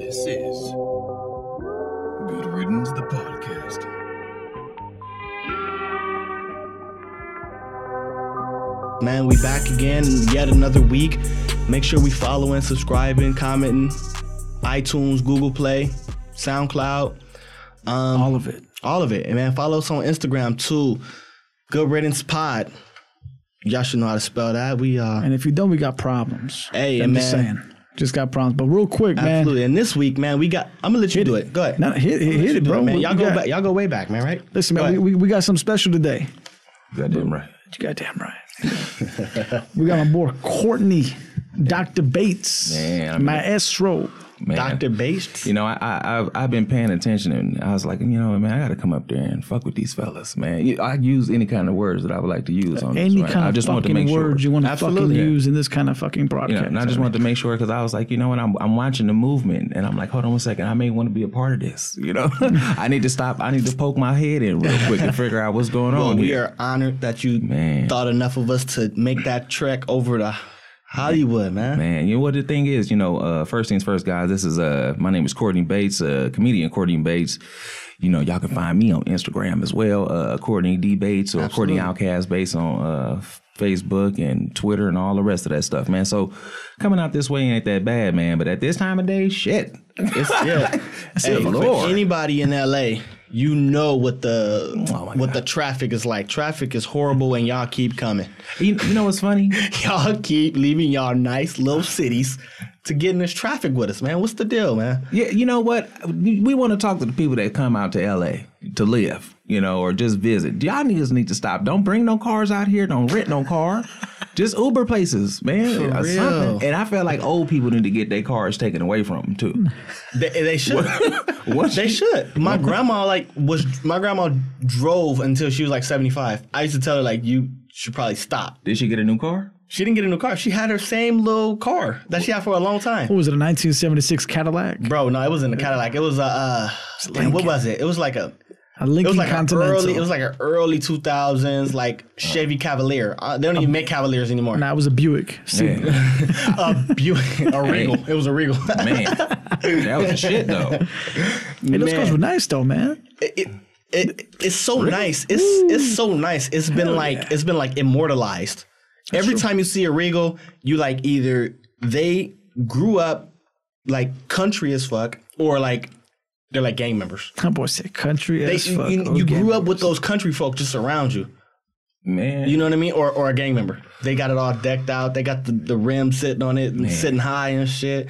This is Good Riddance, the podcast. Man, we back again yet another week. Make sure we follow following, subscribing, commenting, iTunes, Google Play, SoundCloud, um, All of it. all of it. And man, follow us on Instagram too. Good Riddance Pod. Y'all should know how to spell that. We uh And if you don't, we got problems. Hey, I'm just man. saying. Just got problems. But real quick, man. absolutely. And this week, man, we got. I'm gonna let you do it. Go ahead. No, hit, hit, hit it, do bro. man. Y'all go got- back. Y'all go way back, man. Right? Listen, Go man, we, we, we got something special today. You goddamn right. You goddamn right. we got my boy Courtney, Dr. Bates, Man, I mean- Maestro. Man. Dr. Bates. You know, I, I I've, I've been paying attention, and I was like, you know, man, I got to come up there and fuck with these fellas, man. I use any kind of words that I would like to use on Any this. Right? kind I of just want to fucking make words sure. you want to fucking Absolutely. use in this kind of fucking You broadcast. know, and I just wanted to make sure because I was like, you know what, I'm I'm watching the movement, and I'm like, hold on one second, I may want to be a part of this. You know, I need to stop. I need to poke my head in real quick and figure out what's going Well, on we here. are honored that you Man. thought enough of us to make that trek over to Hollywood, man. Man, you know what the thing is, you know, uh, first things first, guys. This is uh, my name is Courtney Bates, uh, comedian Courtney Bates. You know, y'all can find me on Instagram as well, uh, Courtney D Bates or Courtney Outcast Bates on uh, Facebook and Twitter and all the rest of that stuff, man. So coming out this way ain't that bad, man. But at this time of day, shit, It's, yeah. hey, for Lord. anybody in LA, you know what the Oh what the traffic is like. Traffic is horrible, and y'all keep coming. you, you know what's funny? Y'all keep leaving y'all nice little cities to get in this traffic with us, man. What's the deal, man? Yeah, you know what? We, we want to talk to the people that come out to LA to live, you know, or just visit. Y'all niggas need to stop. Don't bring no cars out here. Don't rent no car. Just Uber places, man. For real. And I felt like old people need to get their cars taken away from them too. They, they should. What? They should. My grandma like was my grandma drove until she was like seventy five. I used to tell her like you should probably stop. Did she get a new car? She didn't get a new car. She had her same little car that she had for a long time. What was it, a 1976 Cadillac? Bro, no, it wasn't a Cadillac. It was a uh, damn, what was it? It was like a A it was like an Continental. early it was like an early two thousands like Chevy Cavalier. Uh, they don't even make Cavaliers anymore. nah, it was a Buick. See, a Buick, a Regal. It was a Regal. man. that was a shit though. Hey, those Man. cars were nice though, man. it, it, it it's so nice. It's it's so nice. It's been like it's been like immortalized. Every time you see a Regal, you like either they grew up like country as fuck, or like they're like gang members. That boy said country They, as you, fuck. you, Oh, you gang grew up with those country folk just around you. Man. You know what I mean? Or or a gang member. They got it all decked out. They got the, the rim sitting on it and sitting high and shit.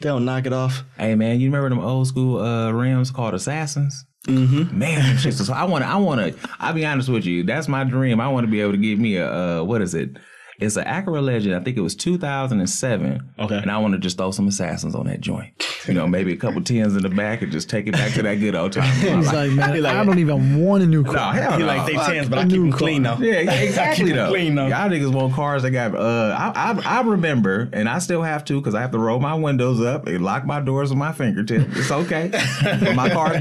They don't knock it off. Hey man, you remember them old school uh, rims called Assassins? Mm-hmm. Man, them. So I want to. I want to. I'll be honest with you. That's my dream. I want to be able to give me a uh, what is it? It's an Acura Legend. I think it was 2007. Okay. And I want to just throw some assassins on that joint. You know, maybe a couple tens in the back and just take it back to that good old time. He's like, man, like- I don't even want a new car. no, hell He no. like they Fuck. tens, but I a keep new them car. clean though. Yeah, yeah, exactly keep it though. clean, though. Y'all niggas want cars that got. Uh, I, I I remember, and I still have to because I have to roll my windows up and lock my doors with my fingertip. It's okay. But my car.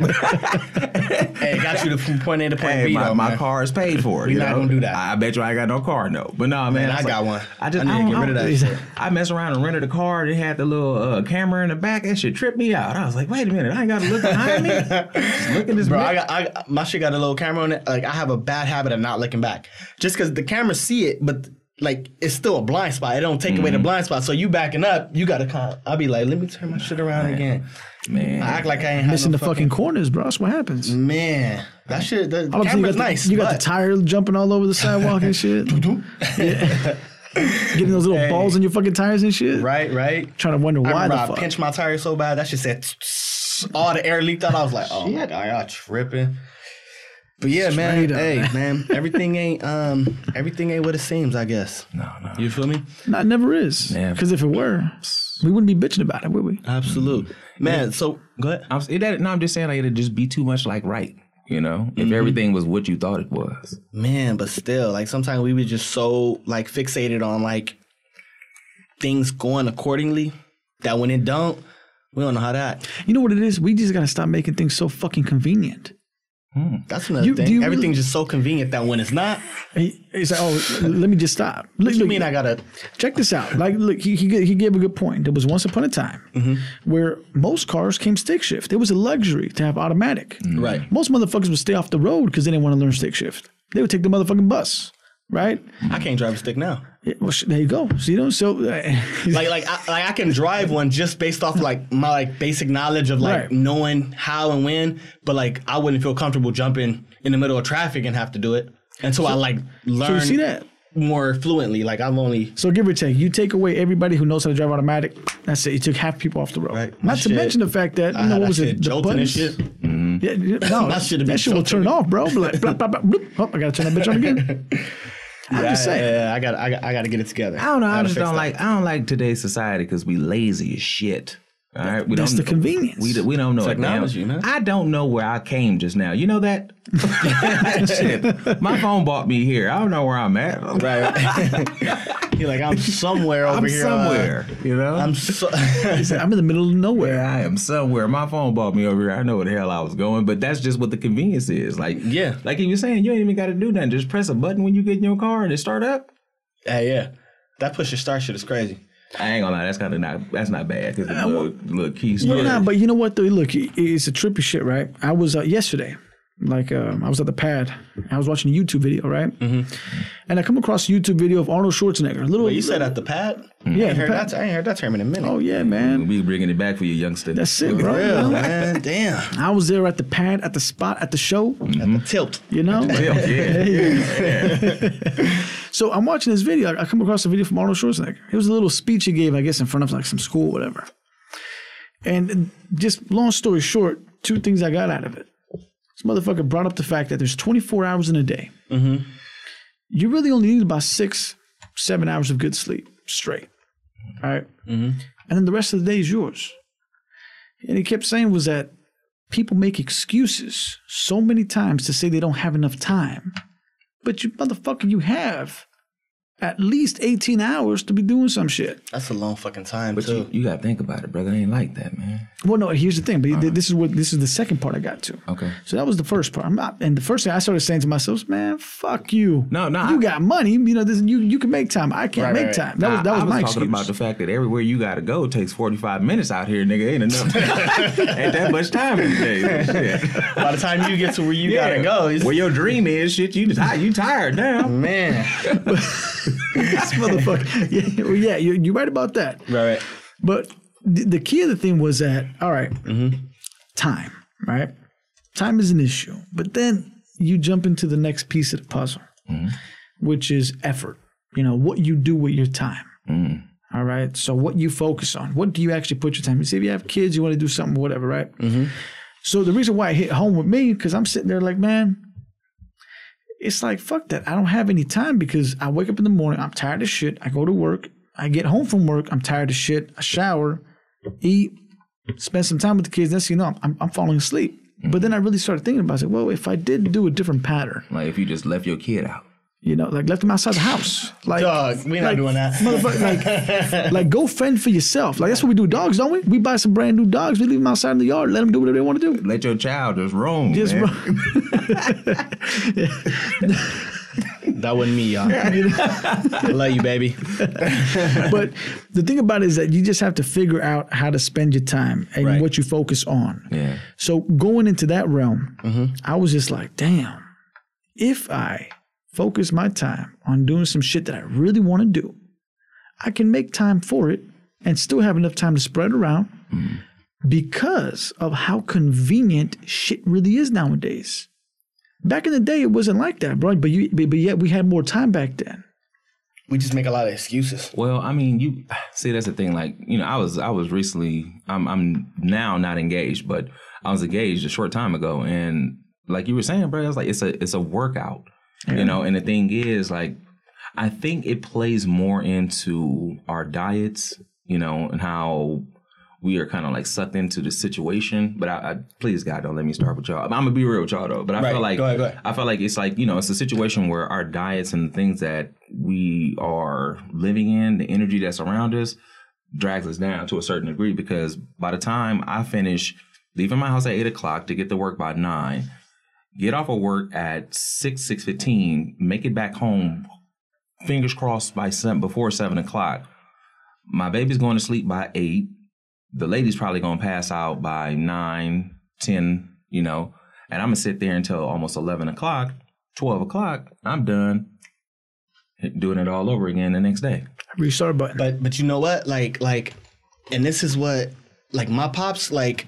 Hey, got you to from point A to point Hey, B my, though. my car is paid for. We you not know? gonna do that. I, I bet you I ain't got no car no. But no, man, Man, I was got one. I just I need to get rid of that. I messed around and rented a car. It had the little uh, camera in the back. That shit tripped me out. I was like, wait a minute, I ain't got to look behind me. Just look at this. Bro. I got, I my shit got a little camera on it. Like I have a bad habit of not looking back, just because the camera see it, but like it's still a blind spot. It don't take away Mm-hmm. the blind spot. So you backing up, you gotta kind. I'll be like, let me turn my shit around again. man. I act like I ain't had Missing no the fucking corners, bro. That's what happens. man. That shit. The, the All of a sudden, you camera's got the, nice. You got the tire jumping all over the sidewalk and shit. Yeah. Getting those little balls in your fucking tires and shit. right, right. Trying to wonder why remember the I fuck. pinched my tire so bad that shit said all the air leaked out. I was like, oh my god, y'all tripping. But yeah, man. Straight up, Hey, man. man. Everything ain't um everything ain't what it seems. I guess. no, no. You feel me? No, it never is. Yeah. Because if it were, we wouldn't be bitching about it, would we? Absolute. Man, so go ahead. I'm, it, no, I'm just saying like it'd just be too much like right. You know, if everything was what you thought it was. Man, but still, like sometimes we were just so like fixated on like things going accordingly that when it don't, we don't know how to act. You know what it is? We just gotta stop making things so fucking convenient. That's another You- thing. Everything's really- just so convenient that when it's not, He, he's like, oh, let me just stop. Look, look, mean I gotta? check this out. Like, look, he, he, he gave a good point. There was once upon a time Mm-hmm. where most cars came stick shift. It was a luxury to have automatic. Right. Most motherfuckers would stay off the road because they didn't want to learn stick shift. They would take the motherfucking bus, right? I can't drive a stick now. Yeah, well, sh- there you go. So you know, so uh, Like, like, I, like I can drive one just based off like my like basic knowledge of like Right. knowing how and when. But like, I wouldn't feel comfortable jumping in the middle of traffic and have to do it until so, I like so learn you see that. more fluently. Like I'm only So give or take, you take away everybody who knows how to drive automatic. That's it. You took half people off the road. Right. Not to mention the fact that you I know what was it? The and buttons? shit. Yeah, yeah, no, That that been shit will turn off, bro. Like, blah, blah, blah. Oh, I gotta turn that bitch on again. I'm Yeah, just saying. yeah, I got, I got, I got to get it together. I don't know. I just don't that. like. I don't like today's society because we lazy as shit. All right, we That's don't, the convenience. We, do- we don't know Technology, man. I don't know where I came just now. You know that? shit. My phone bought me here. I don't know where I'm at. Right. You're like, I'm somewhere over I'm here. uh, somewhere. you know. I'm so. I'm in the middle of nowhere. Yeah, I am somewhere. My phone bought me over here. I know where the hell I was going, but that's just what the convenience is. Like, Yeah. like you were saying, you ain't even got to do nothing. Just press a button when you get in your car and it start up. yeah, yeah. That push your start shit is crazy. I ain't gonna lie, that's kind of not that's not bad because the little, little key start. nah, but you know what though? Look, it's a trippy shit, right? I was uh, yesterday, like um, I was at the pad. I was watching a YouTube video, right? Mm-hmm. And I come across a YouTube video of Arnold Schwarzenegger. A little, But you said at the pad. yeah, I ain't heard pad. that. I ain't heard that term in a minute. Oh yeah, man. we bringing it back for you, youngster. That's it, bro. you Real man. Damn. I was there at the pad, at the spot, at the show. At the tilt. You know. yeah. So I'm watching this video. I come across a video from Arnold Schwarzenegger. It was a little speech he gave, I guess, in front of like some school, whatever. And just long story short, two things I got out of it. This motherfucker brought up the fact that there's 24 hours in a day. You really only need about six, seven hours of good sleep straight. All right? And then the rest of the day is yours. And he kept saying was that people make excuses so many times to say they don't have enough time. But you motherfucker, you have at least 18 hours to be doing some shit. That's a long fucking time But too. you, you gotta think about it, brother. It ain't like that, man. Well, no, here's the thing, but th- this is what this is the second part I got to. Okay. So that was the first part. I'm not, and the first thing I started saying to myself, man, fuck you. No, no, You I- got money. You know, this, you you can make time. I can't Right, make right, right. time. That was that was I, I my was excuse. talking about the fact that everywhere you gotta go takes 45 minutes out here, nigga. Ain't enough. ain't that much time these days. By the time you get to where you gotta go, Where your dream is, shit, you tired, ah, you tired now. man. this motherfucker. Yeah, well, yeah, you're, you're right about that. right, right. But the, the key of the thing was that, all right, Mm-hmm. time, right? Time is an issue. But then you jump into the next piece of the puzzle, Mm-hmm. which is effort. You know, what you do with your time. Mm. All right. So what you focus on. What do you actually put your time? You say if you have kids, you want to do something, whatever, right? Mm-hmm. So the reason why I hit home with me, because I'm sitting there like, man, it's like, fuck that. I don't have any time because I wake up in the morning, I'm tired of shit. I go to work. I get home from work, I'm tired of shit. I shower, eat, spend some time with the kids. Next thing you know, I'm, I'm falling asleep. But mm-hmm. then I really started thinking about it. I said, well, if I did do a different pattern, Like if you just left your kid out. You know, like left them outside the house. Like, Dog, we not like, doing that. Motherfucker, like, like go fend for yourself. Like that's what we do, dogs, don't we? We buy some brand new dogs. We leave them outside in the yard. Let them do whatever they want to do. Let your child just roam. Just man. run. That wasn't me, y'all. I love you, baby. but the thing about it is that you just have to figure out how to spend your time and Right. what you focus on. Yeah. So going into that realm, Mm-hmm. I was just like, damn, if I focus my time on doing some shit that I really want to do, I can make time for it and still have enough time to spread around mm-hmm. because of how convenient shit really is nowadays. Back in the day, it wasn't like that, bro. But you, but but yet we had more time back then. We just make a lot of excuses. Well, I mean, you see, that's the thing. Like, you know, I was, I was recently, I'm, I'm now not engaged, but I was engaged a short time ago, and like you were saying, bro, I was like, it's a, it's a workout, you know. And the thing is, like, I think it plays more into our diets, you know, and how we are kind of like sucked into the situation. But I, I please God, don't let me start with y'all. I'm gonna be real with y'all though. But I Right. feel like Go ahead, go ahead. I feel like it's like you know it's a situation where our diets and the things that we are living in, the energy that's around us, drags us down to a certain degree. Because by the time I finish leaving my house at eight o'clock to get to work by nine, get off of work at six six fifteen, make it back home. Fingers crossed by seven before seven o'clock. My baby's going to sleep by eight. The lady's probably gonna pass out by nine, ten. You know, and I'm gonna sit there until almost eleven o'clock, twelve o'clock. I'm done. Doing it all over again the next day. Restart button. But but you know what? Like like, and this is what like my pops like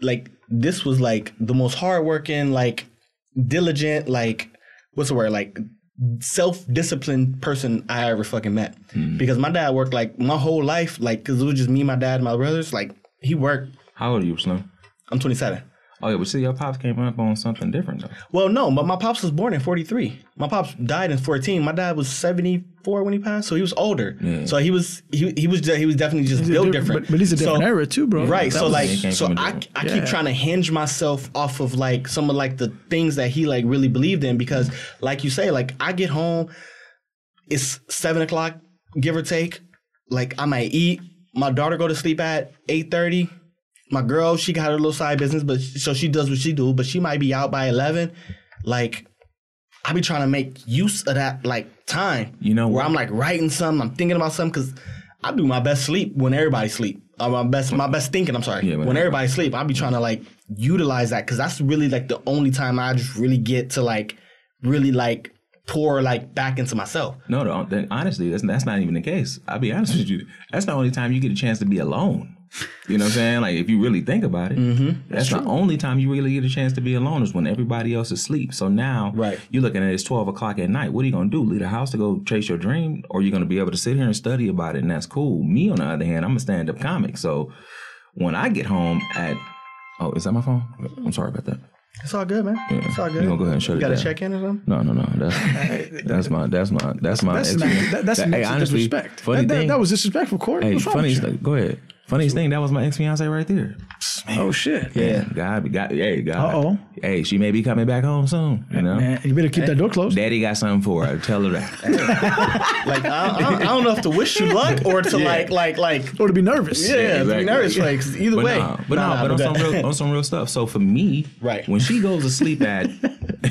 like this was like the most hardworking, like diligent, like what's the word? Like self disciplined person I ever fucking met. Hmm. Because my dad worked like my whole life, like because it was just me, my dad, and my brothers. Like he worked. How old are you, Slim? I'm 27. Oh yeah, but see, your pops came up on something different though. Well, no, but my pops was born in 43. My pops died in 14. My dad was 74 when he passed, so he was older. So he was he he was he was definitely just He's built diff- different. But, but he's a different So- era too, bro. Right. That So like, so from a I, different- I Yeah. keep trying to hinge myself off of like some of like the things that he like really believed in because, like you say, like I get home, it's seven o'clock, give or take. Like I might eat. My daughter go to sleep at eight thirty. My girl, she got her little side business, but so she does what she do. But she might be out by eleven. Like I be trying to make use of that like time. You know where what? I'm like writing something, I'm thinking about something because I do my best sleep when everybody sleep. Uh, my best, my best thinking. I'm sorry. Yeah, when everybody sleep, I'll be trying to like utilize that because that's really like the only time I just really get to like really like pour like back into myself. No, no. Then honestly, that's that's not even the case. I'll be honest with you. That's the only time you get a chance to be alone. You know what I'm saying? Like if you really think about it, Mm-hmm. that's, the only time you really get a chance to be alone is when everybody else is asleep. So now, Right. you're looking at it's 12 o'clock at night. What are you gonna do? Leave the house to go chase your dream, or you're gonna be able to sit here and study about it, and that's cool. Me, on the other hand, I'm a stand-up comic, so when I get home at oh, is that my phone? I'm sorry about that. It's all good, man. It's all good. You gonna go ahead and shut You it got to down? check in or something? No, no, no. That's that's my that's my that's my. That's not, experience. that, that's That- that's hey, honestly, disrespect. funny That, that, thing. that was disrespectful, Corey. Hey, What's wrong funny with you? Go ahead. Funniest thing, that was my ex fiance right there. Oh shit. Yeah, God, God, hey, God. Uh-oh. Hey, she may be coming back home soon. You know, Man, you better keep that door closed. Daddy got something for her. Tell her that. Like I, I, don't- I don't know if to wish you luck or to like like like Or to be nervous. yeah, to exactly. be nervous. like either but way, nah, but Nah, no, nah, but on some real on some real stuff. So for me, Right. when she goes to sleep at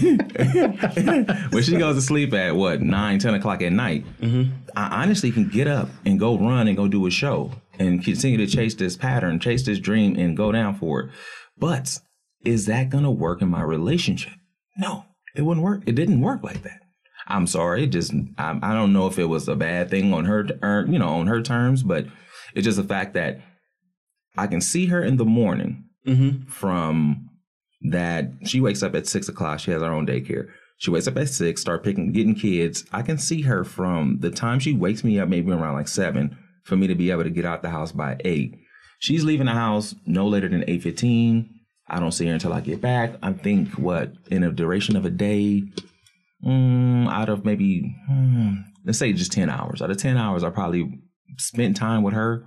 when she goes to sleep at what nine, ten o'clock at night, Mm-hmm. I honestly can get up and go run and go do a show and continue to chase this pattern, chase this dream, and go down for it. But is that gonna work in my relationship? No, it wouldn't work. It didn't work like that. I'm sorry. It just I, I don't know if it was a bad thing on her, or, you know, on her terms, but it's just the fact that I can see her in the morning mm-hmm. from that she wakes up at six o'clock. She has her own daycare. She wakes up at six, start picking, getting kids. I can see her from the time she wakes me up, maybe around like seven, for me to be able to get out the house by eight. She's leaving the house no later than eight fifteen. I don't see her until I get back. I think what in a duration of a day, mm, out of maybe mm, let's say just ten hours. Out of ten hours, I probably spent time with her,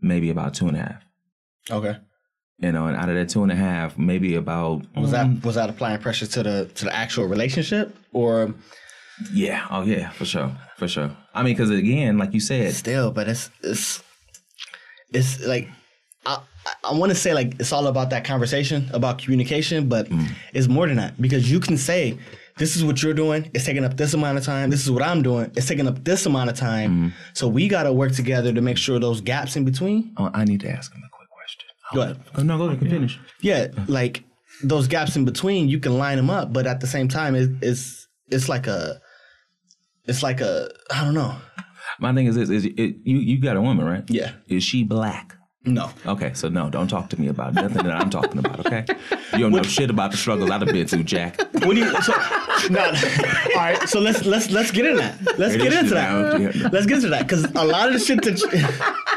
maybe about two and a half. Okay. You know, and out of that two and a half, maybe about Was that was that applying pressure to the to the actual relationship or yeah, oh yeah, for sure, for sure. I mean, because again, like you said, still? But it's it's it's like I I want to say like it's all about that conversation about communication, but mm. it's more than that because you can say this is what you're doing. It's taking up this amount of time. This is what I'm doing. It's taking up this amount of time. Mm-hmm. So we got to work together to make sure those gaps in between. oh, I need to ask him a quick question. Go ahead. Oh, no, go ahead, finish. Yeah, like those gaps in between, you can line them up, but at the same time, it, it's it's like a, it's like a, I don't know. My thing is, this: is it, you you got a woman, right? Yeah. Is she black? No. Okay, so no, don't talk to me about nothing that I'm talking about. Okay, you don't know shit about the struggles I've been through, Jack. What do you? So, no, all right. So let's let's let's get in that. Let's get into shit down, yeah. that. Let's get into that because a lot of the shit that.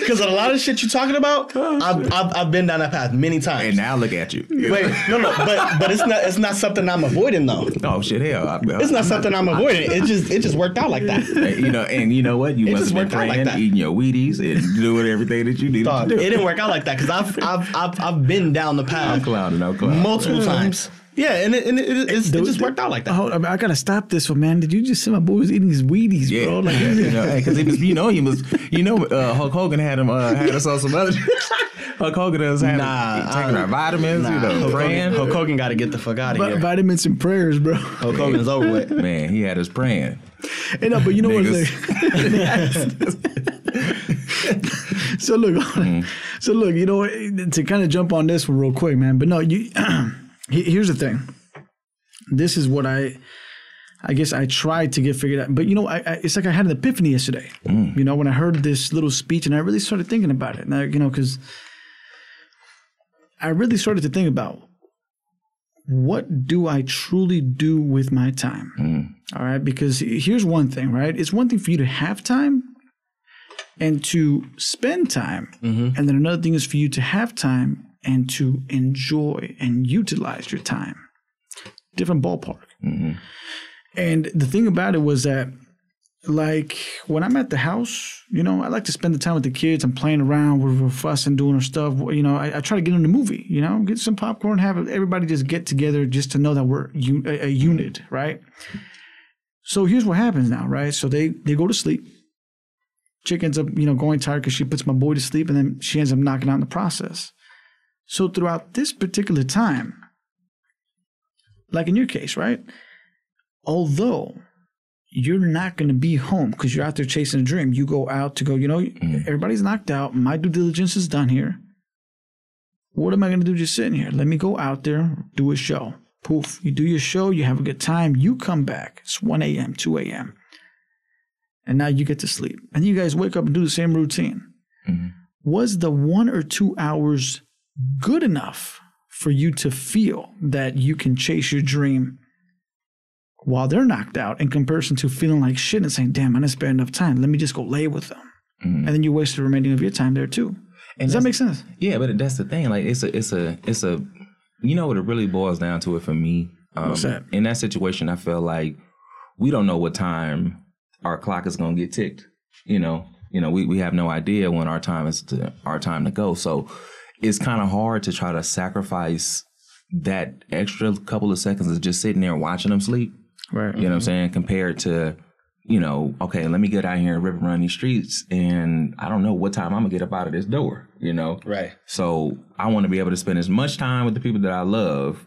Because a lot of shit you're talking about, oh, I've, I've, I've been down that path many times. And now look at you. Wait, no, no, but but it's not it's not something I'm avoiding though. Oh shit, hell, I, It's not something I'm avoiding. It just it just worked out like that. You know, and you know what? You It must have been out like eating your Wheaties, and doing everything that you needed to it didn't work out like that because I've, I've I've I've been down the I'm path I'm multiple times. Yeah, and it, and it, it, it The- just worked out like that. Oh, I, mean, I gotta stop this one, man. Did you just see my boy was eating his Wheaties, Yeah, bro? Like, you know, because he was, you know, he was, you know, uh, Hulk Hogan had him, uh, had us on some other. Hulk Hogan has had Nah, taking uh, our vitamins, you know, Hulk praying. Hulk Hogan got to get the fuck out of vi- here. vitamins and prayers, bro. Hulk Hogan's over with. Man, he had us praying. Hey, no, but you know what? so look, Mm-hmm. so look, you know? To kind of jump on this one real quick, man. But no, you. he- here's the thing. This is what I, I guess I tried to get figured out. But you know, I, I it's like I had an epiphany yesterday. Mm. You know, when I heard this little speech, and I really started thinking about it. Now, you know, because I really started to think about what do I truly do with my time. Mm. All right, because here's one thing, right? It's one thing for you to have time and to spend time, mm-hmm. and then another thing is for you to have time and to enjoy and utilize your time. Different ballpark. Mm-hmm. And the thing about it was that, like, when I'm at the house, you know, I like to spend the time with the kids. I'm playing around, we're, we're fussing, doing our stuff. You know, I, I try to get in the movie, you know, get some popcorn, have everybody just get together just to know that we're a unit, right? So here's what happens now, right? So they they go to sleep. Chick ends up, you know, going tired because she puts my boy to sleep, and then she ends up knocking out in the process. So throughout this particular time, like in your case, right? Although you're not going to be home because you're out there chasing a dream, you go out to go. You know, mm-hmm. everybody's knocked out. My due diligence is done here. What am I going to do just sitting here? Let me go out there, do a show. Poof, you do your show, you have a good time, you come back. It's 1 a.m., 2 a.m. And now you get to sleep. And you guys wake up and do the same routine. Mm-hmm. Was the one or two hours good enough for you to feel that you can chase your dream while they're knocked out in comparison to feeling like shit and saying, damn, I didn't spend enough time. Let me just go lay with them. And then you waste the remaining of your time there too. Does that make sense? Yeah, but that's the thing. Like, it's a, it's a, it's a, you know what it really boils down to it for me. Um, What's that? In that situation, I feel like we don't know what time our clock is going to get ticked. You know, you know, we, we have no idea when our time is to, our time to go. So it's kind of hard to try to sacrifice that extra couple of seconds of just sitting there watching them sleep. Right. You know what I'm mm-hmm. saying? Compared to, you know, okay, let me get out here and rip and run these streets, and I don't know what time I'm gonna get up out of this door. You know, Right. so I want to be able to spend as much time with the people that I love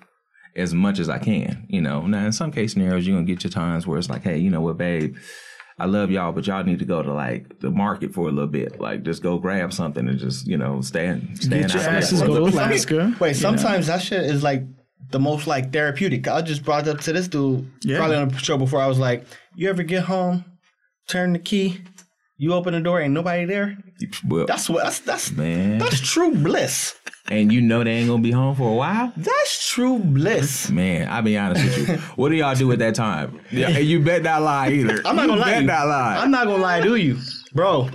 as much as I can. You know, now in some case scenarios, you're gonna get your times where it's like, hey, you know what, babe. I love y'all, but y'all need to go to like the market for a little bit. Like, just go grab something and just, you know, stand, stand Get your out. asses go to Alaska. Wait, you sometimes that shit is like the most like therapeutic. I just brought up to this dude Yeah. probably on the show before. I was like, "You ever get home, turn the key, you open the door, ain't nobody there? Well, That's what that's that's man, that's true bliss. and you know they ain't gonna be home for a while. That's true bliss. Man, I'll be honest with you. What do y'all do at that time? Yeah, and you bet not lie either. I'm not you gonna lie. Bet to you. not lie. I'm not gonna lie to you, bro.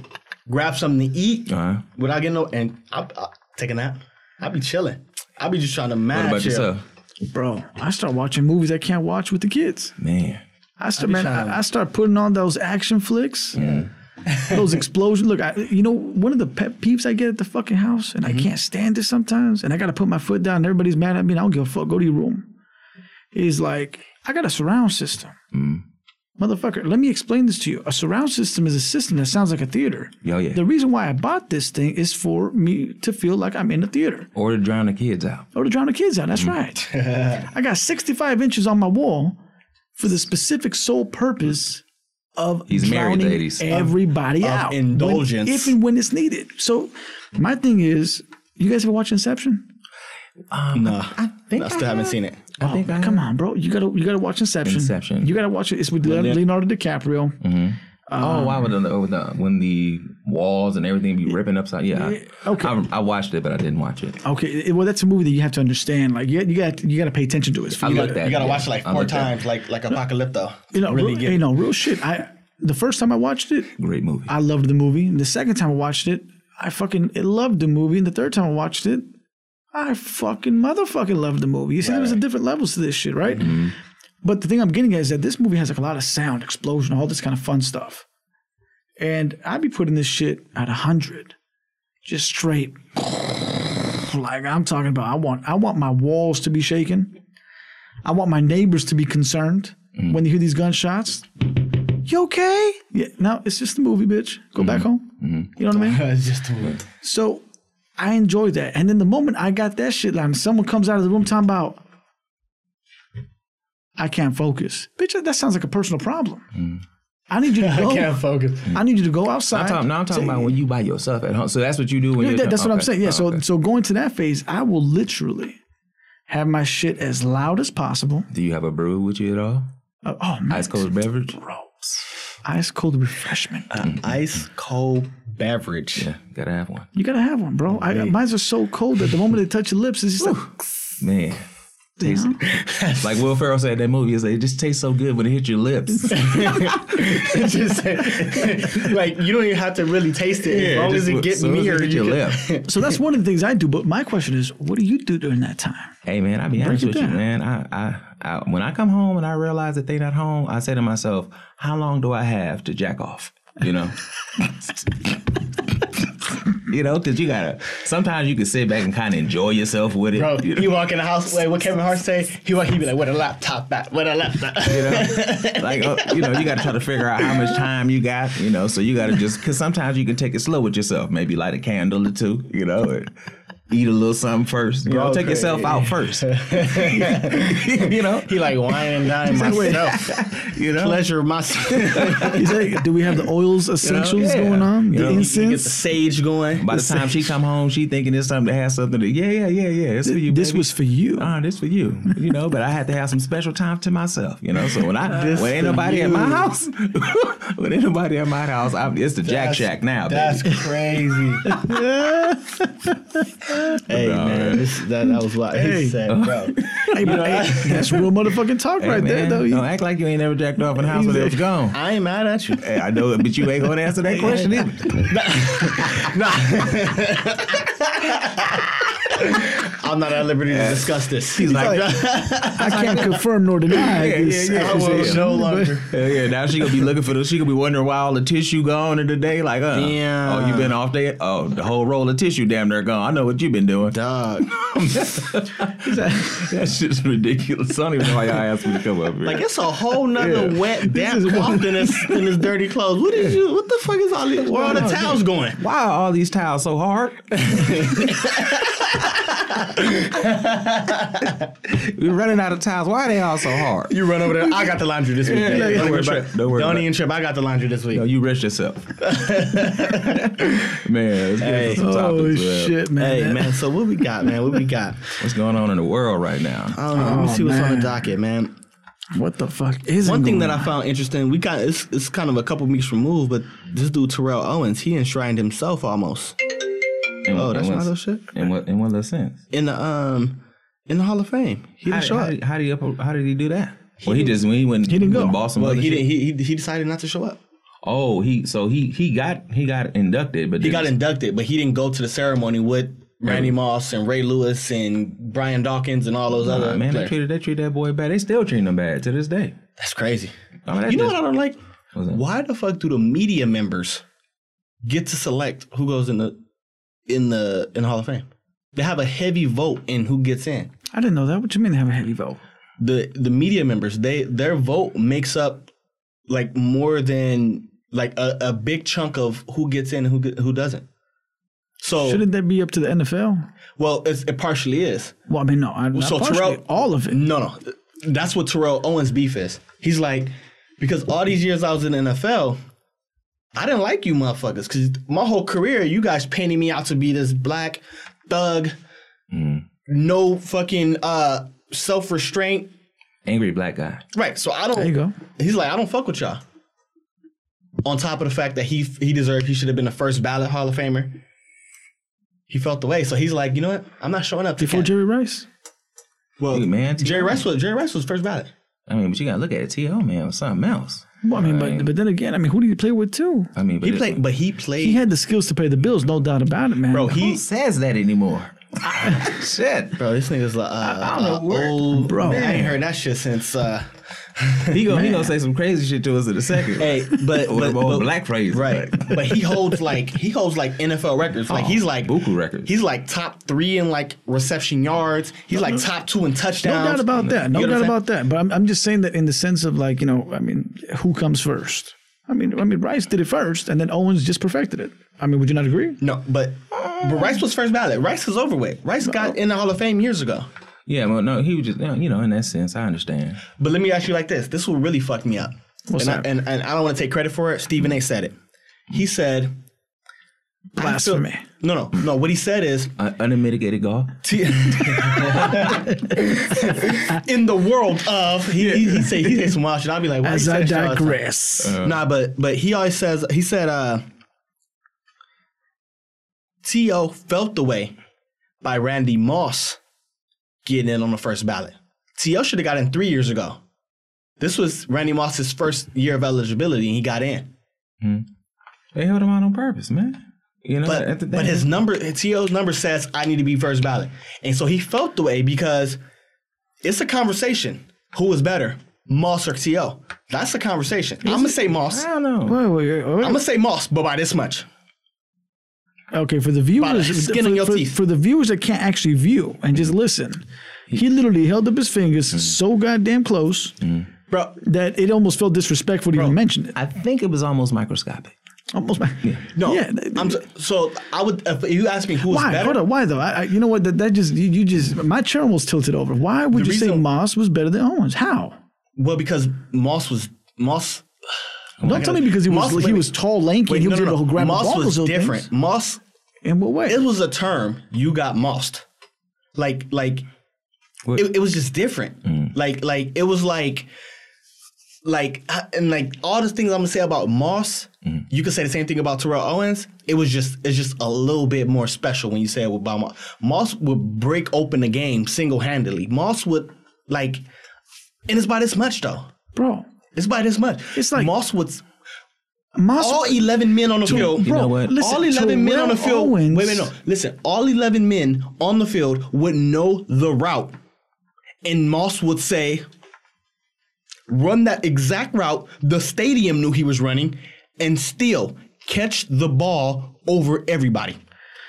Grab something to eat uh-huh. without getting no, and I, I take a nap. I'll be chilling. I'll be just trying to What about chill. yourself, Bro, I start watching movies I can't watch with the kids. man? I start, man, I, I start putting on those action flicks, those explosions. Look, I, you know, one of the pet peeves I get at the fucking house, and Mm-hmm. I can't stand it sometimes, and I got to put my foot down, and everybody's mad at me, and I don't give a fuck. Go to your room. Is like, I got a surround system. Mm. Motherfucker, let me explain this to you. A surround system is a system that sounds like a theater. Oh, yeah. The reason why I bought this thing is for me to feel like I'm in a theater. Or to drown the kids out. Or to drown the kids out. That's Mm. right. I got 65 inches on my wall for the specific sole purpose of He's married, drowning ladies. everybody of out. indulgence. When, if and when it's needed. So my thing is, you guys ever watch Inception? Um, no, I, still haven't seen it. I oh, think I Come on, bro. You gotta you gotta watch Inception. Inception. You gotta watch it. It's with Leonardo DiCaprio. Mm-hmm. oh, why would the, over the when the walls and everything be ripping upside? Yeah, Yeah, okay. I, I watched it, but I didn't watch it. Okay, well, that's a movie that you have to understand. Like, you, you got you got to pay attention to it. I You like gotta- that. You gotta yeah. watch it like four like that. times, like like Apocalypto. You know, really real, get you know, real shit. I the first time I watched it, Great movie. I loved the movie. The second time I watched it, I fucking loved the movie. And the third time I watched it, I fucking motherfucking loved the movie. You see, there's a different levels to this shit, right? Mm-hmm. But the thing I'm getting at is that this movie has like a lot of sound, explosion, all this kind of fun stuff. And I'd be putting this shit at hundred, just straight. Like I'm talking about, I want, I want my walls to be shaking. I want my neighbors to be concerned Mm. when they hear these gunshots. You okay? Yeah. No, it's just a movie, bitch. Go back Mm-hmm. home. You know what I mean? it's just a movie. So I enjoy that. And then the moment I got that shit line, someone comes out of the room talking about, I can't focus. Bitch, that sounds like a personal problem. I need you to go. I can't focus. I need you to go outside. I'm talking, now I'm talking about when you by yourself at home. So that's what you do when Yeah, you're. that- that's what I'm saying. Yeah. Oh, So okay. so going to that phase, I will literally have my shit as loud as possible. do you have a brew with you at all? Uh, oh man, Ice cold beverage? ice cold refreshment. Ice cold beverage. Yeah, gotta have one. You gotta have one, bro. I, mine's are so cold that the moment they touch your lips, it's just like Man. Taste it. like Will Ferrell said in that movie, it's like, it just tastes so good when it hits your lips. just like you don't even have to really taste it. as long as it gets soon near hit your you lip. So that's one of the things I do. But my question is, what do you do during that time? Hey man, I'll be honest it with you, man. I, I, I, when I come home and I realize that they're not home, I say to myself, how long do I have to jack off? You know. You know, because you gotta. Sometimes you can sit back and kind of enjoy yourself with it. Bro, you know? you walk in the house. Wait, what Kevin Hart say? He walk. He be like, "Where a laptop at? Where a laptop?" you know, like uh, you know, you got to try to figure out how much time you got. You know, so you got to just because sometimes you can take it slow with yourself. Maybe light a candle or two. You know, and eat a little something first. You know, take yourself out first. you know, he like whining down myself. you know. Pleasure myself. Is that, do we have the oils essentials yeah. going on? You The know, you incense. get the sage going. By the time she come home, she thinking it's time to have something to. Yeah, yeah, yeah, yeah. It's for you. this baby. was for you. Ah, this for you, you know. But I had to have some special time to myself, you know. So when I This when ain't for nobody at my house, when ain't nobody at my house, I'm, it's the Jack That's- Shack now, That's baby. crazy. Hey No, man, this, that, that was what Hey. he said, bro. Hey, but, hey, that's real motherfucking talk Hey, right there, though. You- Don't act like you ain't never jacked off in the house when it was gone. I ain't mad at you. I know but you ain't gonna answer that question either. I'm not at liberty to discuss this. He's like, I can't confirm nor deny Yeah, this yeah, yeah. I will no longer. Hell yeah, now she gonna be looking for the. She gonna be wondering why all the tissue gone in the day. Like, uh, Damn. oh, you been off there? Oh, the whole roll of tissue damn near gone. I know what you been doing. Dog. That's just ridiculous. I don't even know why y'all asked me to come up here. Like it's a whole nother Yeah. wet, damp is cloth in his in his dirty clothes. What is you? What the fuck is all these? Where are the towels going? why are all these towels so hard? We're running out of towels. Why are they all so hard? You run over there. I got the laundry this week. Yeah, baby. yeah, don't don't worry worry about about- it. don't worry Don't about even trip. I got the laundry this week. No, you rest yourself. man, let's get Hey. some topics, man. shit, man! Hey man, so what we got, man? What we got? What's going on in the world right now? I don't know. Let me Oh, see what's on the docket, man. What the fuck is it? One thing that I found interesting, we got it's, it's kind of a couple weeks removed, but this dude Terrell Owens, he enshrined himself almost In, Oh, in that's one, not those shit? In what in what other sense? in the um in the Hall of Fame. He didn't show how, up. did, how did he how did he do that? well, he just when he went He didn't go. went bought some Well, he didn't. He, he he decided not to show up. Oh, he so he he got he got inducted, but He got inducted, but he didn't go to the ceremony with Randy Moss and Ray Lewis and Brian Dawkins and all those Nah, other man, they players. treated they treat that boy bad. They still treating him bad to this day. That's crazy. I mean, that's You know just- what I don't like? Why the fuck do the media members get to select who goes in the in the in the Hall of Fame? They have a heavy vote in who gets in. I didn't know that. What you mean they have a heavy vote? The the media members, they their vote makes up like more than like a, a big chunk of who gets in and who who doesn't. So Shouldn't that be up to the NFL? well, it's, it partially is. Well, I mean, no, I, not So Terrell- all of it. No, no. That's what Terrell Owens' beef is. He's like, because all these years I was in the NFL, I didn't like you motherfuckers. Because my whole career, you guys painted me out to be this black thug, no fucking uh, self restraint. angry black guy. Right. So I don't. There you don't. go. He's like, I don't fuck with y'all. On top of the fact that he he deserved, he should have been the first ballot Hall of Famer. He felt the way, so he's like, you know what? I'm not showing up Before. Jerry Rice. Well, Hey, man, Jerry Rice was Jerry Rice was first ballot. I mean, but you gotta look at it. T.O. man was something else. Well, I mean, Right. but but then again, I mean, who did he play with too? I mean, but He played, but he played. He had the skills to pay the bills, no doubt about it, man. bro, Who he says that anymore? Shit. bro, this nigga's like uh, I don't know uh, where- old Bro. Man, I ain't heard that shit since uh, he gonna he gonna say some crazy shit to us in a second. Hey, but Or but, but- black phrase, right? but he holds like he holds like NFL records. Like Oh, he's like buku records. He's like top three in like reception yards. He's like top two in touchdowns. No doubt about that. No You doubt about that. But I'm, I'm just saying that in the sense of like, you know, I mean, who comes first? I mean, I mean, Rice did it first, and then Owens just perfected it. I mean, would you not agree? No, but but Rice was first ballot. Rice is overweight. Rice got in the Hall of Fame years ago. Yeah, well, no, he was just you know in that sense. I understand. But let me ask you like this: This will really fuck me up. What's and, that? I, and and I don't want to take credit for it. Stephen A. said it. He said I feel- Blasphemy. No, no, no. What he said is Uh, unmitigated gall. T- in the world of he he, he say he say some wild shit. I'll be like, why As you I say shit all the time? digress. Nah, but but he always says he said uh T.O. felt the way by Randy Moss getting in on the first ballot. T.O. should have got in three years ago. This was Randy Moss's first year of eligibility, and he got in. Hmm. They held him out on purpose, man. You know, But at the but his number, T.O.'s number says I need to be first ballot, and so he felt the way because it's a conversation. Who was better, Moss or T.O.? That's a conversation. I'm gonna say Moss. I don't know. Wait, wait, wait, wait. I'm gonna say Moss, but by this much. Okay, for the viewers, the skin for, your for- teeth. for the viewers that can't actually view and just mm. listen, mm. he literally held up his fingers Mm. so goddamn close mm. Bro, that it almost felt disrespectful to even mention it. I think it was almost microscopic. Almost. no. Yeah. I'm so, so I would if you ask me who's Why? better. Hold on. Why though? I, I, you know what? That, that just you, you just my chair almost tilted over. Why would The you say Moss was better than Owens? How? Well, because Moss was Moss. Don't tell me because he was Moss- he was tall, lanky, Wait, and he was no, able no. to grab Moss the was different. Things. Moss. In what way? It was a term. You got mossed. Like like. It, it was just different. Like like it was like. Like uh, and like all the things I'm gonna say about Moss, you could say the same thing about Terrell Owens. It was just it's just a little bit more special when you say it about Moss. Moss would break open the game single handedly. Moss would like, and it's by this much though. bro. It's by this much. It's like- Moss would Moss. all 11 men on the field. bro, know what? Listen, all 11 men on the Terrell field. Owens, Wait, wait, no. Listen, all 11 men on the field would know the route. And Moss would say, run that exact route the stadium knew he was running and still catch the ball over everybody.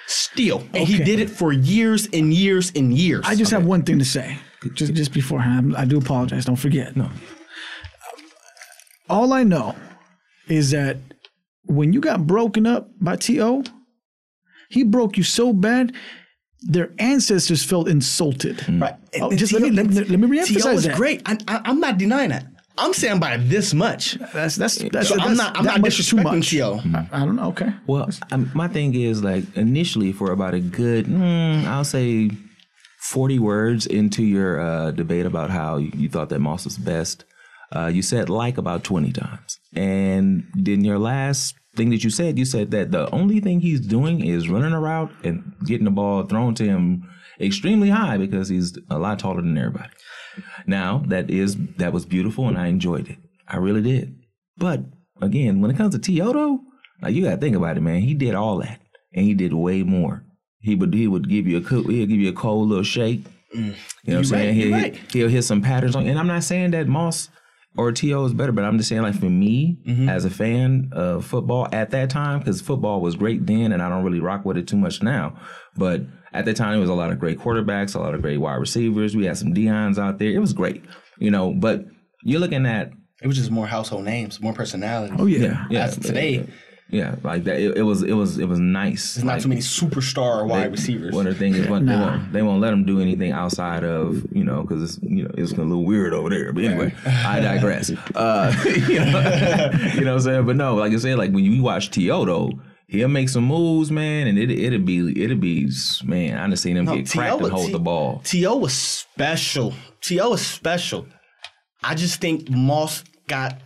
Still. And he did it for years and years and years. I just have one thing to say. Just just beforehand, I do apologize. Don't forget. No. All I know is that when you got broken up by T.O., he broke you so bad, their ancestors felt insulted. Right. Oh, just T.O. let me, let, let me reemphasize T.O. was that. great. I, I, I'm not denying that. I'm saying by this much. That's that's that's, So that's I'm not. I'm not much too disrespecting much. T.O. I, I don't know. Okay. Well, um, my thing is like initially for about a good, mm, I'll say, forty words into your uh, debate about how you, you thought that Moss was best, uh, you said like about twenty times, and then your last thing that you said, you said that the only thing he's doing is running a route and getting the ball thrown to him extremely high because he's a lot taller than everybody. Now that is that was beautiful and I enjoyed it. I really did. But again, when it comes to T.O., like you gotta think about it, man. He did all that, and he did way more. He would he would give you a he'll give you a cold little shake. You know what I'm saying? right, he'll, right. he'll hit some patterns on. And I'm not saying that Moss or T.O. is better, but I'm just saying like for me Mm-hmm. as a fan of football at that time, because football was great then, and I don't really rock with it too much now. But at that time, it was a lot of great quarterbacks, a lot of great wide receivers. We had some Dion's out there. It was great, you know. But you're looking at It was just more household names, more personality. Oh yeah. yeah, As today, yeah, like that. It, it was it was it was nice. there's not too many superstar wide receivers. One of the things is what they won't they won't let them do anything outside of you know because it's you know it's a little weird over there. But anyway, I digress. Uh, you know, you know what I'm saying. But no, like I said, like when you watch T.O., he'll make some moves, man, and it it'll be it'll be man. I done seen him No, get cracked T.O. and hold T- the ball. T.O. was special. T.O. was special. I just think Moss got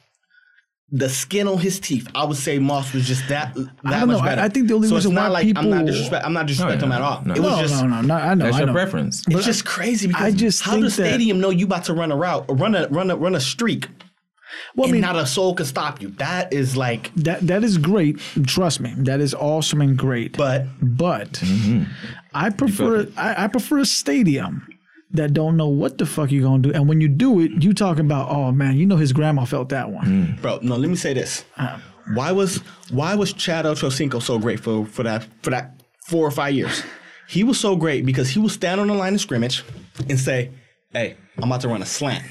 the skin on his teeth. I would say Moss was just that that don't much know. I- better. I think the only so reason it's not why like I'm not people- disrespect. I'm not disrespecting No, him at all. no. It was No, just no, no, no. I know. That's I your know. preference. it's just crazy because I just how does that- stadium know you about to run a route or run a run a run a streak Well, I mean, not a soul can stop you? That is like, that that is great. Trust me, that is awesome and great. but But mm-hmm. I prefer I, I prefer a stadium that don't know what the fuck you gonna do. And when you do it, you talking about, oh man, you know his grandma felt that one. Mm. Bro, no, let me say this. Uh. Why was why was Chad Ochocinco so great for, for that for that four or five years? He was so great because he would stand on the line of scrimmage and say, Hey, I'm about to run a slant.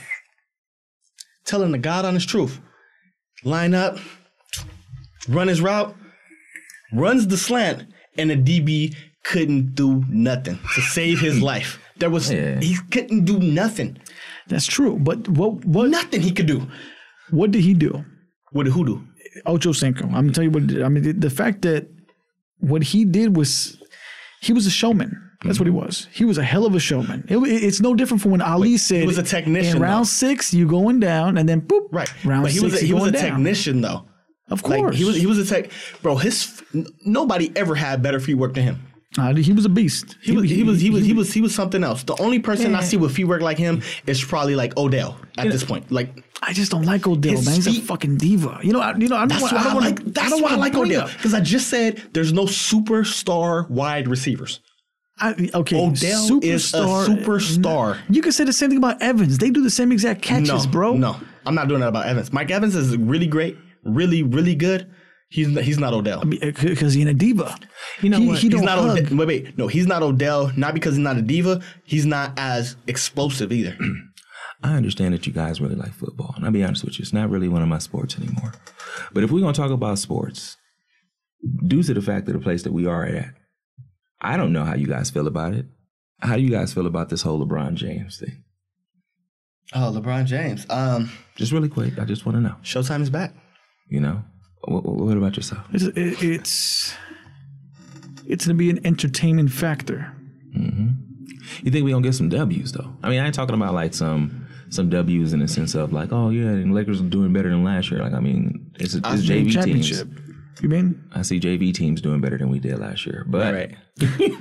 Telling the God honest truth. Line up, run his route, runs the slant, and the DB couldn't do nothing to save his life. There was Yeah. he couldn't do nothing. That's true. But what what Nothing he could do. what did he do? What did who do? Ocho Cinco. I'm gonna tell you what. did. I mean, the, the fact that what he did was he was a showman. That's what he Mm-hmm. was. He was a hell of a showman. It- it's no different from when Ali said was a technician, In round though. six, you going down, and then boop. Right. Round but he six, was a, he was a down. technician though. Of Like course, he was he was a tech bro. His nobody ever had better feet work than him. Uh, he was a beast. He was he was he was he was he was something else. The only person I see with feet work like him is probably like Odell at this point. Like I just don't like Odell, man. He's a fucking diva. You know, I, you know. I don't that's why I don't like that's why I like Odell because I just said there's no superstar wide receivers. I, okay, Odell is a superstar. You can say the same thing about Evans. They do the same exact catches, no, bro. No, I'm not doing that about Evans. Mike Evans is really great, really really good. He's not, he's not Odell. because he's a diva. You know he, what? He He's don't hug. Odell. Wait, wait. No, he's not Odell. Not because he's not a diva. He's not as explosive either. I understand that you guys really like football, and I'll be honest with you, it's not really one of my sports anymore. But if we're gonna talk about sports, due to the fact of the place that we are at, I don't know how you guys feel about it. How do you guys feel about this whole LeBron James thing? Oh, LeBron James. Um, Just really quick, I just want to know. Showtime is back. You know, what, what about yourself? It's it, it's it's gonna be an entertainment factor. Mm-hmm. You think we gonna get some W's though? I mean, I ain't talking about like some some W's in the sense of like, oh yeah, and Lakers are doing better than last year. Like, I mean, it's, it's JV teams. You mean? I see JV teams doing better than we did last year. But Right.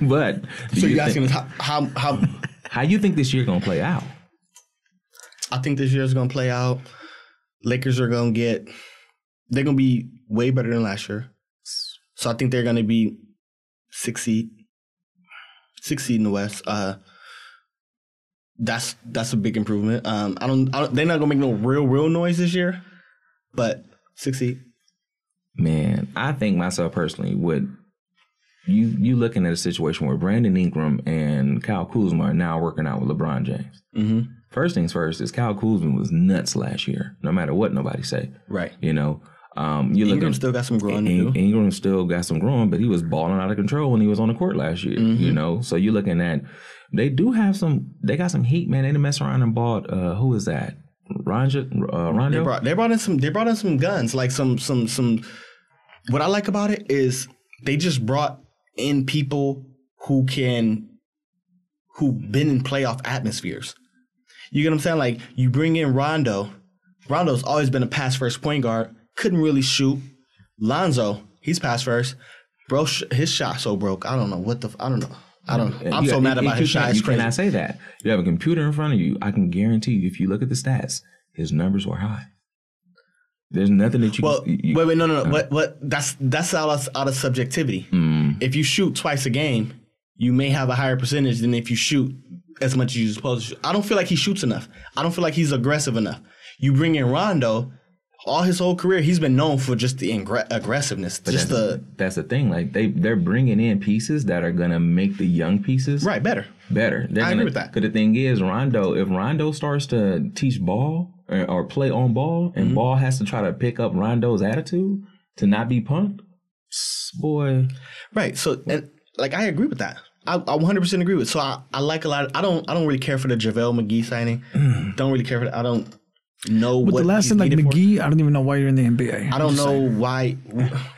but So you you asking think, how, how how how you think this year gonna play out? I think this year's gonna play out. Lakers are gonna get they're gonna be way better than last year. So I think they're gonna be six seed. Six seed in the West. Uh that's that's a big improvement. Um I don't, I don't they're not gonna make no real real noise this year, but six seed. Man, I think myself personally would you you looking at a situation where Brandon Ingram and Kyle Kuzma are now working out with LeBron James. Mm-hmm. First things first is Kyle Kuzma was nuts last year, no matter what nobody say. Right. You know, um, you look Ingram still got some growing to In-. Ingram still got some growing, but he was balling out of control when he was on the court last year. Mm-hmm. You know, so you're looking at they do have some. They got some heat, man. They didn't mess around and bought. Uh, who is that? Ronja, uh, Rondo. They brought they brought in some they brought in some guns like some some some. What I like about it is they just brought in people who can who've been in playoff atmospheres. You get what I'm saying? Like you bring in Rondo. Rondo's always been a pass first point guard. Couldn't really shoot. Lonzo, he's pass first. Bro, sh- his shot so broke. I don't know what the. f- I don't know. I don't. I'm so got- mad about his shot. You cannot say that. You have a computer in front of you. I can guarantee you, if you look at the stats, his numbers were high. There's nothing that you. Well, can, you wait, wait, no, no, no. What, what? That's that's out of out of subjectivity. Mm. If you shoot twice a game, you may have a higher percentage than if you shoot as much as you're supposed to. Shoot. I don't feel like he shoots enough. I don't feel like he's aggressive enough. You bring in Rondo, all his whole career, he's been known for just the ingre- aggressiveness, just that's, the that's the thing. Like they they're bringing in pieces that are gonna make the young pieces right better. better. They're I gonna, agree with that. Because the thing is, Rondo, if Rondo starts to teach ball or, or play on ball, Mm-hmm. and ball has to try to pick up Rondo's attitude to not be punked, boy. Right. So, and like I agree with that. I, I 100% agree with. So I, I like a lot. Of, I don't I don't really care for the JaVale McGee signing. don't really care for that. I don't know But what the last thing, like needed for. McGee, I don't even know why you're in the NBA. I don't know why,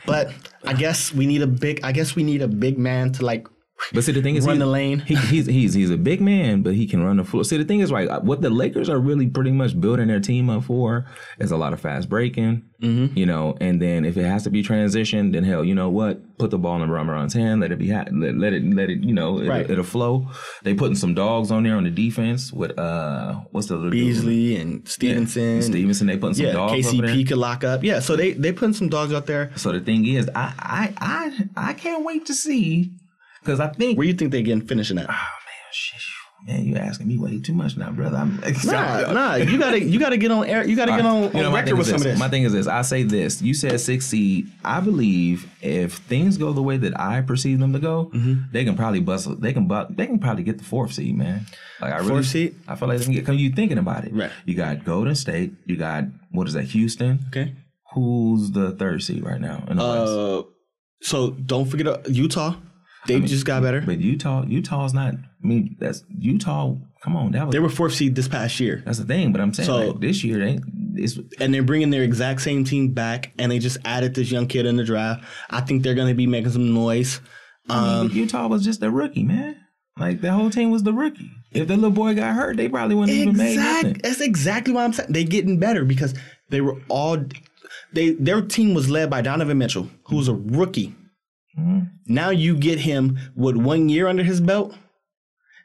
but I guess we need a big. I guess we need a big man to like But see, the thing is, Run he's, the lane. He, he's he's he's a big man, but he can run the floor. See, the thing is, right? What the Lakers are really pretty much building their team up for is a lot of fast breaking. Mm-hmm. You know, and then if it has to be transition, then hell, you know what? Put the ball in Ramaran's hand. Let it be. Ha- let, let it. Let it. You know, it, Right. it'll flow. They putting some dogs on there on the defense with uh, what's the other dude? Beasley and Stephenson. Stephenson. They putting some yeah, dogs. KCP could lock up. Yeah, so they they putting some dogs out there. So the thing is, I I I I can't wait to see because I think Where you think they getting finishing at? Oh man, shit. Man, you asking me way too much now, brother. I'm Nah, nah, you gotta you gotta get on air. You gotta get on, You know, on record with some of this. My thing is this. I say this. You said six seed. I believe if things go the way that I perceive them to go, Mm-hmm. they can probably bust. They can bu- They can probably get the fourth seed, man. Like I really, Fourth seed? I feel like they can get. Cause you thinking about it. Right. You got Golden State. You got what is that? Houston. okay. Who's the third seed right now in the West? Uh, so don't forget uh, Utah. They just got better. But Utah, Utah's not. I mean, that's Utah. Come on, that was They were fourth seed this past year, that's the thing. But I'm saying So- like, this year, they it's and they're bringing their exact same team back, and they just added this young kid in the draft. I think they're gonna be making some noise. I Um, mean, Utah was just a rookie, man. Like the whole team was the rookie. If the little boy got hurt, they probably wouldn't even made Exact. nothing. That's exactly what I'm saying. They're getting better because they were all they their team was led by Donovan Mitchell, who's a rookie. Mm-hmm. Now you get him with one year under his belt.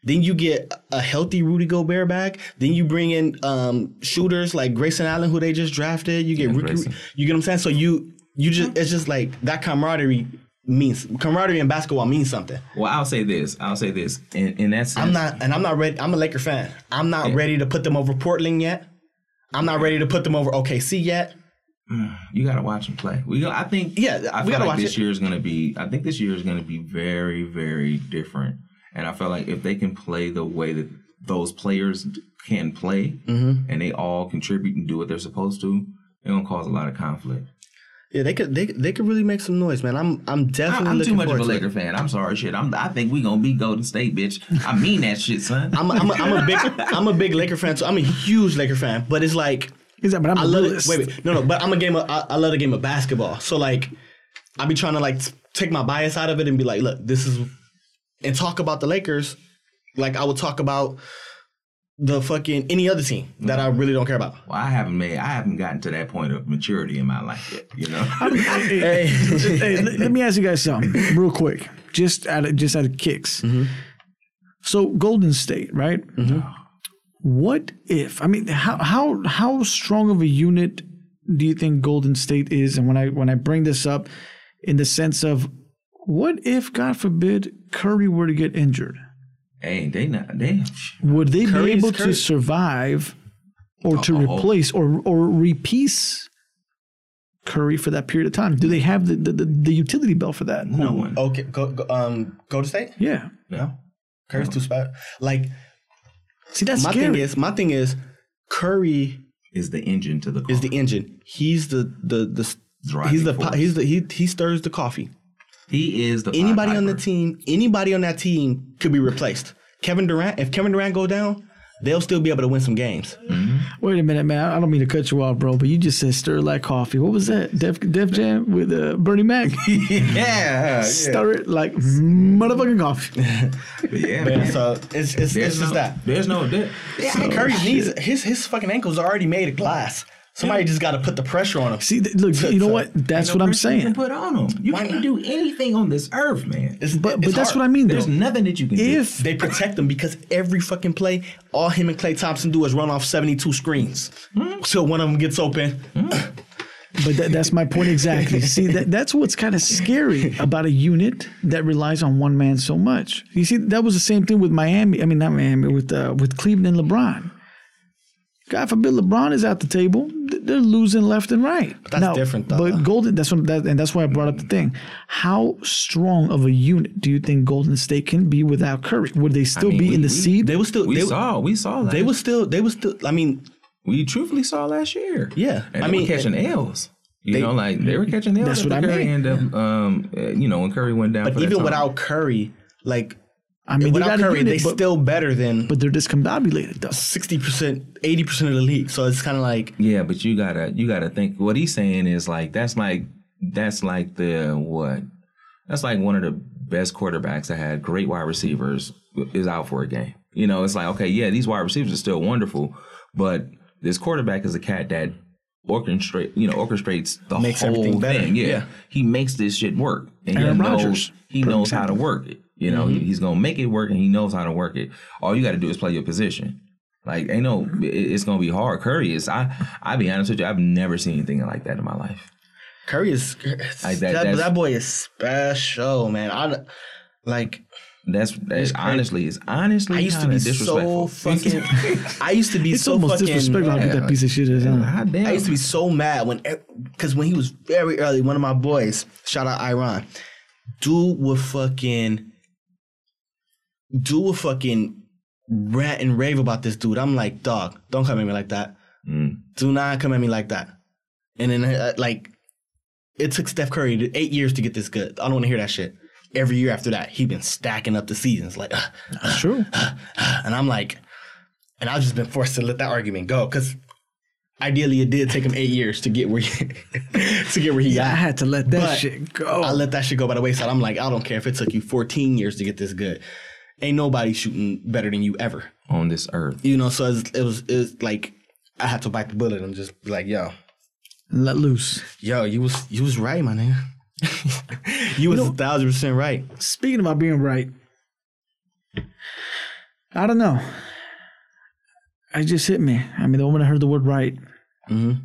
Then you get a healthy Rudy Gobert back. Then you bring in um, shooters like Grayson Allen, who they just drafted. You get Yeah, rookie. You get what I'm saying? So you you just it's just like that camaraderie means camaraderie in basketball means something. Well, I'll say this. I'll say this. In, in that sense, I'm not, and I'm not ready. I'm a Laker fan. I'm not ready to put them over Portland yet. I'm not ready to put them over OKC yet. You gotta watch them play. We, go- I think. Yeah, I we gotta like watch this it. year is gonna be. I think this year is gonna be very, very different. And I feel like if they can play the way that those players can play, Mm-hmm. and they all contribute and do what they're supposed to, they're gonna cause a lot of conflict. Yeah, they could, they they could really make some noise, man. I'm I'm I, definitely I'm too much of a. Laker fan. I'm sorry, shit. I'm. I think we gonna be Golden State, bitch. I mean that shit, son. I'm a, I'm, a, I'm a big I'm a big Laker fan. So I'm a huge Laker fan. But it's like He's like, but I'm I a love it. Wait, wait, no, no. But I'm a game. Of, I, I love the game of basketball. So like, I be trying to like t- take my bias out of it and be like, look, this is, and talk about the Lakers, like I would talk about the fucking any other team that I mm-hmm. really don't care about. Well, I haven't made. I haven't gotten to that point of maturity in my life yet. You know. hey, hey, let, let me ask you guys something real quick, just out of just out of kicks. Mm-hmm. So Golden State, right? Mm-hmm. What if? I mean, how how how strong of a unit do you think Golden State is? And when I when I bring this up, in the sense of, what if, God forbid, Curry were to get injured? hey, they not. They. Would they be Curry's able to survive, or to Uh-oh. replace, or or repiece? Curry for that period of time. Do they have the, the, the, the utility belt for that? No one. Okay, go, go um go to state. Yeah. No, Curry's too special. Like See, that's my scary. thing is, my thing is, Curry Is the engine to the car. is the engine. He's the the the Driving he's the force. po- he's the he he stirs the coffee. He is the Anybody on the team, anybody on that team could be replaced. Kevin Durant, if Kevin Durant go down, they'll still be able to win some games. Wait a minute, man. I don't mean to cut you off, bro, but you just said stir like coffee. What was that? Def, Def Jam with uh, Bernie Mac? yeah, Stir it like motherfucking coffee. Yeah, Yeah, man. so it's it's, There's it's no, just that. There's no. There, Yeah, Curry's knees, his his fucking ankles are already made of glass. Somebody just got to put the pressure on them. See, th- look, you know what? That's no what I'm pressure you saying. can put on them. You Why can't not? do anything on this earth, man. It's, But but that's hard. what I mean, There's nothing that you can do. If They protect them because every fucking play, all him and Klay Thompson do is run off 72 screens. So one of them gets open. But that, that's my point exactly. See, that, that's what's kind of scary about a unit that relies on one man so much. You see, that was the same thing with Miami. I mean, not Miami, with uh, with Cleveland and LeBron. God forbid LeBron is at the table, they're losing left and right. But that's different, though. But Golden, that's what, that, and that's why I brought up the thing. How strong of a unit do you think Golden State can be without Curry? Would they still mean, be we- in the we- seed? They were still we they, saw. We saw. Last, they were still they were still I mean, We truthfully saw last year. Yeah, and I they mean, were catching L's. You they- know, like they were catching L's. That's what I Curry mean. end up, um, uh, you know, when Curry went down. but for that even time. without Curry, like I mean, they without got a Curry, they but, still better than but they're discombobulated though. 60%, 80% of the league. So it's kind of like Yeah, but you gotta you gotta think what he's saying is like that's like that's like the what? That's like one of the best quarterbacks that had great wide receivers is out for a game. You know, it's like, okay, yeah, these wide receivers are still wonderful, but this quarterback is a cat that orchestrate you know, orchestrates the Makes whole everything better. thing. Yeah. Yeah. He makes this shit work. And Aaron he knows Rodgers, he for knows how to work it. You know, he- mm-hmm. he's gonna make it work and he knows how to work it. All you gotta do is play your position. Like, ain't no, mm-hmm. it's gonna be hard. Curry is, I, I be honest with you, I've never seen anything like that in my life. Curry is Like that- that, that boy is special, man. I like That's, that's honestly, it's honestly I used to be so disrespectful. fucking. I used to be It's so almost fucking. disrespectful how good that piece of shit is. Huh? God damn. I used to be so mad when, eh, because when he was very early, one of my boys, shout out Iran, dude would fucking, dude a fucking rant and rave about this dude. I'm like, dog, don't come at me like that. Mm. Do not come at me like that. And then, uh, like, it took Steph Curry eight years to get this good. I don't want to hear that shit. Every year after that, he been stacking up the seasons. Like, That's true. and I'm like, and I've just been forced to let that argument go because ideally it did take him eight years to get where he, to get where he I got. had to let that But shit go. I let that shit go by the wayside. I'm like, I don't care if it took you 14 years to get this good. Ain't nobody shooting better than you ever. on this earth. You know, so it was, it was, it was like I had to bite the bullet and just be like, yo, let loose. yo, you was you was right, my nigga. you was a thousand percent right. Speaking about being right, I don't know. I just hit me. I mean, the moment I heard the word right. Mhm.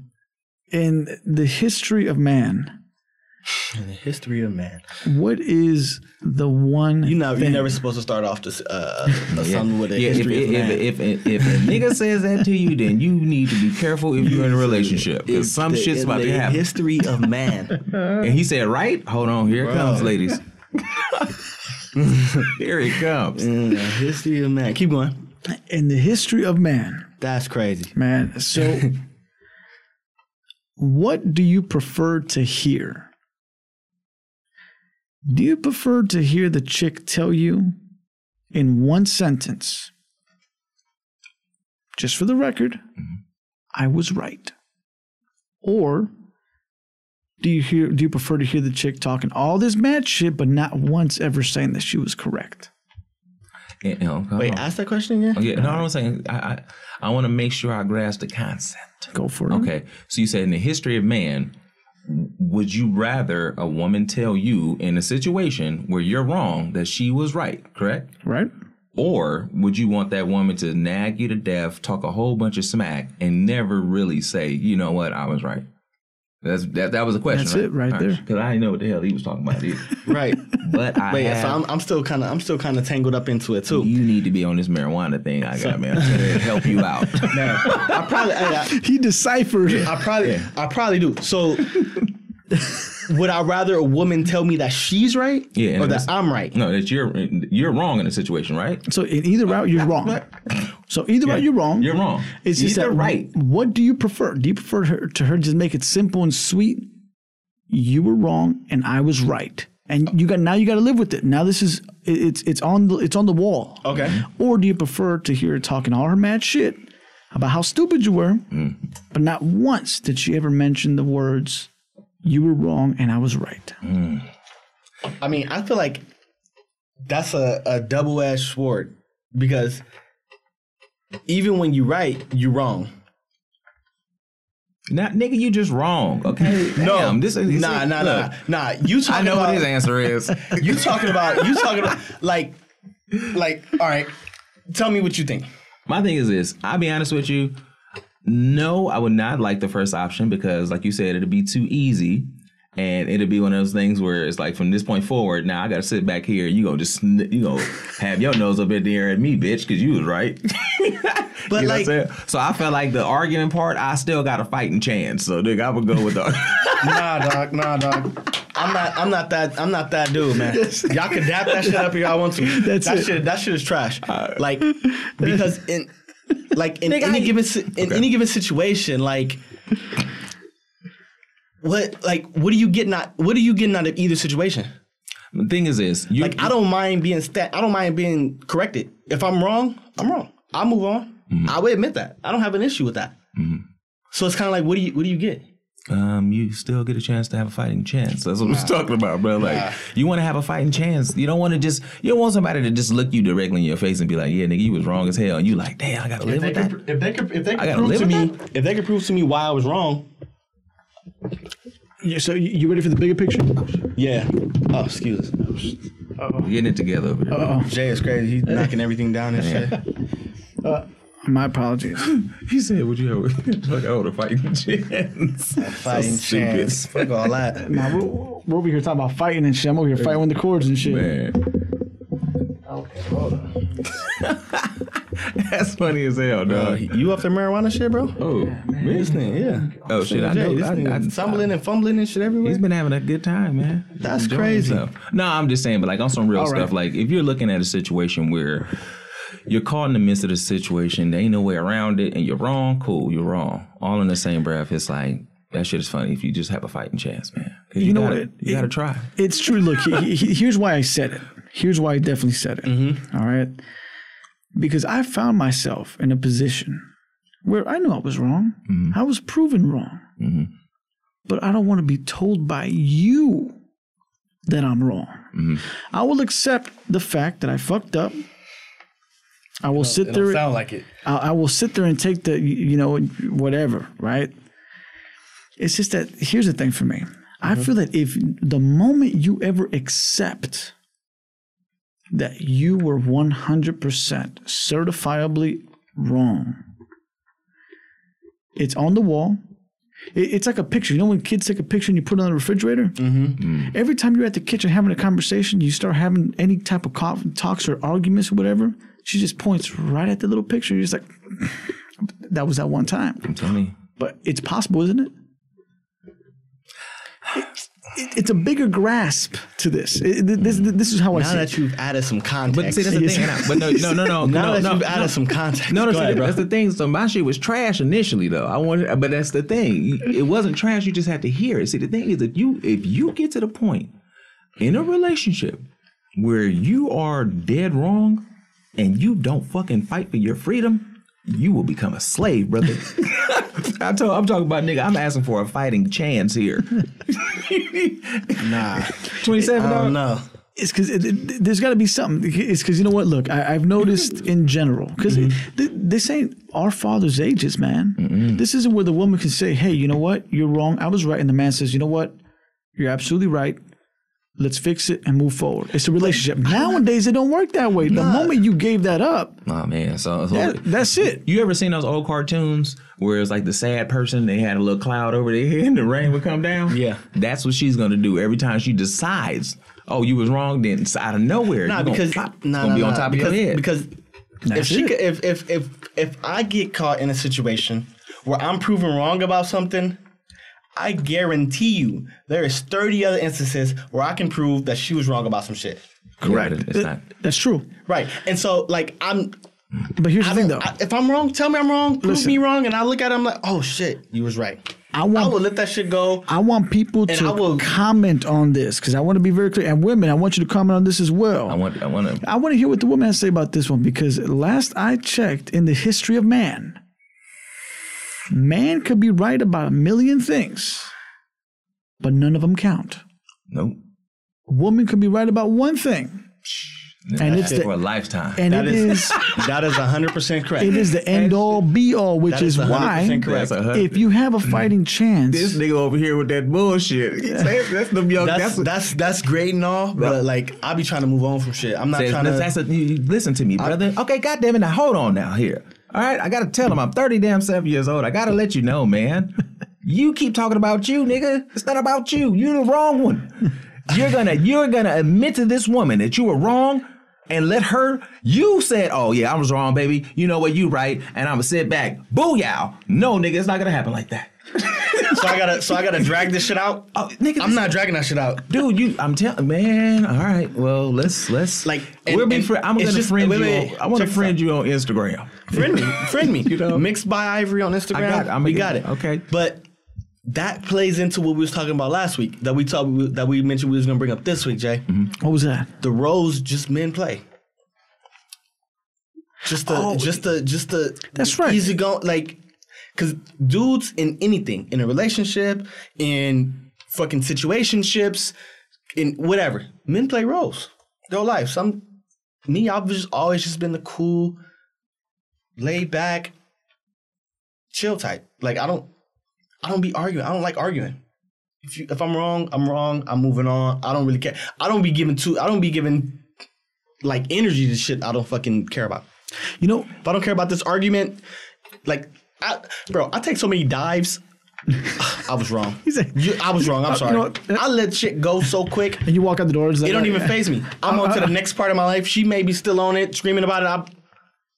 In the history of man, In the history of man, what is the one you know, thing? you're never supposed to start off this uh, a song with a Yeah, history if, of man. if, if, if a nigga says that to you, then you need to be careful if you're in a relationship. Because some the- shit's about to happen. History of man. And he said, right? Hold on, here it comes, ladies. here it comes. In the history of man. Keep going. in the history of man, That's crazy. man. So, what do you prefer to hear? Do you prefer to hear the chick tell you in one sentence, just for the record, mm-hmm. I was right? Or do you hear do you prefer to hear the chick talking all this mad shit but not once ever saying that she was correct? Yeah, you know, Wait, on. ask that question again. Oh, yeah, no, I'm saying I, I, I want to make sure I grasp the concept. Go for it. Okay, so you said in the history of man, would you rather a woman tell you in a situation where you're wrong that she was right, correct? Right? Or would you want that woman to nag you to death, talk a whole bunch of smack, and never really say, you know what, I was right? That's that. That was a question. That's it right there. Because I didn't know what the hell he was talking about either. Right. But I Wait, have, so I'm, I'm still kind of I'm still kind of tangled up into it too. you need to be on this marijuana thing I got, man. To help you out. Man, I probably I, I- He deciphered. I probably I probably do. So would I rather a woman tell me that she's right Yeah, or that's- that I'm right? No, that you're you're wrong in the situation, right? So in either route, you're wrong. So either route, you're wrong. You're wrong. It's just that right. What do you prefer? Do you prefer her to her just make it simple and sweet? You were wrong and I was right, and you got now you got to live with it. Now this is it's it's on the it's on the wall. Okay. Or do you prefer to hear her talking all her mad shit about how stupid you were, Mm. but not once did she ever mention the words "you were wrong and I was right"? I mean, I feel like that's a, a double edged sword because even when you're right, you're wrong. Now, nigga, you just wrong. Okay. Damn, this is nah, nah, look, nah, nah. You talking? I talking know about what his answer is. you talking about you talking about like like all right. Tell me what you think. My thing is this. I'll be honest with you. No, I would not like the first option because, like you said, it'd be too easy. And it'll be one of those things where it's like from this point forward, now I gotta sit back here. You gonna just you gonna have your nose up in the air at me, bitch, because you was right. But You know like so I felt like the arguing part, I still got a fighting chance. So nigga, I would go with the. nah, dog, nah, dog. I'm not. I'm not that. I'm not that dude, man. Y'all can dap that shit up if y'all want to. That's that it. shit. That shit is trash. like because in like in Nigga, any I- given si- in any given situation, like what like what are you getting out? What are you getting out of either situation? the thing is this, you Like I don't mind being sta- I don't mind being corrected. If I'm wrong, I'm wrong. I'll move on. Mm-hmm. I will admit that. I don't have an issue with that. Mm-hmm. So it's kind of like, what do you what do you get? Um, you still get a chance to have a fighting chance. That's what I was talking about, bro. Like, Nah. you want to have a fighting chance. You don't want to just, you don't want somebody to just look you directly in your face and be like, yeah, nigga, you was wrong as hell. And you like, damn, I gotta live with that. if they could, if they I could gotta prove live to with me, if they could prove to me why I was wrong, Yeah, so you you ready for the bigger picture? yeah. Oh, excuse us. We're getting it together over here. Jay is crazy. He's knocking everything down and shit. My apologies. He said, would you have like, I would fighting chance. A Fighting stupid. chance. Fuck all that. Nah, we're, we're over here talking about fighting and shit. I'm over here fighting with the cords and shit. Man. Okay, hold on. That's funny as hell, Uh, dog. you up there marijuana shit, bro? oh, me? This nigga, yeah. Oh shit, I know. This I, nigga I, stumbling and fumbling and shit everywhere. He's been having a good time, man. That's Enjoying crazy. himself. No, I'm just saying, but like on some real All stuff, right. like if you're looking at a situation where you're caught in the midst of the situation, there ain't no way around it, and you're wrong, cool, you're wrong. All in the same breath, it's like that shit is funny if you just have a fighting chance, man. You, You know gotta, what? You gotta try. It's true. Look, he, he, here's why I said it. Here's why I definitely said it. Mm-hmm. All right. Because I found myself in a position where I knew I was wrong. Mm-hmm. I was proven wrong. But I don't want to be told by you that I'm wrong. Mm-hmm. I will accept the fact that I fucked up. I will sit It don't there. sound like it. I, I will sit there and take the, you know, whatever, right? It's just that here's the thing for me. I feel that if the moment you ever accept that you were 100% certifiably wrong, it's on the wall. It- It's like a picture. You know when kids take a picture and you put it on the refrigerator? Mm-hmm. Every time you're at the kitchen having a conversation, you start having any type of co- talks or arguments or whatever, she just points right at the little picture. You're just like, that was that one time. I'm telling you. But it's possible, isn't it? It- it- it's a bigger grasp to this. It- it- this, this is how I Now see Now that it. you've added some context. But see, that's the thing. But no, no, no, no. now no, that no, you've no. added some context. No, no, Go see, ahead, bro. that's the thing. So my shit was trash initially, though. I wanted, but that's the thing. It wasn't trash. You just had to hear it. See, the thing is that you, if you get to the point in a relationship where you are dead wrong and you don't fucking fight for your freedom, you will become a slave, brother. I told, I'm talking about nigga. I'm asking for a fighting chance here. nah, Twenty-seven. I dog? don't know. It's because it, it- there's got to be something. It's because you know what? Look, I, I've noticed in general because mm-hmm. th- this ain't our father's ages, man. This isn't where the woman can say, "Hey, you know what? You're wrong. I was right," and the man says, "You know what? You're absolutely right. Let's fix it and move forward." It's a relationship. Nowadays, it don't work that way. The moment you gave that up, Oh man. So, so that, that's it. You ever seen those old cartoons where it's like the sad person, they had a little cloud over their head and the rain would come down? Yeah. That's what she's gonna do every time she decides, oh, you was wrong, then it's out of nowhere. Nah, because pop, nah, gonna nah, be on top because, of your head. Because if she it. if if if if I get caught in a situation where I'm proven wrong about something, I guarantee you there is 30 other instances where I can prove that she was wrong about some shit. correct. It's not. That's true. Right. And so like I'm But here's the thing, though. I, if I'm wrong, tell me I'm wrong, prove Listen. me wrong, and I look at him like, oh shit, you was right. I want I want will let that shit go. I want people And to I will- comment on this because I want to be very clear. And women, I want you to comment on this as well. I want. I want to. I want to hear what the woman has to say about this one because last I checked in the history of man, man could be right about a million things, but none of them count. Nope. Woman could be right about one thing, and it's for a lifetime. and That it is is that is 100% correct. it is the end all be all, which That is is why correct. That's a hundred. if you have a mm. fighting chance, this nigga over here with that bullshit. That's, that's the young. That's That's, that's that's great and all, but like I be trying to move on from shit. I'm not that's, trying to. that's a, you- listen to me, brother. okay, goddamn it. Now hold on now here. All right, I gotta tell him I'm 30 damn seven years old. I gotta let you know, man. You keep talking about you, nigga. It's not about you. You're the wrong one. You're gonna you're gonna admit to this woman that you were wrong and let her. You said, "Oh yeah, I was wrong, baby. You know what? You right." And I'm gonna sit back. Booyah! No, nigga, it's not gonna happen like that. so I gotta so I gotta drag this shit out. Oh, nigga, I'm not dragging that shit out. Dude, you, I'm telling, man. All right, well, let's let's Like, and- we'll be. and I'm gonna just- friend wait, you. wait, on, I want to friend you on Instagram. Friend me, friend me. You know? mixed by Ivory on Instagram. I got it. I'ma we got it. it. Okay. but that plays into what we was talking about last week. That we talked that we mentioned we was gonna bring up this week, Jay. Mm-hmm. what was that? The roles just men play. Just the Oh, just the just the That's right. easy going like because dudes in anything in a relationship in fucking situationships in whatever men play roles their life. Some me i've just always just been the cool laid back chill type. Like i don't i don't be arguing. I don't like arguing. If you if i'm wrong i'm wrong. I'm moving on. I don't really care. I don't be giving to i don't be giving like energy to shit i don't fucking care about. You know, if I don't care about this argument, like, I, bro, I take so many dives I was wrong. He said- You, I was wrong. I'm Uh, sorry. you know? I let shit go so quick. And you walk out the door. It's like, It don't uh, even phase me. I'm on to the next part of my life. She may be still on it, screaming about it. I'm,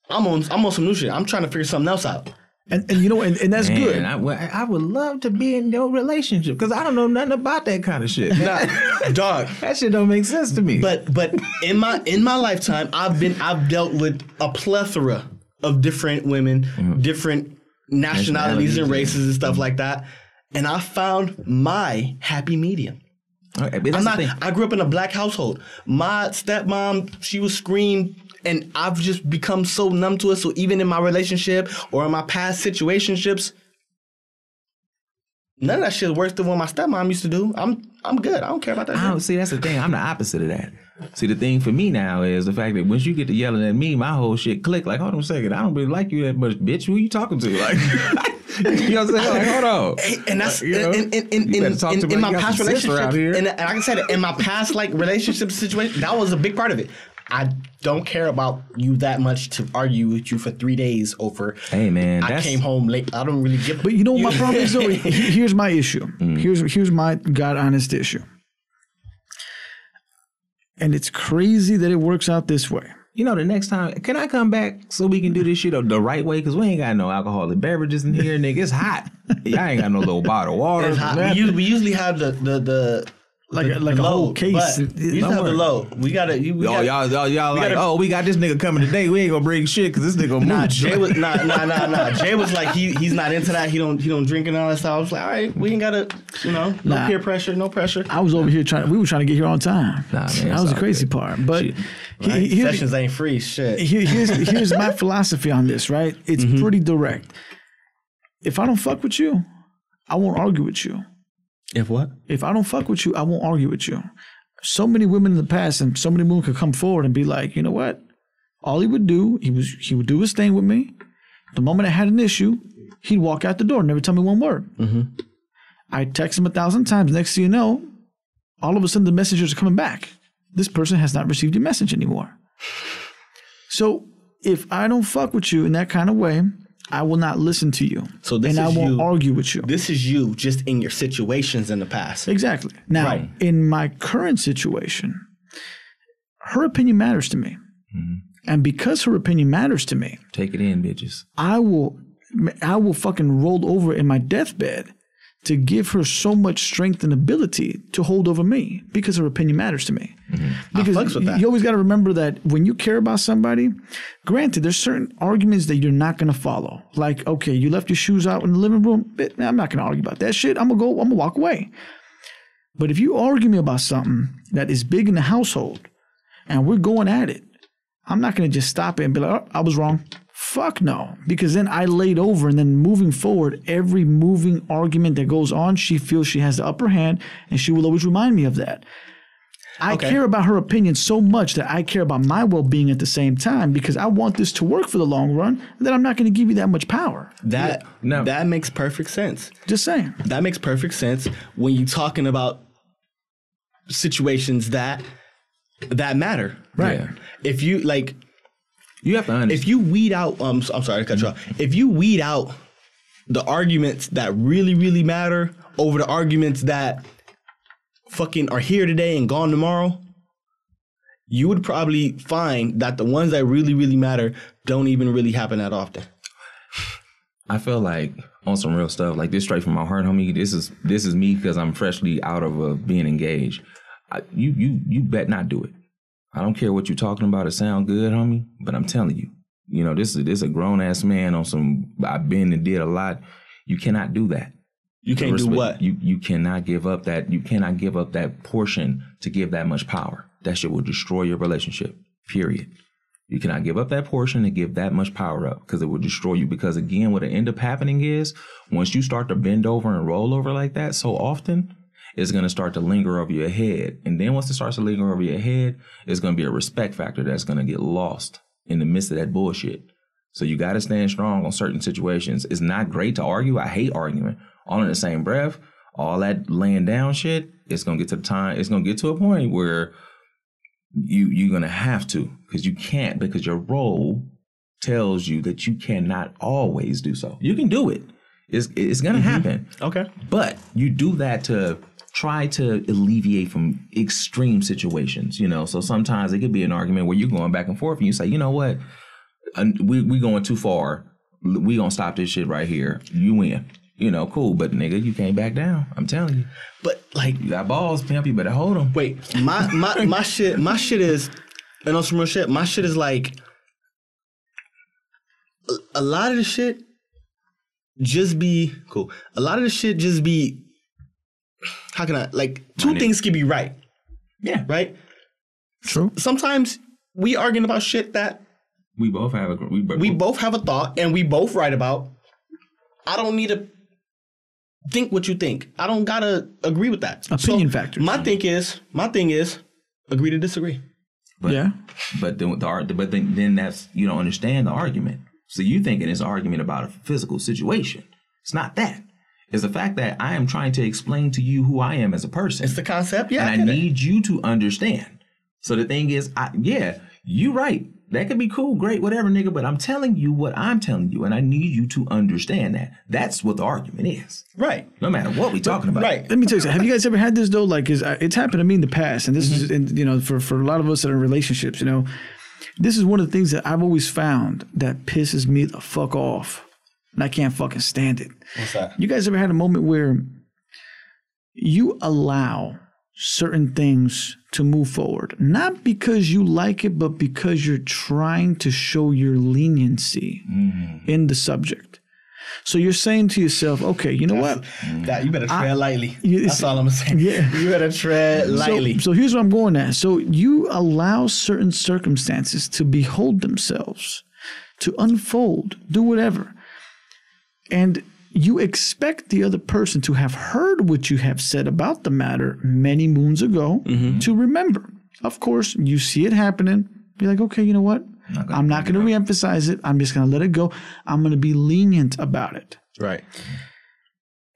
I'm on. I'm on some new shit. I'm trying to figure something else out. And, and you know, and, and that's Man, good. I, would- I would love to be in your relationship because I don't know nothing about that kind of shit. Nah, dog. that shit don't make sense to me. But but in my in my lifetime, I've been I've dealt with a plethora of different women, different nationalities and races and stuff like that, and I found my happy medium. Okay, I'm not. I grew up in a black household. My stepmom, she was screamed, and I've just become so numb to it. So even in my relationship or in my past situationships, none of that shit works than what my stepmom used to do. I'm I'm good. I don't care about that. I don't see. That's the thing. I'm the opposite of that. See, the thing for me now is the fact that once you get to yelling at me, my whole shit click. Like, hold on a second, I don't really like you that much, bitch. Who you talking to? Like, you know what I'm saying? Like, hold on. And that's You know? in, in, in, in, in, in my past some sense around relationship, and, and like I said, in my past like relationship situation, that was a big part of it. I don't care about you that much to argue with you for three days over. Hey, man, I came home late. I don't really give. But you know what my problem is though? Here's my issue. Mm. Here's here's my God honest issue. And it's crazy that it works out this way. You know, the next time, can I come back so we can do this shit the, the right way? Because we ain't got no alcoholic beverages in here, nigga. It's hot. Y'all ain't got no little bottle of water. It's. We, usually, we usually have the the the Like the, a, like the a whole case. but we used to have the low. We gotta. You, we Oh, gotta y'all, y'all, y'all we like, gotta- oh, we got this nigga coming today. We ain't gonna bring shit because this nigga Nah, mooch. Jay was nah nah nah nah. Jay was like he he's not into that. He don't he don't drink and all that stuff. I was like, all right, we ain't gotta you know no Nah. peer pressure, no pressure. I was over here trying. We were trying to get here on time. Nah, man, that was the crazy good. part. But Shit. he- Right? here's, Sessions ain't free. Shit. here- here's here's my philosophy on this. Right, it's Mm-hmm. pretty direct. If I don't fuck with you, I won't argue with you. If what? If I don't fuck with you, I won't argue with you. So many women in the past, and so many women could come forward and be like, you know what? All he would do, he was he would do his thing with me. The moment I had an issue, he'd walk out the door, never tell me one word. Mm-hmm. I text him a thousand times. Next thing you know, all of a sudden the messengers are coming back. This person has not received your message anymore. So if I don't fuck with you in that kind of way, I will not listen to you. So this and I won't you- argue with you. This is you just in your situations in the past. Exactly. Now, Right. in my current situation, her opinion matters to me. Mm-hmm. And because her opinion matters to me, Take it in, bitches. I will I will fucking roll over in my deathbed to give her so much strength and ability to hold over me because her opinion matters to me. Mm-hmm. Because fucks with you- that. you always got to remember that when you care about somebody, granted, there's certain arguments that you're not going to follow. Like, okay, you left your shoes out in the living room. I'm not going to argue about that shit. I'm going to go, I'm going to walk away. But if you argue me about something that is big in the household and we're going at it, I'm not going to just stop it and be like, oh, I was wrong. Fuck no. Because then I laid over and then moving forward, every moving argument that goes on, she feels she has the upper hand and she will always remind me of that. I Okay. care about her opinion so much that I care about my well being at the same time because I want this to work for the long run. That I'm not going to give you that much power. That No. that makes perfect sense. Just saying. That makes perfect sense when you're talking about situations that that matter. Right. Yeah. If you like You have to understand. if you weed out um I'm sorry to cut you off. If you weed out the arguments that really really matter over the arguments that fucking are here today and gone tomorrow, you would probably find that the ones that really really matter don't even really happen that often. I feel like on some real stuff, like this straight from my heart, homie. This is this is me because I'm freshly out of uh, being engaged. I, you you you bet not do it. I don't care what you're talking about. It sound good, homie, but I'm telling you, you know this is this a grown ass man on some. I've been and did a lot. You cannot do that. You can't do what? You you cannot give up that you cannot give up that portion to give that much power. That shit will destroy your relationship. Period. You cannot give up that portion to give that much power up because it will destroy you. Because again, what will end up happening is once you start to bend over and roll over like that so often, it's going to start to linger over your head. And then once it starts to linger over your head, it's going to be a respect factor that's going to get lost in the midst of that bullshit. So you got to stand strong on certain situations. It's not great to argue. I hate arguing. All in the same breath, all that laying down shit, it's going to get to the time, it's going to get to a point where you you're gonna have to because you can't because your role tells you that you cannot always do so. You can do it. It's it's gonna mm-hmm. happen. Okay. But you do that to try to alleviate from extreme situations, you know. So sometimes it could be an argument where you're going back and forth and you say, you know what, we we going too far. We gonna stop this shit right here. You win. You know, cool. But nigga, you can't back down. I'm telling you. But like, You got balls, pimp. You better hold them. wait, my my my shit, my shit is, and on some real shit, my shit is like, a, a lot of the shit just be cool. A lot of the shit just be, how can I like two Minute. things can be right, Yeah. right? True. Sometimes we arguing about shit that We both have a we, we both have a thought and we both right about. I don't need to think what you think. I don't gotta agree with that. Opinion So, factors. My thing is, my thing is, agree to disagree. But, yeah. But then with the art, but then then that's you don't understand the argument. So you thinking it's an argument about a physical situation. It's not that. It's the fact that I am trying to explain to you who I am as a person. It's the concept, yeah. And I get it. need you to understand. So the thing is, I, yeah, you right. That could be cool, great, whatever, nigga. But I'm telling you what I'm telling you, and I need you to understand that. That's what the argument is. right, No matter what we're talking about. right. Let me tell you something. Have you guys ever had this though? Like, 'cause, uh, it's happened to me in the past, and this is, Mm-hmm. and, you know, for for a lot of us that are in relationships, you know, this is one of the things that I've always found that pisses me the fuck off, and I can't fucking stand it. What's that? You guys ever had a moment where you allow certain things to move forward, not because you like it, but because you're trying to show your leniency mm-hmm. in the subject. So you're saying to yourself, okay, you know what? Mm-hmm. That you better tread lightly. you- That's all I'm saying. Yeah. you better tread lightly. So, so here's what I'm going at. So you allow certain circumstances to behold themselves, to unfold, do whatever. And you expect the other person to have heard what you have said about the matter many moons ago mm-hmm. to remember. Of course, you see it happening. Be like, okay, you know what? I'm not going to reemphasize it. I'm just going to let it go. I'm going to be lenient about it. right.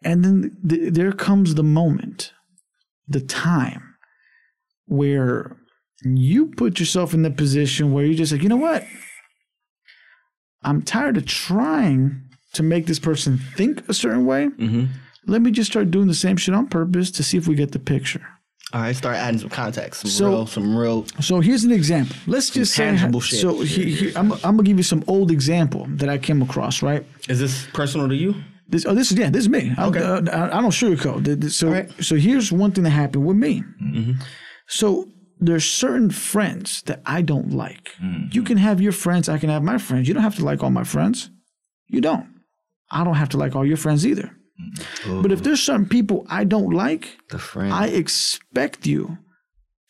And then th- there comes the moment, the time where you put yourself in the position where you're just like, you know what? I'm tired of trying to make this person think a certain way. Mm-hmm. Let me just start doing the same shit on purpose to see if we get the picture. All right, start adding some context, some So- real, some real. So here's an example. Let's just say, tangible shit. so he, he, I'm, I'm gonna give you some old example that I came across. Right. Is this personal to you? This, oh, this is yeah, this is me. I, Okay. uh, I, I don't sugarcoat. So, right. so here's one thing that happened with me. Mm-hmm. So there's certain friends that I don't like. Mm-hmm. You can have your friends. I can have my friends. You don't have to like all my friends. You don't. I don't have to like all your friends either. Mm. But if there's certain people I don't like. I expect you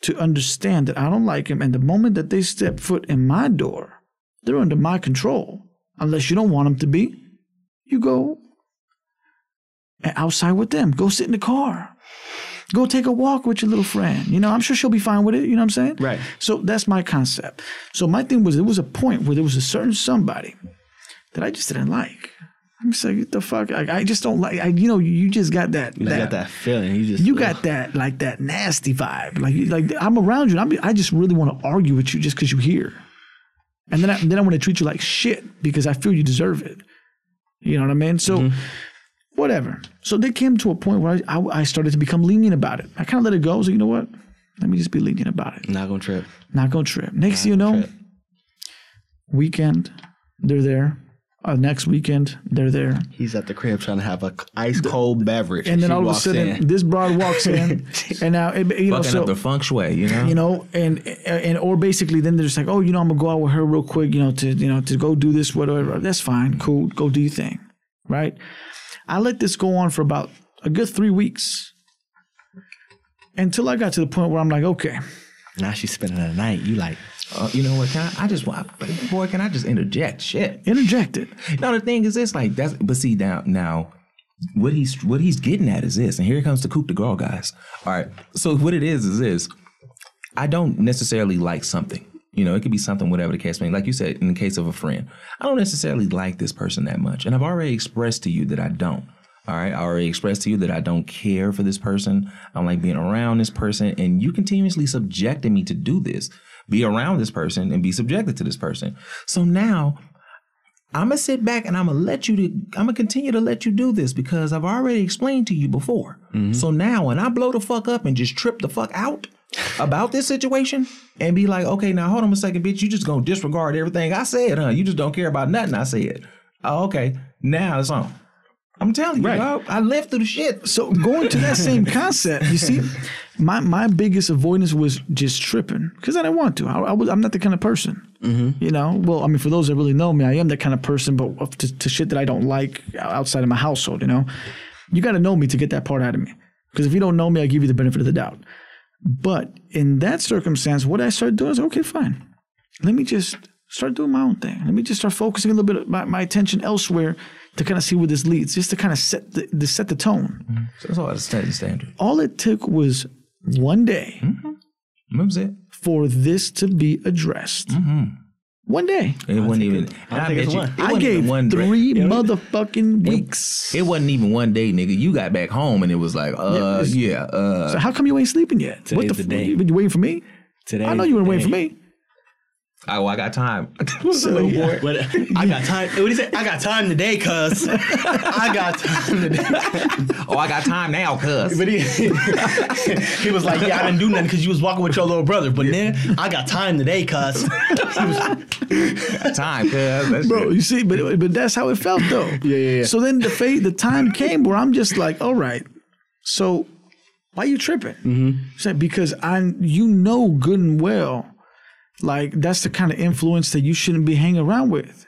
to understand that I don't like them. And the moment that they step foot in my door, they're under my control. Unless you don't want them to be, you go outside with them. Go sit in the car. Go take a walk with your little friend. You know, I'm sure she'll be fine with it. You know what I'm saying? Right. So that's my concept. So my thing was, there was a point where there was a certain somebody that I just didn't like. I'm just like, what the fuck? I, I just don't like. I, you know, you just got that. you got that feeling. You just You got that like that nasty vibe. Like like I'm around you. And I'm, I just really want to argue with you just because you're here, and then I, then I want to treat you like shit because I feel you deserve it. You know what I mean? So mm-hmm. whatever. So they came to a point where I, I, I started to become lenient about it. I kind of let it go. I like, you know what? Let me just be lenient about it. not gonna trip. Not gonna trip. Next thing you know, trip. weekend they're there. Uh, next weekend they're there. He's at the crib trying to have a ice cold beverage, And then all of a sudden, in. this broad walks in, and now it, you know Fucking so up the feng shui, you know? you know, and and or basically then they're just like, oh, you know, I'm gonna go out with her real quick, you know, to you know to go do this, whatever. That's fine, cool. Go do your thing, right? I let this go on for about a good three weeks until I got to the point where I'm like, okay, now she's spending the night. You like Uh, you know what? Can I, I just want, boy, can I just interject? Shit. interject it. No, the thing is this, like that's but see now now what he's what he's getting at is this, and here comes the coup de grace, guys. All right. So what it is is this. I don't necessarily like something. You know, it could be something, whatever the case may be. Like you said, in the case of a friend, I don't necessarily like this person that much. And I've already expressed to you that I don't. All right. I already expressed to you that I don't care for this person. I don't like being around this person. And you continuously subjected me to do this, be around this person and be subjected to this person. So now I'm gonna sit back and I'm gonna let you. To, I'm gonna continue to let you do this because I've already explained to you before. Mm-hmm. So now, when I blow the fuck up and just trip the fuck out about this situation and be like, okay, now hold on a second, bitch, you just gonna disregard everything I said, huh? You just don't care about nothing I said. Oh, okay, now it's on. I'm telling you, Right. dog, I lived through the shit. So going to that same concept, you see, my my biggest avoidance was just tripping because I didn't want to. I, I was I'm not the kind of person. Mm-hmm. You know, well, I mean, for those that really know me, I am that kind of person. But to, to shit that I don't like outside of my household, you know, you got to know me to get that part out of me. Because if you don't know me, I give you the benefit of the doubt. But in that circumstance, what I started doing is okay, fine. Let me just start doing my own thing. Let me just start focusing a little bit of my, my attention elsewhere to kind of see where this leads, just to kind of set the, to set the tone mm-hmm. So that's all the steady standard. all it took was one day That was it. for this to be addressed. One day. It wasn't even. I, think you, one. it I gave one day. three motherfucking weeks. It wasn't even one day, nigga. You got back home and it was like, uh, it's- yeah, uh, So how come you ain't sleeping yet? what Today's the, the day. You, you waiting for me? Today, I know you weren't waiting for me. Oh, I got time. So, yeah. boy. But I got time. What do you say? I got time today, cuz. I got time today. Oh, I got time now, cuz. But he, he was like, "Yeah, I didn't do nothing because you was walking with your little brother." But then I got time today, cuz. time, cuz. Bro, it. you see, but but that's how it felt though. Yeah, yeah, yeah. So then the fate, the time came where I'm just like, all right, so why you tripping? Mm-hmm. because I, you know, good and well, like that's the kind of influence that you shouldn't be hanging around with.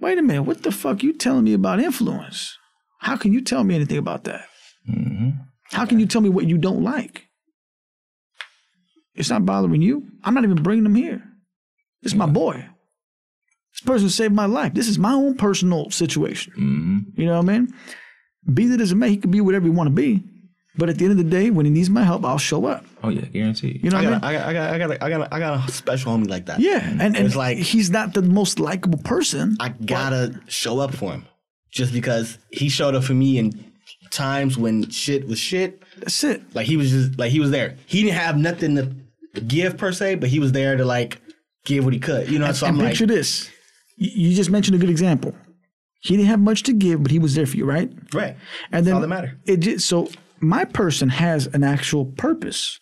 Wait a minute, what the fuck you telling me about influence? How can you tell me anything about that? Mm-hmm. How can you tell me what you don't like? It's not bothering you. I'm not even bringing them here. It's my boy. This person saved my life. This is my own personal situation. Mm-hmm. You know what I mean? Be that as it may, he could be whatever you want to be. But at the end of the day, when he needs my help, I'll show up. Oh yeah, guaranteed. You know I what I mean? I got, I got, I got, I got, I got a special homie like that. Yeah, and, and It's like- he's not the most likable person. I gotta show up for him, just because he showed up for me in times when shit was shit. That's it. Like he was just like he was there. He didn't have nothing to give per se, but he was there to like give what he could. You know, so and I'm like, picture this. You you just mentioned a good example. He didn't have much to give, but he was there for you, right? right. And then all that matter. It just, so my person has an actual purpose.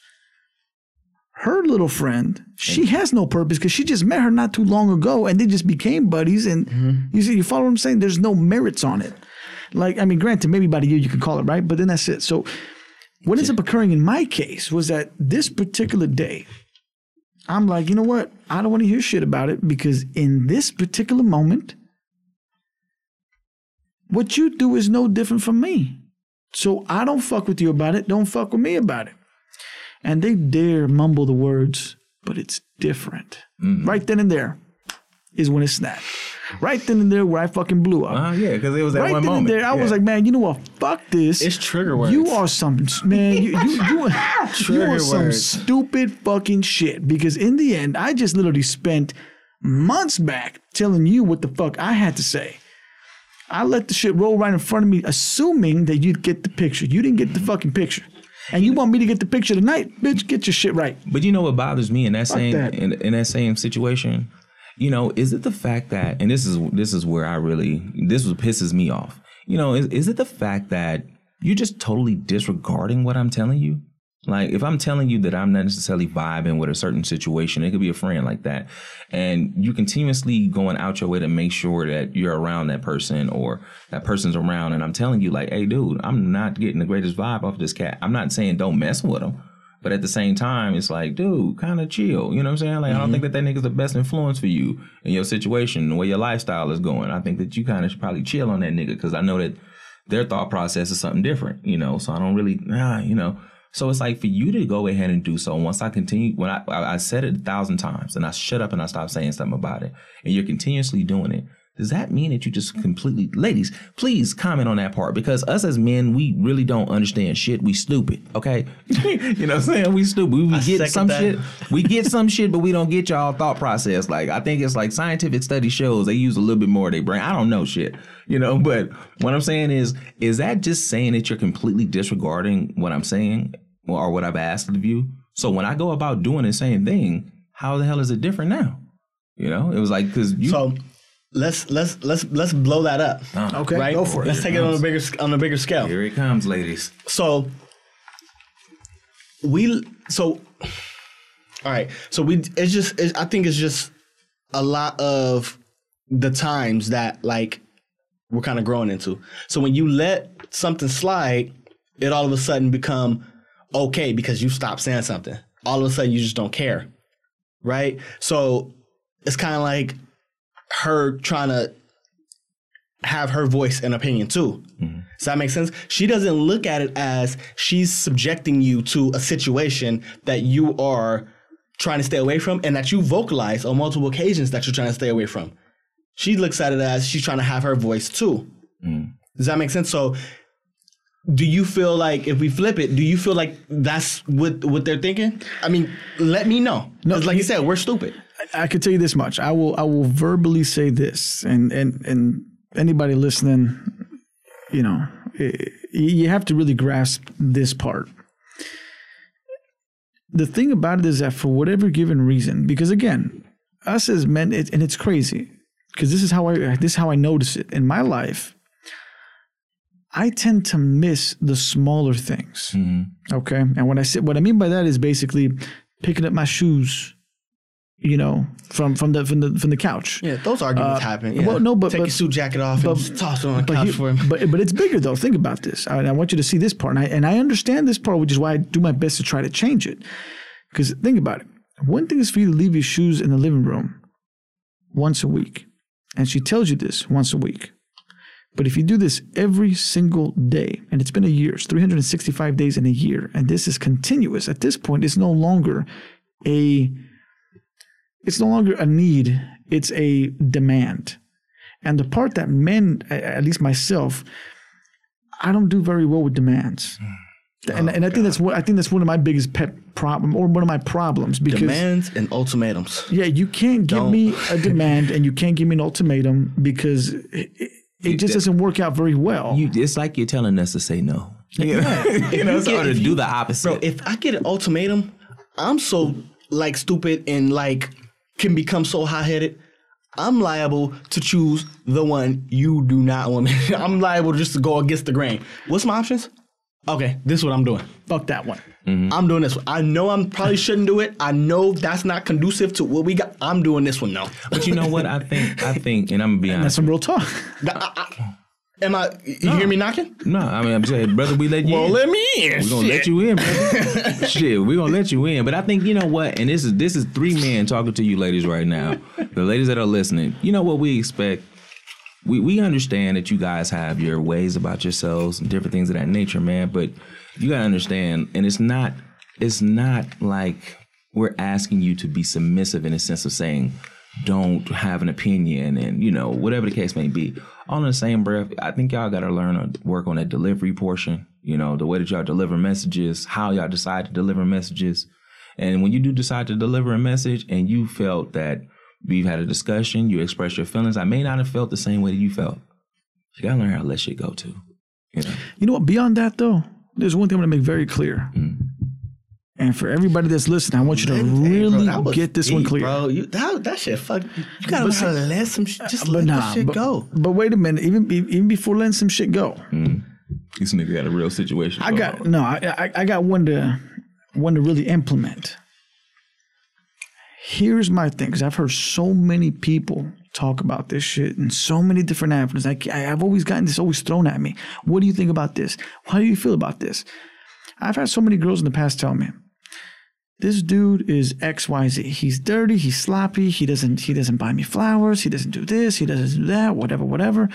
Her little friend, she has no purpose because she just met her not too long ago, and they just became buddies. And Mm-hmm. you see, you follow what I'm saying? There's no merits on it. Like, I mean, granted, maybe about a year you can call it right, but then that's it. So, what ends up occurring in my case was that this particular day, I'm like, you know what? I don't want to hear shit about it because in this particular moment, what you do is no different from me. So I don't fuck with you about it. Don't fuck with me about it. And they dare mumble the words, but it's different. Right then and there is when it snapped. Right then and there where I fucking blew up. Uh, yeah, because it was that right one then moment. and there, I was like, man, you know what? Fuck this. It's trigger words. You are some man. You you you, you are Trigger some words. stupid fucking shit. Because in the end, I just literally spent months back telling you what the fuck I had to say. I let the shit roll right in front of me, assuming that you'd get the picture. You didn't get the fucking picture, and you want me to get the picture tonight, bitch? Get your shit right. But you know what bothers me in that same that. In, in that same situation? You know, is it the fact that and this is this is where I really this what pisses me off. You know, is is it the fact that you're just totally disregarding what I'm telling you? Like if I'm telling you that I'm not necessarily vibing with a certain situation, it could be a friend like that, and you continuously going out your way to make sure that you're around that person or that person's around, and I'm telling you like, hey, dude, I'm not getting the greatest vibe off this cat. I'm not saying don't mess with him, but at the same time, it's like, dude, kind of chill. You know what I'm saying? Like, I don't mm-hmm. think that that nigga's the best influence for you in your situation, the way your lifestyle is going. I think that you kind of should probably chill on that nigga because I know that their thought process is something different, you know? So I don't really, you know. So it's like for you to go ahead and do so. Once I continue, when I, I, said it a thousand times and I shut up and I stopped saying something about it, and you're continuously doing it, does that mean that you just completely, ladies, please comment on that part because us as men, we really don't understand shit. We stupid, okay? you know what I'm saying? We stupid. We, we get some that. shit. We get some shit, but we don't get y'all thought process. Like I think it's like scientific study shows they use a little bit more of their brain. I don't know shit, you know. But what I'm saying is, is that just saying that you're completely disregarding what I'm saying or what I've asked of you? So when I go about doing the same thing, how the hell is it different now? You know, it was like because you. So let's let's let's let's blow that up. Uh-huh. Okay, Right? go for it. Let's take it on a bigger on a bigger scale. Here it comes, ladies. So we so all right. So we it's just it's, I think it's just a lot of the times that like we're kind of growing into. So when you let something slide, it all of a sudden become okay because you stop saying something. All of a sudden you just don't care. Right? So it's kind of like her trying to have her voice and opinion too. Mm-hmm. Does that make sense? She doesn't look at it as she's subjecting you to a situation that you are trying to stay away from and that you vocalize on multiple occasions that you're trying to stay away from. She looks at it as she's trying to have her voice too. Mm. Does that make sense? So do you feel like if we flip it, do you feel like that's what what they're thinking? I mean, let me know. No, like you said, we're stupid. I can tell you this much. I will I will verbally say this, and and and anybody listening, you know, eh, you have to really grasp this part. The thing about it is that for whatever given reason, because again, us as men, it, and it's crazy, because this is how I this is how I notice it in my life. I tend to miss the smaller things. Mm-hmm. Okay, and what I say, what I mean by that is basically picking up my shoes you know, from from the from the from the couch. Yeah, those arguments uh, happen. Yeah. well, no, but- take but- your suit jacket off and just toss it on the couch you- for him. but but it's bigger though. Think about this. I, I want you to see this part, and I and I understand this part, which is why I do my best to try to change it. Because think about it. One thing is for you to leave your shoes in the living room once a week, and she tells you this once a week. But if you do this every single day, and it's been a year, it's 365 days in a year, and this is continuous, at this point, it's no longer a it's no longer a need, it's a demand. And the part that men, at least myself, I don't do very well with demands. Hmm. And, and I oh, think that's what I think that's one of my biggest pet problem or one of my problems because Demands and ultimatums. yeah, you can't give Don't. me a demand and you can't give me an ultimatum because it, it, it just doesn't work out very well. You, it's like you're telling us to say no. You know, you know get- or to do the opposite. Bro, if I get an ultimatum, I'm so like stupid and like can become so hot headed. I'm liable to choose the one you do not want me. I'm liable just to go against the grain. What's my options? Okay, this is what I'm doing. Fuck that one. Mm-hmm. I'm doing this one. I know I'm probably shouldn't do it. I know that's not conducive to what we got. I'm doing this one though. but you know what? I think, I think, and I'm gonna be honest. That's honest. some real talk. Am I? You hear me knocking? No, I mean, I'm saying, brother, we let you Well, in. let me in. We're gonna let you in, brother. Shit, we're gonna let you in. But I think you know what, and this is this is three men talking to you ladies right now. The ladies that are listening, you know what we expect. We we understand that you guys have your ways about yourselves and different things of that nature, man. But you gotta understand, and it's not it's not like we're asking you to be submissive in a sense of saying don't have an opinion and you know whatever the case may be. All in the same breath i think y'all got to learn to work on that delivery portion you know the way that y'all deliver messages how y'all decide to deliver messages. And when you do decide to deliver a message and you felt that we've had a discussion you express your feelings i may not have felt the same way that you felt. You gotta learn how to let shit go too you know? You know what? Beyond that, though, there's one thing I'm going to make very clear. Mm. And for everybody that's listening, I want you to Hey, really that was get this one clear. bro. You, that, that shit, fuck. You gotta But learn how to let some sh- just But let nah, that shit but, go. but wait a minute. Even even before letting some shit go, mm. this nigga got a real situation I got on. no. I, I I got one to one to really implement. Here's my thing, because I've heard so many people talk about this shit in so many different avenues. I, I've always gotten this always thrown at me. What do you think about this? How do you feel about this? I've had so many girls in the past tell me, this dude is XYZ. He's dirty, he's sloppy, he doesn't he doesn't buy me flowers, he doesn't do this, he doesn't do that, whatever, whatever.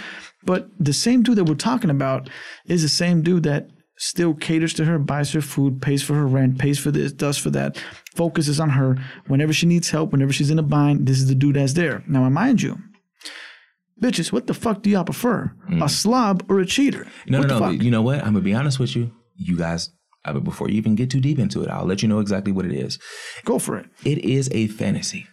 But the same dude that we're talking about is the same dude that still caters to her, buys her food, pays for her rent, pays for this, does for that, focuses on her. Whenever she needs help, whenever she's in a bind, this is the dude that's there. Now, mind you, bitches, what the fuck do y'all prefer? A mm. slob or a cheater? No, what no, no. fuck? You know what? I'm gonna be honest with you. You guys, I mean, before you even get too deep into it, I'll let you know exactly what it is. Go for it. It is a fantasy.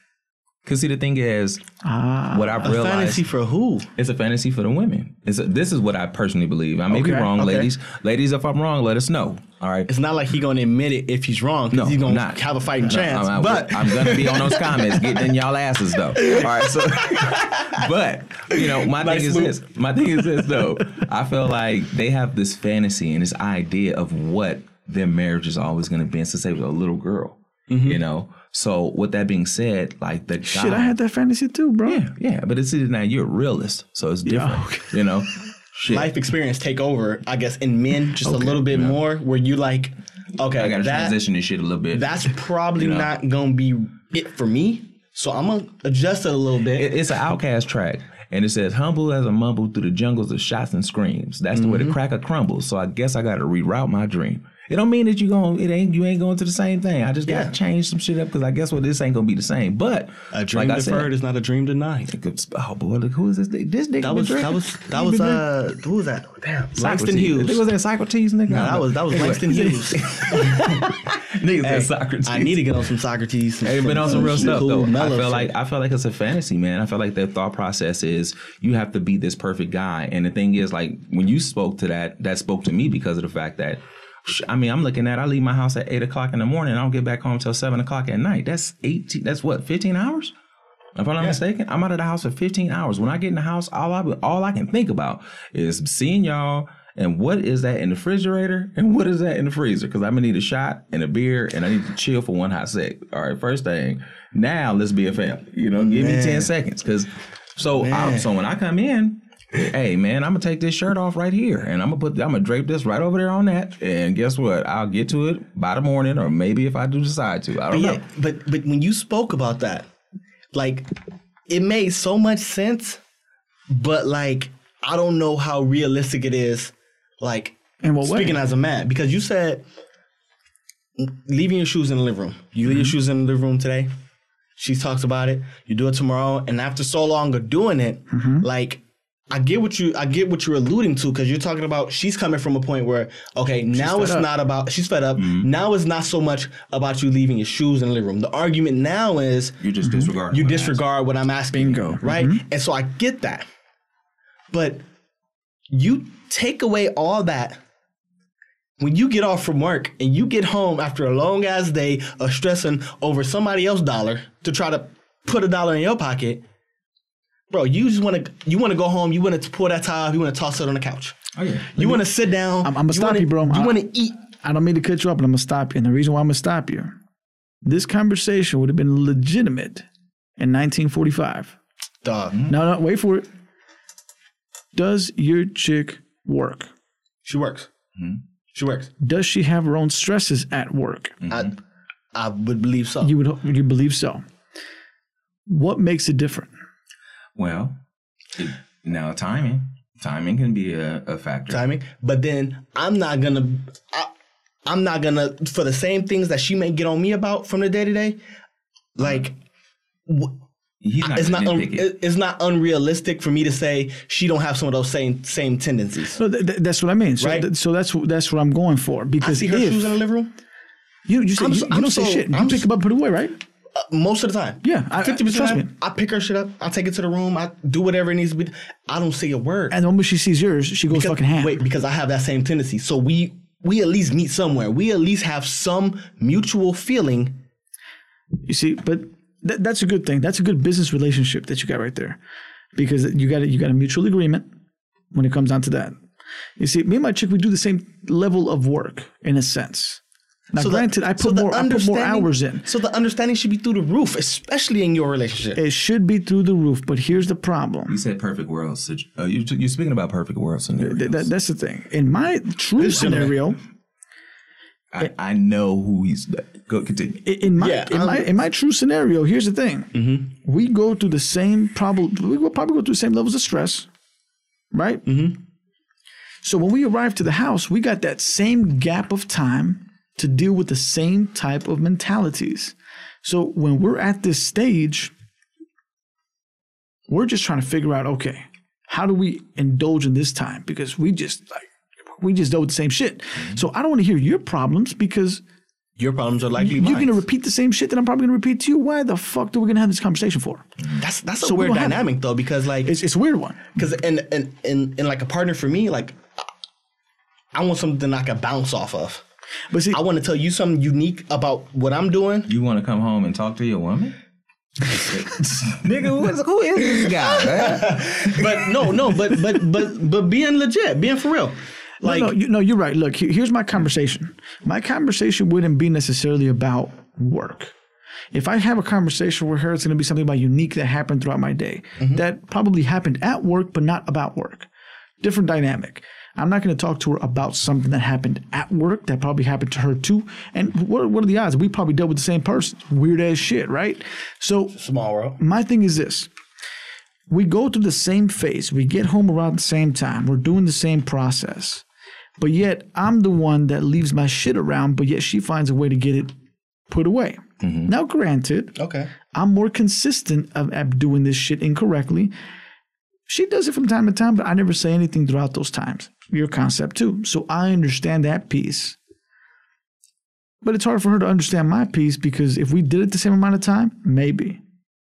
Cause see, the thing is, Ah, what I've A realized fantasy for who? it's a fantasy for the women. It's a, this is what I personally believe. I may be wrong, okay. ladies. Ladies, if I'm wrong, let us know. All right. It's not like he gonna admit it if he's wrong. No, he's gonna not. have a fighting No, chance. I'm, but I'm gonna be on those comments, getting in y'all asses though. All right, so but you know, my Nice thing is move. this. My thing is this though. I feel like they have this fantasy and this idea of what their marriage is always gonna be And since they were a little girl. Mm-hmm. You know. So with that being said, like the shit, guy, I had that fantasy too, bro. yeah, yeah, but it's now you're a realist, so it's different. okay. You know. Shit. life experience take over, I guess, in men just a little bit more, where you like, okay, I gotta that, transition this shit a little bit. that's probably You know. not gonna be it for me. So I'm gonna adjust it a little bit. It- it's an OutKast track. And it says, humble as a mumble through the jungles of shots and screams. That's the way Mm-hmm. the cracker crumbles. So I guess I gotta reroute my dream. It don't mean that you going it ain't you ain't going to the same thing. I just gotta change some shit up because I guess what this ain't gonna be the same. But a dream like I said, deferred is not a dream denied. Oh boy, look who is this? This nigga That was that was that was uh who was that? Damn, drinking. Langston. Hughes. Was that Socrates nigga? No, that was that was Langston Hughes. Niggas Hey, said Socrates. I need to get on some Socrates. Hey, been on some real stuff cool though. I feel like I feel like it's a fantasy, man. I feel like their thought process is you have to be this perfect guy. And the thing is, like when you spoke to that, that spoke to me because of the fact that I mean, I'm looking at I leave my house at eight o'clock in the morning. I don't get back home till seven o'clock at night. That's eighteen. That's what fifteen hours. If I'm not mistaken, I'm out of the house for 15 hours. When I get in the house, all I all I can think about is seeing y'all and what is that in the refrigerator and what is that in the freezer? Because I'm gonna need a shot and a beer and I need to chill for one hot sec. All right, first thing. Now let's be a family. You know, give me 10 seconds. Cause so I, so when I come in, hey man, I'm gonna take this shirt off right here and I'm gonna put I'm gonna drape this right over there on that. And guess what? I'll get to it by the morning, or maybe if I do decide to. I don't But know. yeah, but but when you spoke about that, like it made so much sense, but like I don't know how realistic it is. Like In what way? speaking as a man, because you said leaving your shoes in the living room. You leave your Mm-hmm. shoes in the living room today. She talks about it. You do it tomorrow, and after so long of doing it, Mm-hmm. like I get what you I get what you're alluding to because you're talking about she's coming from a point where okay now it's up. not about she's fed up Mm-hmm. now it's not so much about you leaving your shoes in the living room the argument now is You just disregard. you what disregard what I'm asking Bingo. you, right and so I get that but you take away all that when you get off from work and you get home after a long ass day of stressing over somebody else's dollar to try to put a dollar in your pocket, bro, you just want to you want to go home. You want to pull that towel. You want to toss it on the couch. Oh yeah. You want to sit down. I'm- I'ma stop wanna, you, bro. You want to eat. I don't mean to cut you up, but I'm gonna stop you. And the reason why I'm gonna stop you, this conversation would have been legitimate in 1945. Dog. Mm-hmm. No, no, wait for it. Does your chick work? She works. Mm-hmm. She works. Does she have her own stresses at work? Mm-hmm. I I would believe so. You would you believe so? What makes it different? Well, it- now timing. Timing can be a, a factor. timing. But then I'm not gonna. I, I'm not gonna for the same things that she may get on me about from the day to day. Like He's not it's not un, it. it- it's not unrealistic for me to say she don't have some of those same same tendencies. So th- th- that's what I mean. So, Right. th- so that's that's what I'm going for. because I Because see her if shoes in the living room you you, say, I'm you, you I'm don't say shit, you I'm pick so- them up, put it away, right? Uh, most of the time. Yeah, fifty percent. trust of me. the time, I pick her shit up. I take it to the room. I do whatever it needs to be. I don't say a word. And the moment she sees yours, she goes Because- fucking ham. Wait, because I have that same tendency. So we we at least meet somewhere. We at least have some mutual feeling. You see, but th- that's a good thing. That's a good business relationship that you got right there, because you got a, you got a mutual agreement when it comes down to that. You see, me and my chick, we do the same level of work in a sense. Now, So the- granted, I put so the more I put more hours in. So the understanding should be through the roof, especially in your relationship. It should be through the roof, but here's the problem. You said perfect world. situ- Uh, you, you're speaking about perfect world scenarios. Th- that- that's the thing. In my true This scenario- scenario, I, I know who he's. Go continue. in my Yeah, in my I'm- in my true scenario, here's the thing: we go through the same problem. we will probably go through the same levels of stress, right? Mm-hmm. So when we arrive to the house, we got that same gap of time to deal with the same type of mentalities. So when we're at this stage, we're just trying to figure out, okay, how do we indulge in this time? Because we just like we just dealt with the same shit. Mm-hmm. So I don't want to hear your problems because Your problems are likely You're mine. gonna repeat the same shit that I'm probably gonna repeat to you. Why the fuck are we gonna have this conversation for? Mm-hmm. That's that's a So we weird have- dynamic though, because like It's it's a weird one. because and and and and like a partner for me, like I want something I can bounce off of. But see, I want to tell you something unique about what I'm doing. You want to come home and talk to your woman? Nigga, who is, who is this guy? man? But no, no, but but but but being legit, being for real. Like no, no, you, no, you're right. Look, here's my conversation. My conversation wouldn't be necessarily about work. If I have a conversation with her, it's going to be something about unique that happened throughout my day mm-hmm. that probably happened at work, but not about work. Different dynamic. I'm not going to talk to her about something that happened at work that probably happened to her too. And what, what are the odds? We probably dealt with the same person. Weird ass shit, right? So small world. my thing is this we go through the same phase we get home around the same time we're doing the same process but yet i'm the one that leaves my shit around but yet she finds a way to get it put away mm-hmm. now granted Okay. i'm more consistent of, at doing this shit incorrectly she does it from time to time but i never say anything throughout those times your concept too so i understand that piece but it's hard for her to understand my piece because if we did it the same amount of time, maybe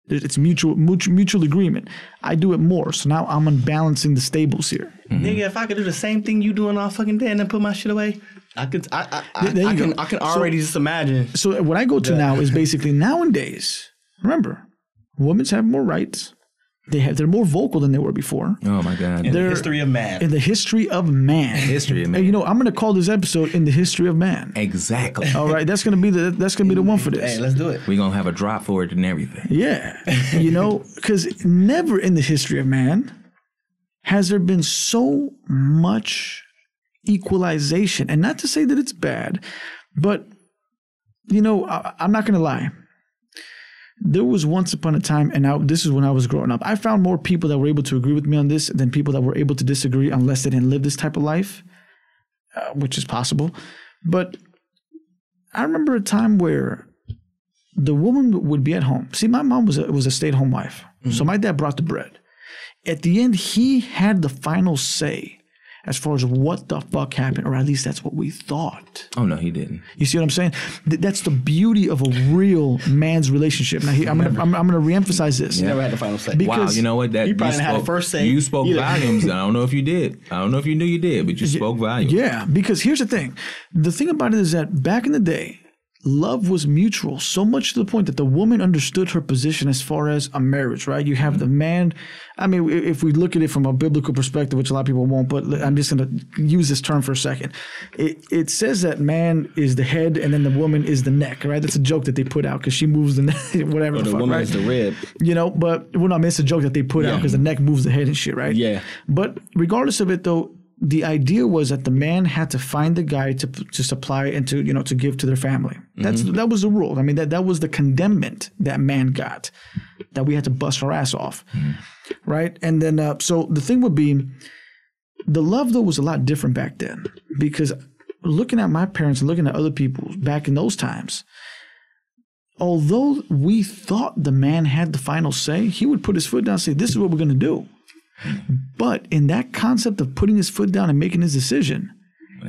it's mutual mutual, mutual agreement. I do it more, so now I'm unbalancing the stables here. Mm-hmm. Nigga, if I could do the same thing you doing all fucking day and then put my shit away, I could. I I, I, There I can. I can So- already just imagine. So what I go to now is basically nowadays. Remember, women have more rights. They have they're more vocal than they were before. Oh my god. In the They're- history of man. In the history of man. History of man. And you know, I'm going to call this episode "In the History of Man." Exactly. All right, that's going to be the that's going to be the one for this. hey, let's do it. We're gonna have a drop for it and everything. Yeah. You know, because never in the history of man has there been so much equalization. And not to say that it's bad, but, you know, I, I'm not going to lie. There was once upon a time, and I, this is when I was growing up, I found more people that were able to agree with me on this than people that were able to disagree unless they didn't live this type of life, uh, which is possible. But I remember a time where the woman would be at home. See, my mom was a, was a stay at home wife, so my dad brought the bread. At the end, he had the final say as far as what the fuck happened, or at least that's what we thought. Oh no, he didn't. You see what I'm saying? Th- that's the beauty of a real man's relationship. Now, he, I'm gonna I'm, I'm gonna reemphasize this. Never had the final say. Be- Wow, you know what? That you probably didn't have the spoke, first say You spoke either. volumes. I don't know if you did. I don't know if you knew you did, but you spoke volumes. Yeah, because here's the thing. The thing about it is that back in the day, love was mutual, so much to the point that the woman understood her position as far as a marriage, right? You have the mm-hmm. man. I mean, if we look at it from a biblical perspective, which a lot of people won't, but I'm just going to use this term for a second. It, it says that man is the head and then the woman is the neck, right? That's a joke that they put out because she moves the neck, whatever the, the fuck, woman right? is the rib. You know, but well, no, I mean, it's a joke that they put out because the neck moves the head and shit, right? Yeah. But regardless of it, though, the idea was that the man had to find the guy to to supply and to you know to give to their family. That's that was the rule. I mean, that that was the condemnment that man got, that we had to bust our ass off, right? And then uh, so the thing would be, the love though was a lot different back then because looking at my parents and looking at other people back in those times although we thought the man had the final say, he would put his foot down and say, This is what we're going to do. But in that concept of putting his foot down and making his decision,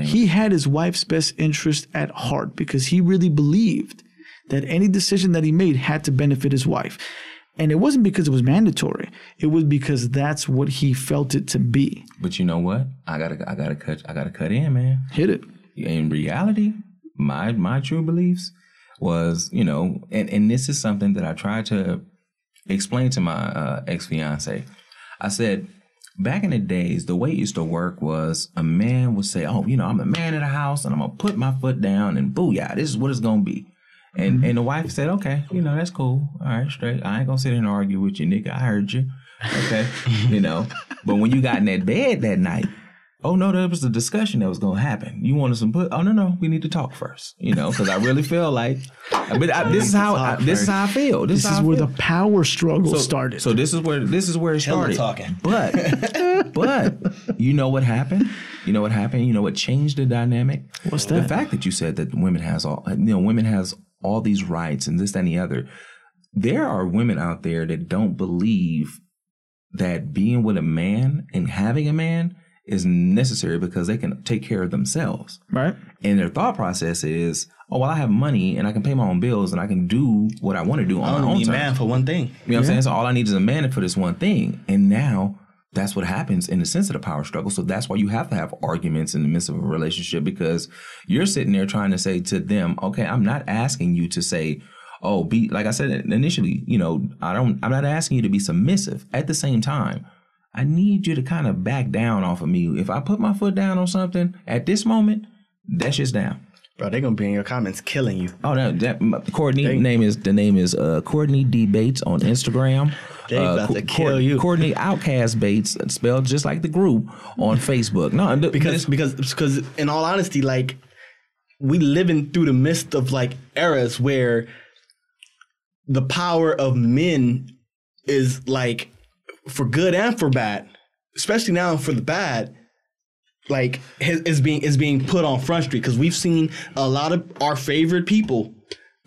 he had his wife's best interest at heart because he really believed that any decision that he made had to benefit his wife. And it wasn't because it was mandatory. It was because that's what he felt it to be. But you know what? I gotta, I gotta cut, I gotta cut in, man. Hit it. in reality, my my true beliefs was, you know, and and this is something that I tried to explain to my uh, ex fiance. I said, back in the days, the way it used to work was a man would say, "Oh, you know, I'm a man in the house, and I'm gonna put my foot down, and booyah, this is what it's gonna be." And mm-hmm. and the wife said, "Okay, you know, that's cool. All right, straight. I ain't gonna sit here and argue with you, nigga. I heard you. Okay, you know." But when you got in that bed that night, oh no, there was a discussion that was gonna happen. You wanted some put? Oh no, no, we need to talk first. You know, because I really feel like, but I, this is how I, this is how I feel. This, This how is I where feel. the power struggle so, started. So this is where this is where it Hella started. talking. But but you know what happened? You know what happened? You know what changed the dynamic? What's that? The fact that you said that women has all you know, women has all these rights and this, that, and the other. There are women out there that don't believe that being with a man and having a man is necessary because they can take care of themselves. Right. And their thought process is, oh, well, I have money and I can pay my own bills and I can do what I want to do on I my own need terms. man for one thing. You know what I'm saying? So all I need is a man for this one thing. And now that's what happens in the sense of the power struggle. So that's why you have to have arguments in the midst of a relationship because you're sitting there trying to say to them, okay, I'm not asking you to say, oh, be like I said initially, you know, I don't I'm not asking you to be submissive. At the same time, I need you to kind of back down off of me. If I put my foot down on something at this moment, that's just down. Bro, they're gonna be in your comments killing you. Oh no, that Courtney name is the name is uh, Courtney D Bates on Instagram. They uh, about to kill you. Courtney OutKast Bates, spelled just like the group on Facebook. No, Because because because in all honesty, like we living through the midst of like eras where the power of men is like for good and for bad, especially now for the bad. Like is is being is being put on front street because we've seen a lot of our favorite people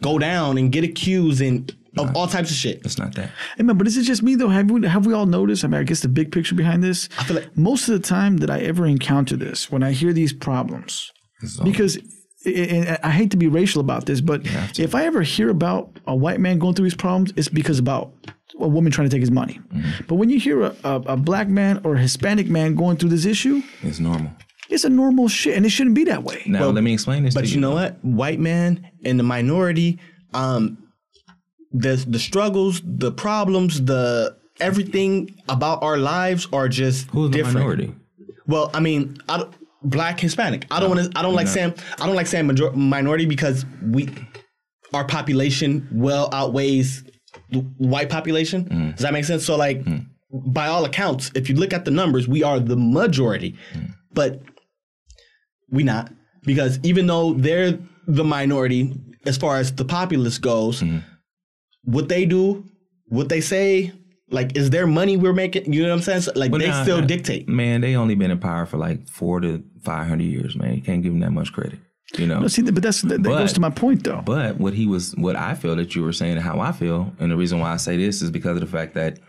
go down and get accused and of all types of shit. it's not that. Hey man, but is it just me though? Have we have we all noticed? I mean, I guess the big picture behind this. I feel like- most of the time that I ever encounter this, when I hear these problems, because and I hate to be racial about this, but if I ever hear about a white man going through these problems, it's because about a woman trying to take his money. Mm-hmm. But when you hear a, a, a black man or a Hispanic man going through this issue, it's normal. it's a normal shit, and it shouldn't be that way. Now let me explain this. But to you know what? White man and the minority, um, the the struggles, the problems, the everything about our lives are just who's the different. minority? Well, I mean, I don't, black Hispanic. I don't want to. I don't like saying. I don't like saying major, minority because we, our population well outweighs the white population. Mm. Does that make sense? So, like, by all accounts, if you look at the numbers, we are the majority, Mm. but we not because even though they're the minority as far as the populace goes, Mm. what they do, what they say. Like, is their money we're making? You know what I'm saying? So, like, But they nah, still nah. dictate. Man, they only been in power for like four to five hundred years. Man, you can't give them that much credit. You know. No, see, but that's that, that But- goes to my point though. But what he was, what I feel that you were saying, and how I feel, and the reason why I say this is because of the fact that,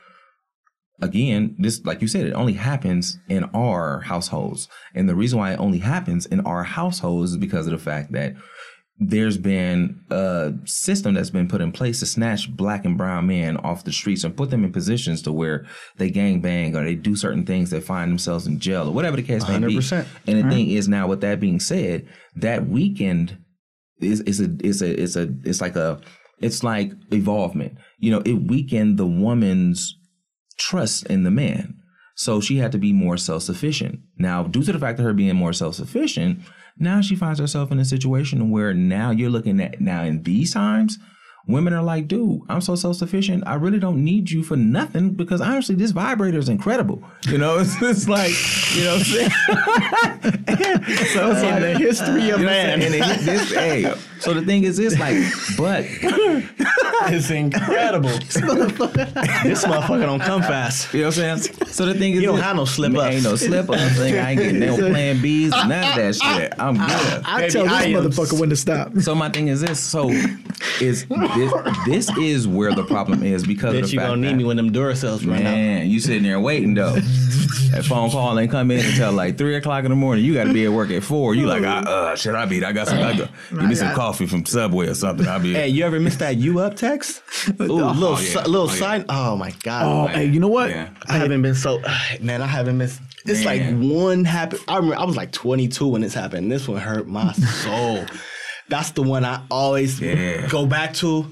again, this, like you said, it only happens in our households, and the reason why it only happens in our households is because of the fact that there's been a system that's been put in place to snatch black and brown men off the streets and put them in positions to where they gang bang or they do certain things that find themselves in jail or whatever the case may be. 100%. And the thing is now, with that being said, that weekend is is a is a is a it's like a it's like evolvement. You know, it weakened the woman's trust in the man. So she had to be more self sufficient. Now, due to the fact of her being more self sufficient, now she finds herself in a situation where now you're looking at now in these times, women are like, dude, I'm so self sufficient. I really don't need you for nothing because honestly, this vibrator is incredible. You know, it's, it's like, you know what I'm saying? so it's like the history of you know man. And it- this, hey, so the thing is this, like, but It's incredible. this motherfucker don't come fast. You know what I'm saying? So the thing is, You don't this- have no slip Man, ups. Ain't no slip ups. Thing. I ain't getting no plan B's, none of that shit. I'm good. I Baby, tell this I am motherfucker when to stop. So my thing is this. So is this, this is where the problem is because of the you fact gonna need that, me when them Duracells run out. Man, you sitting there waiting though. That phone call ain't come in until like three o'clock in the morning. You got to be at work at four. You like, I, uh, should I be? I got some. I got, give me some coffee from Subway or something. I'll be. Hey, you ever missed that you up text? Ooh, little, si- yeah. little Oh, yeah. side. Oh my god. Oh, hey, you know what? Yeah. I haven't been so man. I haven't missed. It's Man. like one happened. I remember I was like 22 when this happened. This one hurt my soul. That's the one I always Yeah. go back to.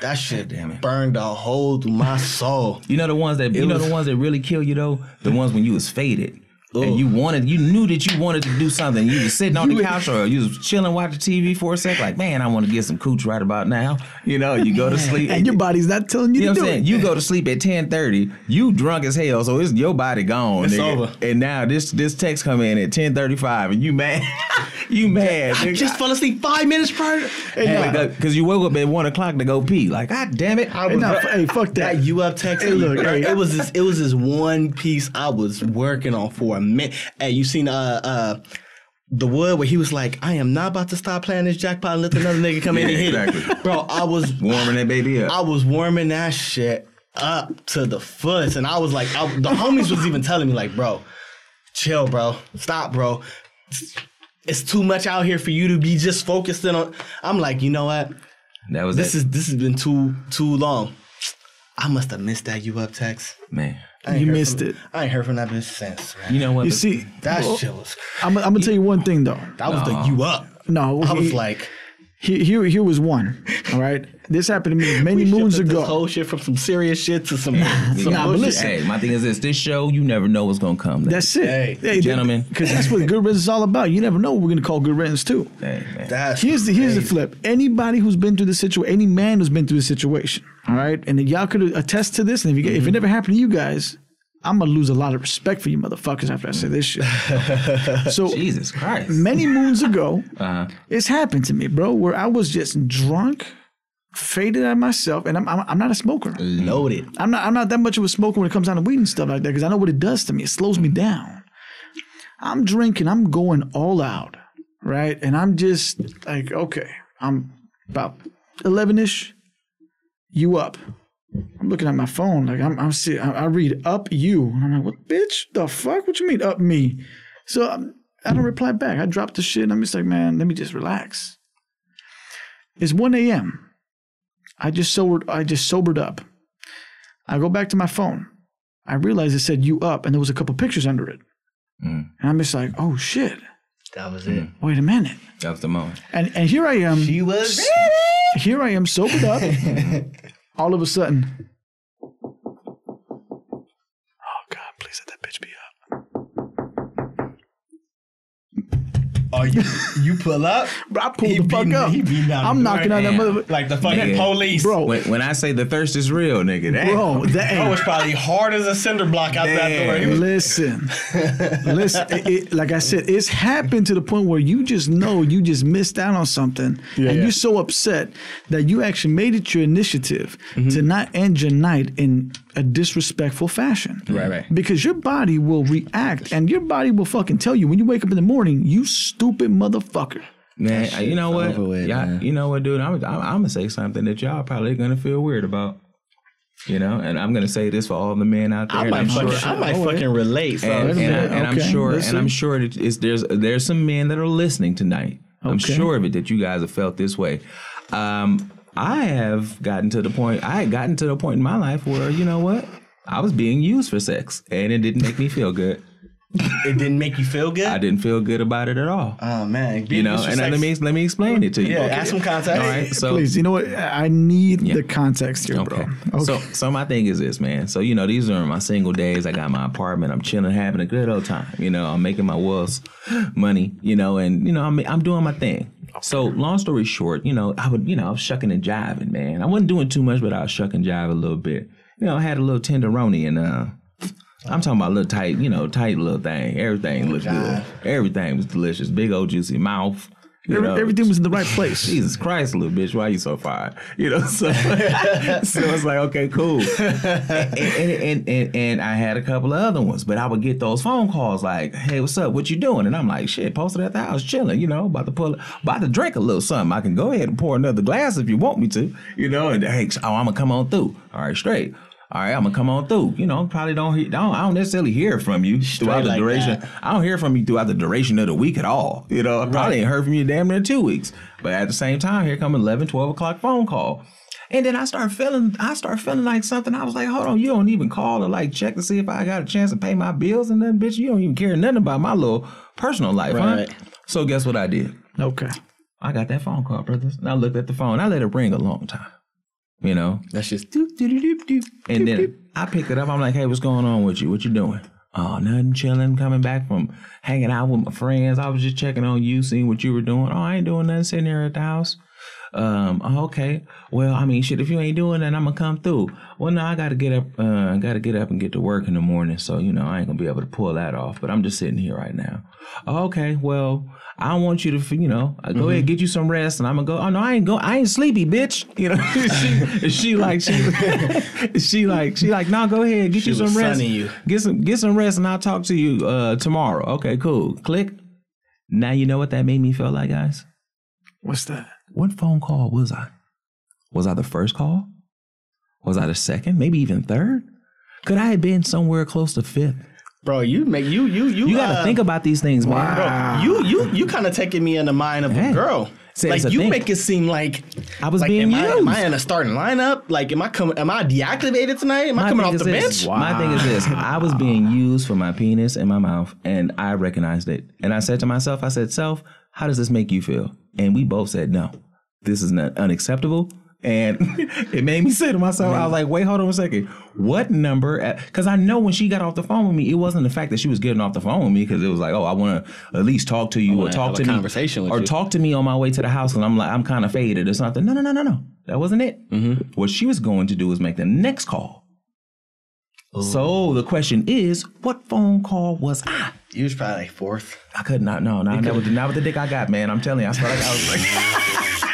That shit damn it. burned a hole through my soul. You know the ones that you know the ones that really kill you though. The ones when you was faded. And you wanted, you knew that you wanted to do something. You was sitting on the couch or you was chilling, watching TV for a sec. Like, man, I want to get some cooch right about now. You know, you go to sleep. And your body's not telling you, You know to what I'm do saying? it. You go to sleep at ten thirty. You drunk as hell, so it's your body gone. It's nigga. over. And now this this text come in at ten thirty five, and you mad? you mad? I nigga. just fell asleep five minutes prior. because you woke up at one o'clock to go pee. Like, God damn it! I Hey, was nah, f- hey, fuck that. That you up text. Hey, look, hey. it was this. It was this one piece I was working on for a minute. Hey, you seen uh uh the wood where he was like, I am not about to stop playing this jackpot and let another nigga come in and hit exactly. it. Bro, I was Warming that baby up. I was warming that shit up to the fullest, and I was like, I, the homies was even telling me like, bro, chill, bro. Stop, bro. It's too much out here for you to be just focused in on. I'm like, you know what? That was This it. is this has been too too long. I must have missed that you up text. man. You missed from- it. I ain't heard from that bitch since. Man. You know what? You the- see, That well, shit was. I'm, I'm gonna tell you one thing though. That was the you up. No, I was like, Here, here, here was one. All right, this happened to me many we moons ago. This whole shit from some serious shit to some. Nah, but bullshit. listen. Hey, my thing is this: this show, you never know what's gonna come. That's it, Hey, Hey, gentlemen. Because that's what good riddance is all about. You never know what we're gonna call good riddance too. Hey, man. That's Here's the here's the flip. Anybody who's been through the situation, any man who's been through the situation, all right, and y'all could attest to this. And if you, if it never happened to you guys, I'm gonna lose a lot of respect for you motherfuckers after I say this shit. so Jesus Christ. many moons ago, Uh-huh. it's happened to me, bro, where I was just drunk, faded at myself, and I'm I'm, I'm not a smoker. loaded. I'm not I'm not that much of a smoker when it comes down to weed and stuff like that because I know what it does to me. It slows me down. I'm drinking. I'm going all out, right? And I'm just like, okay, I'm about eleven ish. You up? I'm looking at my phone. Like I'm I'm see I, I read up you, and I'm like, what bitch? The fuck? What you mean up me? So I'm, I don't reply back. I drop the shit. and I'm just like, man, let me just relax. It's 1 a.m. I just sobered. I just sobered up. I go back to my phone. I realize it said you up, and there was a couple pictures under it. Mm. And I'm just like, oh shit! That was it. Mm. Wait a minute. That was the moment. And and here I am. She was. Here I am sobered up. All of a sudden. Oh God! Please let that bitch be up. Oh, you you pull up. Bro, I pulled He the fuck beating- up. he beating down I'm the knocking on that Damn. mother. like the fucking Nigga. police. Bro, When, when I say the thirst is real, nigga, that, bro, that it's probably hard as a cinder block out that door. He was- Listen, listen. It, it- like I said, it's happened to the point where you just know you just missed out on something, and yeah. you're so upset that you actually made it your initiative Mm-hmm. to not end your night in a disrespectful fashion. Right, right. Because your body will react, and your body will fucking tell you when you wake up in the morning, you stupid motherfucker. man, you know what? over with, y'all, man. you know what, dude? I'm, I'm, I'm gonna say something that y'all probably gonna feel weird about. You know, and I'm gonna say this for all the men out there. I might fucking, sure, I might fucking relate. So and, Wait a and, I, minute. and I'm sure, let's and I'm sure that it's, there's there's some men that are listening tonight. I'm sure of it that you guys have felt this way. Um, I have gotten to the point. I had gotten to the point in my life where you know what, I was being used for sex, and it didn't make me feel good. it didn't make you feel good. I didn't feel good about it at all. Oh man, you know, and uh, let me let me explain it to you. Yeah, add some context. All right, so Please, you know what? I need the context here, Okay. bro. So so my thing is this, man. So you know, these are my single days. I got my apartment. I'm chilling, having a good old time. You know, I'm making my wills money. You know, and you know, I'm I'm doing my thing. So long story short, you know, I would you know I was shucking and jiving, man. I wasn't doing too much, but I was shucking jive a little bit. You know, I had a little tenderoni and uh. I'm talking about a little tight, you know, tight little thing. Everything looked good. Everything was delicious. Big old juicy mouth. Every- know. everything was in the right place. Jesus Christ, little bitch, why you so fine? You know, so, so it's like, okay, cool. And, and, and, and, and I had a couple of other ones, but I would get those phone calls like, hey, what's up? What you doing? And I'm like, shit, posted at the house, chilling, you know, about to pull, about to drink a little something. I can go ahead and pour another glass if you want me to, you know, and hey, oh, I'm gonna come on through. All right, straight. All right, I'm gonna come on through. You know, probably don't hear, don't, I don't necessarily hear from you throughout the like duration. that. I don't hear from you throughout the duration of the week at all. You know, I probably ain't heard from you damn near two weeks. But at the same time, here come 11, 12 o'clock phone call. And then I start feeling, I start feeling like something. I was like, hold on, you don't even call or like check to see if I got a chance to pay my bills and then, bitch, you don't even care nothing about my little personal life, Right. huh? So guess what I did? Okay. I got that phone call, brothers. And I looked at the phone. I let it ring a long time. You know, That's just doop, doop, doop, doop, doop. and then I pick it up. I'm like, hey, what's going on with you? What you doing? Oh, nothing, chilling, coming back from hanging out with my friends. I was just checking on you, seeing what you were doing. Oh, I ain't doing nothing, sitting here at the house. Um, oh, okay. Well, I mean, shit, if you ain't doing that, I'm gonna come through. Well, no, I gotta get up, uh, gotta get up and get to work in the morning. So, you know, I ain't gonna be able to pull that off, but I'm just sitting here right now. Oh, okay. Well, I want you to, you know, uh, go ahead, get you some rest and I'm gonna go. Oh, no, I ain't go. I ain't sleepy, bitch. You know, she, she like, she, she like, she like, no, go ahead, get She you some rest. you. Get some, get some rest and I'll talk to you, uh, tomorrow. Okay, cool. Click. Now you know what that made me feel like, guys? What's that? What phone call was I? Was I the first call? Was I the second? Maybe even third? Could I have been somewhere close to fifth? Bro. You make you you you. You got to uh, think about these things, man. Bro, you you you kind of taking me in the mind of a girl. See, like it's you thing. make it seem like I was like, being am I, am I in a starting lineup? Like, am I coming? Am I deactivated tonight? Am I coming off the is bench? this. My thing is this: I was being used for my penis in my mouth, and I recognized it. And I said to myself, "I said, self, how does this make you feel?" And we both said, "No, this is not unacceptable." And it made me say to myself, I was like, wait, hold on a second. What number? Because I know when she got off the phone with me, it wasn't the fact that she was getting off the phone with me because it was like, oh, I want to at least talk to you or talk to me. conversation or you. talk to me on my way to the house and I'm like, I'm kind of faded or something. No, no, no, no, no. That wasn't it. Mm-hmm. What she was going to do was make the next call. So the question is, what phone call was I? You was probably like fourth. I could not. No, no, not with, the, not with the dick I got, man. I'm telling you, I felt like I was like.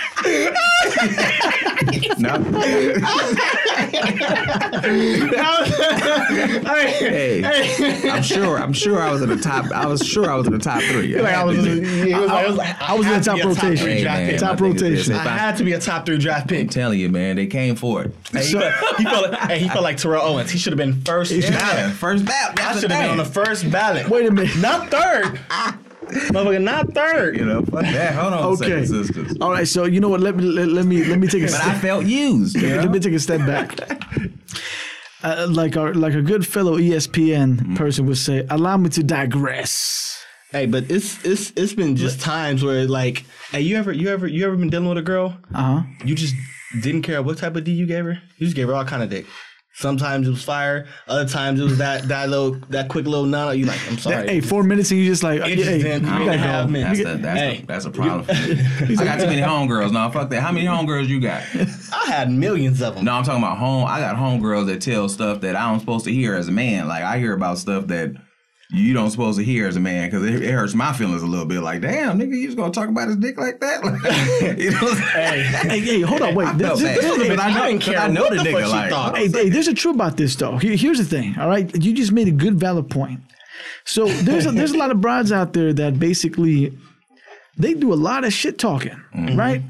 no. hey, I'm sure. I'm sure I was in the top. I was sure I was in the top three. Like I was, he was like, I was, like, I was in the top be a rotation. three Hey, man. Top my thing is this, rotation. I I- had to be a top three draft pick. I'm telling you, man, they came for it. Hey, he, felt, he felt like, hey, he felt like Terrell Owens. He should have been first ballot. First ballot. I should have been on the first ballot. Wait a minute. Not third. Motherfucker, not third. You know, fuck that. Hold on, Okay. a second, sisters. All right. So you know what? Let me let, let me let me take a But step. I felt used. You Let me take a step back. Uh, like our like a good fellow ESPN Mm-hmm. person would say, allow me to digress. Hey, but it's it's it's been just times where like, hey, you ever you ever you ever been dealing with a girl? Uh huh. You just didn't care what type of D you gave her. You just gave her all kind of dick. Sometimes it was fire. Other times it was that that little that quick little nut. You like, I'm sorry. Hey, four minutes and you just like, It just hey, didn't- you I don't gotta have That's, You that's, Hey. the, that's a problem for me. I got too many homegirls. No, fuck that. How many homegirls you got? I had millions of them. No, I'm talking about home. I got homegirls that tell stuff that I don't supposed to hear as a man. Like I hear about stuff that you don't supposed to hear as a man because it, it hurts my feelings a little bit. Like, damn, nigga, you just gonna talk about his dick like that? you know what I'm saying? Hey, hey, hold on, wait. I This, this, this is a- But I know, I didn't care I know what the the nigga like. thought. Hey, hey, there's a truth about this though. Here- here's the thing, all right? You just made a good valid point. So there's a, there's a lot of brides out there that basically they do a lot of shit talking, Mm-hmm. right?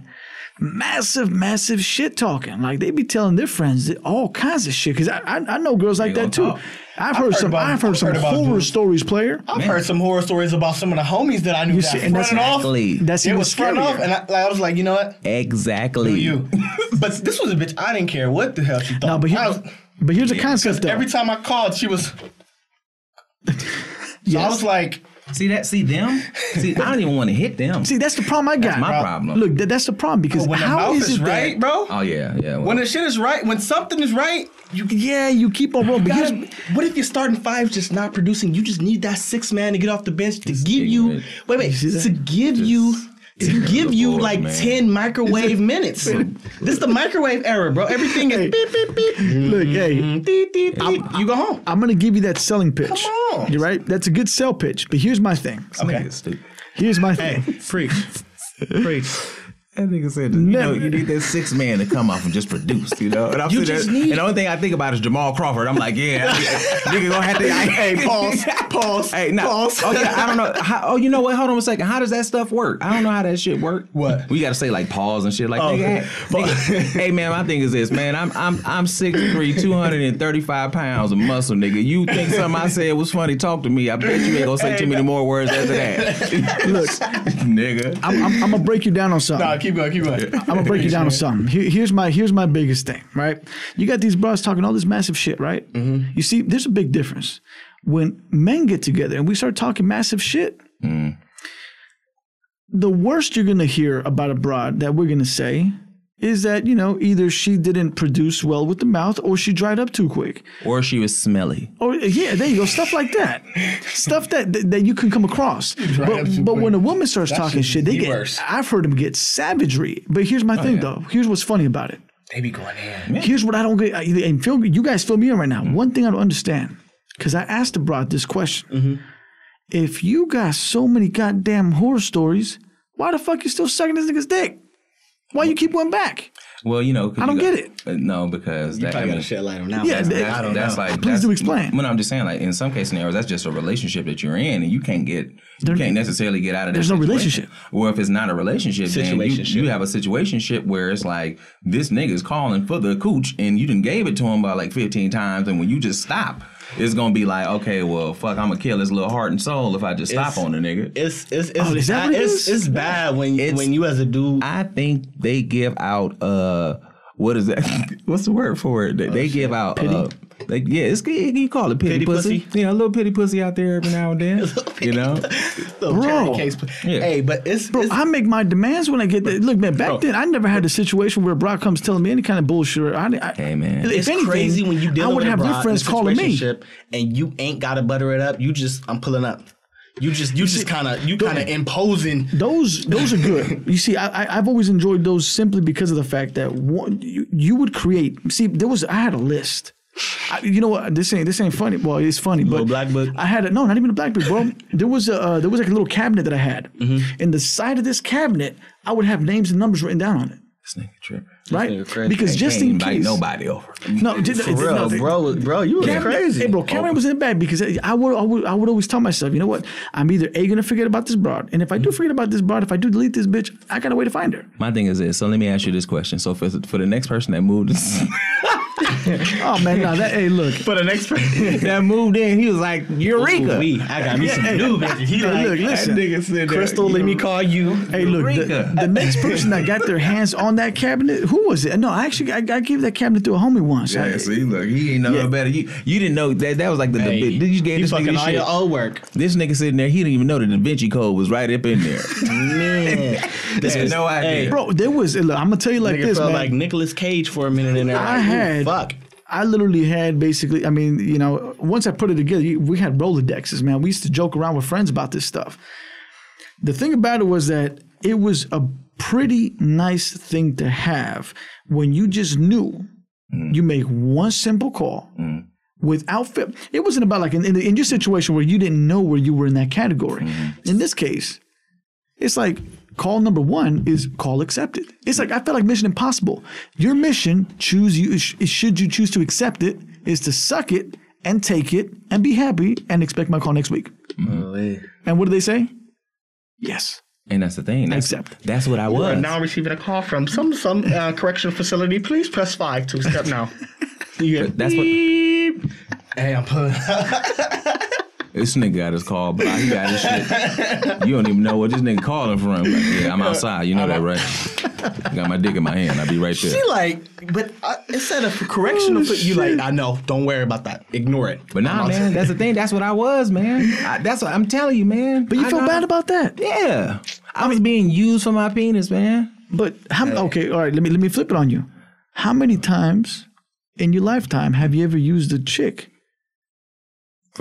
Massive, massive shit talking. Like they be telling their friends all kinds of shit. Because I, I I know girls like that too. gonna talk. I've heard, heard some. about- I've heard I've some heard about horror dudes. stories, player. I've heard some horror stories about some of the homies that I knew You that see, and that's front off. Exactly. That's It even was front off, and I, like, I was like, you know what? Exactly. You. but this was a bitch. I didn't care what the hell she thought. No, but, here, was, but here's the concept though. every time I called, she was. So I was like, See that? See them? See, I don't even want to hit them. See, that's the problem I got. That's my bro. problem. Look, that, that's the problem because when the how mouth is is it that- right, bro. oh yeah, yeah. well, When the shit is right, when something is right, you Yeah, you keep on rolling. But what if your starting five just not producing? You just need that six man to get off the bench to give you wait, wait, to give you to give you boy, like man. ten microwave minutes. this is the microwave era, bro. Everything is beep beep beep. Mm-hmm. look, hey, Deep, deep, deep. You go home. I'm gonna give you that selling pitch. Come on. You're right. That's a good sell pitch. But here's my thing. this nigga is stupid. Here's my thing. Hey, Preach. Preach. That nigga said, you know, you need that six man to come off and just produce, you know. And I'm You sitting just there, need- and the only thing I think about is Jamal Crawford. I'm like, yeah, nigga gonna have to. I, Hey, pause, pause, Hey, no. pause. Oh yeah, I don't know. How, oh, you know what? Hold on a second. How does that stuff work? I don't know how that shit work. What? We got to say like pause and shit. Like, Oh, nigga, nigga, hey man, my thing is this, man. I'm I'm I'm 6'3", 235 pounds of muscle, nigga. You think something I said was funny? Talk to me. I bet you ain't gonna say too many more words after that. Look, nigga. I'm, I'm, I'm gonna break you down on something. Nah, keep going, keep going. I'm gonna break you down on something. Here, here's my here's my biggest thing, right? You got these bros talking all this massive shit, right? Mm-hmm. You see, there's a big difference when men get together and we start talking massive shit. Mm. The worst you're gonna hear about a broad that we're gonna say is that you know either she didn't produce well with the mouth or she dried up too quick. Or she was smelly. Or yeah, there you go, stuff like that, stuff that that, that you can come across. But, but when a woman starts That talking shit, they get. worst. I've heard them get savagery. But here's my oh, thing yeah. though. Here's what's funny about it. They be going in. Here's what I don't get. I- And feel you guys fill me in right now. Mm-hmm. One thing I don't understand because I asked the broad this question: mm-hmm. If you got so many goddamn horror stories, why the fuck you still sucking this nigga's dick? Why you keep going back? Well, you know, I don't you get it. uh, No, because that, I Probably mean, gotta shed light on that. Yeah, one. they- I don't that's know. like Please that's, do explain. When I'm just saying, like in some case scenarios, that's just a relationship that you're in, and you can't get, you can't necessarily get out of. That there's no situation. relationship. Or if it's not a relationship, then you, you have a situationship where it's like this nigga's calling for the cooch, and you done gave it to him by like 15 times, and when you just stop, it's gonna be like, okay, well, fuck, I'm gonna kill his little heart and soul if I just stop It's- on the nigga. It's it's it's, Oh, is bad, it it's, it's bad when It's- when you as a dude. I think they give out uh what is that? What's the word for it? They, they give out uh they, yeah, it's you call it pity, Pity pussy. pussy? You know, a little pity pussy out there every now and then. you know, Bro. case. Yeah. Hey, but it's, Bro, it's I make my demands when I get there. Look, man, back Bro. then I never had a situation where Brock comes telling me any kind of bullshit. I, I, Hey, man. if it's anything, crazy when you deal I would with have your friends calling me. and you ain't gotta butter it up. You just I'm pulling up. You just you just kind of you kind of imposing. Those those are good. You see, I, I I've always enjoyed those simply because of the fact that one you, you would create. See, there was I had a list. I, you know what? This ain't this ain't funny. Well, it's funny, but Little black book? I had a no, not even a black book, bro. there was a uh, there was like a little cabinet that I had. Mm-hmm. In the side of this cabinet, I would have names and numbers written down on it. this nigga tripping. Right? nigga. Because just in invite case, nobody over. no, just, For real, bro, bro, you was Cameron, crazy. Hey, bro, Cameron was in the bag because I would, I would, I would always tell myself, you know what? I'm either a gonna forget about this broad, and if I do forget about this broad, if I do delete this bitch, I got a way to find her. My thing is this. So let me ask you this question. So for for the next person that moved Oh man, no, that hey, look, For the next person, that moved in, he was like Eureka. we I got me some new bitches. He Hey, like, look, listen. That nigga said that. Crystal, let me call you. hey, look, the, the next person that got their hands on that cabinet, who was it? No, I actually, I, I gave that cabinet to a homie once. I- Yeah, see, look, he ain't know Yeah. no better. You you didn't know that that was like the, Hey, the did you gave you this nigga fucking this all shit. your old work. This nigga sitting there, he didn't even know the Da Vinci Code was right up in there. Man, this is no idea. Hey, bro, there was. Look, I'm gonna tell you like nigga this, felt man. like Nicolas Cage for a minute in there. I had- fuck. I literally had basically, I mean, you know, once I put it together, we had Rolodexes, man. We used to joke around with friends about this stuff. The thing about it was that it was a pretty nice thing to have when you just knew mm. you make one simple call mm. without fit. It wasn't about like in, in, in your situation where you didn't know where you were in that category. Mm-hmm. In this case, it's like call number one is call accepted. It's like I felt like Mission Impossible. Your mission, choose you is- should you choose to accept it, is to suck it and take it and be happy and expect my call next week. And what do they say? Yes. and that's the thing. That's, Accept. That's what I We're was. now receiving a call from some some uh, correctional facility. Please press five to step now. You get That's what. Hey, I'm pulling. this nigga got his call, but he got his shit. You don't even know what this nigga calling from. Like, yeah, I'm outside. You know that, right? got my dick in my hand. I'll be right there. She like, but uh, instead of correctional, fa- you like, I know. Don't worry about that. Ignore it. But nah, man, that's the thing. That's what I was, man. I, that's what I'm telling you, man. But you I feel know- bad about that. Yeah, I was being used for my penis, man. But how okay, all right, let me let me flip it on you. How many times in your lifetime have you ever used a chick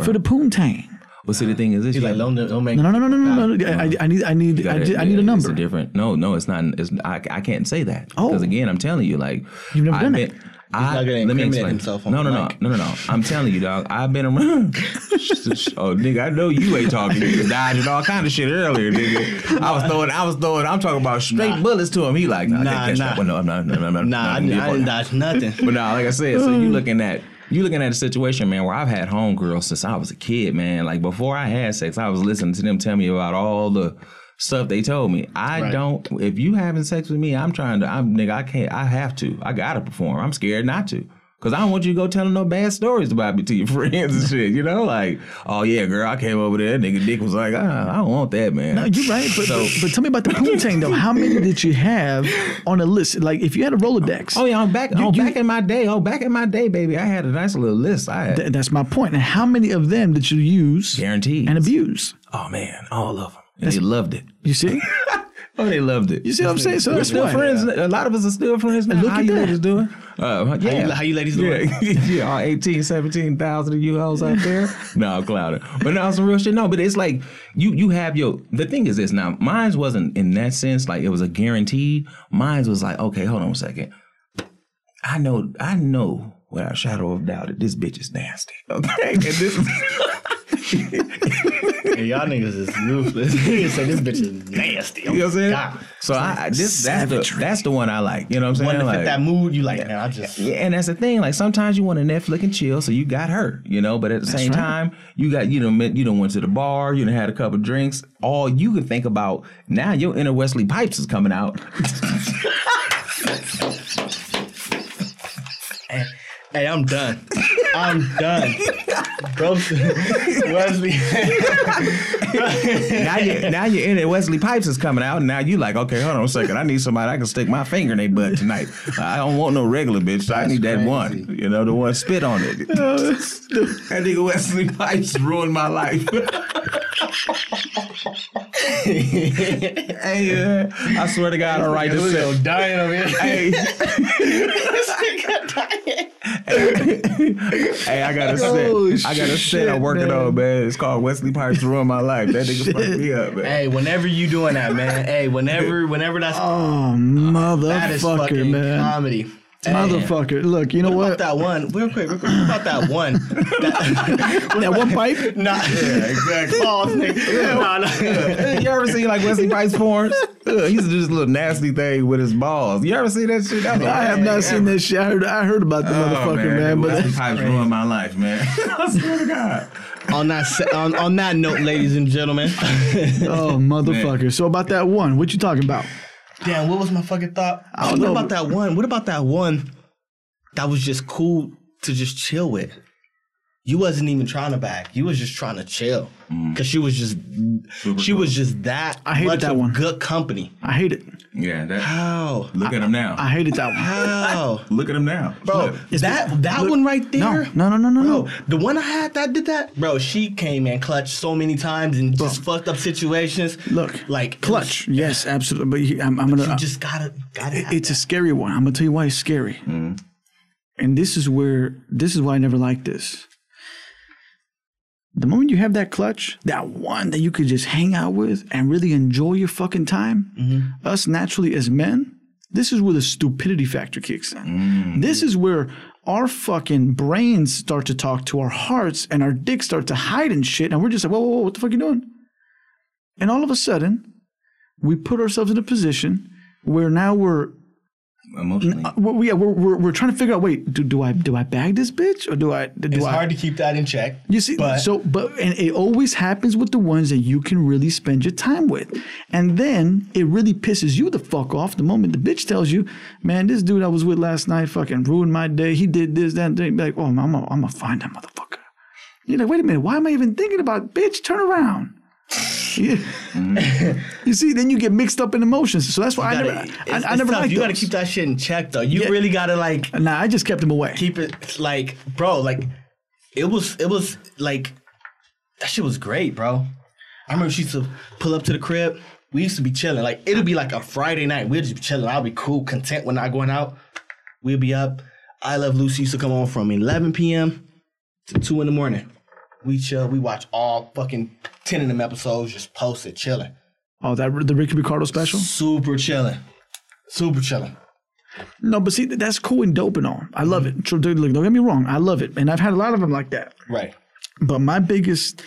for the poontang? Well, see, the thing is, this He's like, gotta- don't, don't make. No, no, no, no, no, no. I, I need, I need, I, gotta- di- I need a number. It's a different. No, no, it's not. It's I, I can't say that Oh. because again, I'm telling you, like You've never I've done been, it. I, not gonna let me explain. himself on no, no, the no, mic. no, no, no. I'm telling you, dog. I've been around. oh, nigga, I know you ain't talking. Niggas died and all kind of shit earlier, nigga. I was throwing, I was throwing. I'm talking about straight bullets to him. He like, nah, I Nah, can't catch nah. that one. No, I'm not. No, no, no, Nah, I, I didn't dodge nothing. but now, like I said, so you oh. looking at you looking at a situation, man, where I've had homegirls since I was a kid, man. Like before I had sex, I was listening to them tell me about all the stuff they told me. I Right. don't. If you having sex with me, I'm trying to. I'm nigga. I can't. I have to. I gotta perform. I'm scared not to. Cause I don't want you to go telling no bad stories about me to your friends and shit. You know, like, oh yeah, girl, I came over there. Nigga, dick was like, ah, I don't want that, man. No, you're right, but, but but tell me about the poontang though. How many did you have on a list? Like if you had a Rolodex, Oh yeah, I'm back. You- oh, you- back in my day. Oh, back in my day, baby, I had a nice little list. I had th- that's my point. And how many of them did you use guaranteed. and abuse? Oh man, all of them. And they loved it. You see, Oh, they loved it. you see what I'm saying? So We're still friends. A lot of us are still friends now. Look how at you ladies doing? Uh, yeah. you- how you ladies yeah. doing? yeah, all 18, 17,000 of you hoes out there. no, I'm clouded. But now some real shit. No, but it's like you you have your the thing is this now, mine's wasn't in that sense, like it was a guaranteed. Mine's was like, okay, hold on a second. I know, I know without a shadow of doubt that this bitch is nasty. Okay. And this Hey, y'all niggas is ruthless. Niggas say this bitch is nasty. You know what I'm saying? God. So I this that's the that's the one I like. You know what I'm saying? One to fit that mood, you like, man, I just. Yeah, and that's the thing. Like sometimes you want to Netflix and chill, so you got her, you know. But at the same right. time, you got you know you done went to the bar, you done had a couple drinks. All you can think about now, your inner Wesley Pipes is coming out. Hey, I'm done. I'm done. bro, Wesley. now you now you're in it. Wesley Pipes is coming out, and now you're like, okay, hold on a second. I need somebody I can stick my finger in their butt tonight. I don't want no regular bitch. I need that one. You know, the one spit on it. that nigga Wesley Pipes ruined my life. hey, uh, I swear to God, I'll write this Yo, shit. dying over here. Hey, hey, I got a Oh, set. I got a set I'm working man. on, man. It's called Wesley Pipes Ruin my life. That nigga fucked me up, man. Hey, whenever you doing that, man. Hey, whenever, whenever that's Oh, that is motherfucker, fucking man. comedy. Hey, Motherfucker. Look, you know What what? about that one? Real quick, real quick. What about that one? That, That one pipe? nah, Yeah, exactly. Pause, nigga. Nah, nah. you ever seen like Wesley Pipes porns? Ugh, he used to do this little nasty thing with his balls. You ever see that shit? That was I have not seen that shit. I heard, I heard about the Oh, motherfucker, man. But Wesley Pipes ruined my life, man. I swear to God. on that se- on, on that note, ladies and gentlemen. oh, motherfucker. So about that one, what you talking about? Damn, what was my fucking thought? I don't what know. about that one? What about that one that was just cool to just chill with? You wasn't even trying to back. You was just trying to chill. Mm. Cause she was just she was just that I hated much that of one. good company. I hate it. Yeah, that. How? Look at him now. I hated that one. How? Look at him now, Bro, Look. that that look- one right No, there. no, no, no, no, Bro, no. the one I had that did that, bro. She came and clutched so many times and just fucked up situations. Look, like clutch. Yes, absolutely. But he- I'm, I'm gonna. You just gotta gotta. Have it's a that. scary one. I'm gonna tell you why it's scary. Mm. And this is where this is why I never liked this. The moment you have that clutch, that one that you could just hang out with and really enjoy your fucking time, mm-hmm. us naturally as men, this is where the stupidity factor kicks in. Mm. This is where our fucking brains start to talk to our hearts and our dicks start to hide and shit. And we're just like, whoa, whoa, whoa, what the fuck are you doing? And all of a sudden, we put ourselves in a position where now we're emotionally. uh, we're, yeah, we're, we're, we're trying to figure out. Wait, do, do I do I bag this bitch or do I do It's I? hard to keep that in check. you see, but- so but and it always happens with the ones that you can really spend your time with, and then it really pisses you the fuck off the moment the bitch tells you, "Man, this dude I was with last night fucking ruined my day. He did this, that, and that." Be like, "Oh, I'm gonna, I'm gonna find that motherfucker." You're like, "Wait a minute, why am I even thinking about bitch? Turn around." Yeah. you see, then you get mixed up in emotions. So that's why I gotta- never, I, I never liked You gotta keep that shit in check, though. You Yeah. really gotta like Nah, I just kept him away. keep it like, bro. Like, it was it was like that shit was great, bro. I remember she used to pull up to the crib. We used to be chilling. Like it'll be like a Friday night. We'd just be chilling. I'll be cool, content when not going out. We'll be up. I Love Lucy used to come on from 11 p.m. to 2 in the morning. We chill. We watch all fucking 10 of them episodes just posted, chilling. Oh, that the Ricky Ricardo special? Super chilling. Super chilling. No, but see, that's cool and dope and all. I love it. Dude, Look, don't get me wrong. I love it, and I've had a lot of them like that. Right. But my biggest,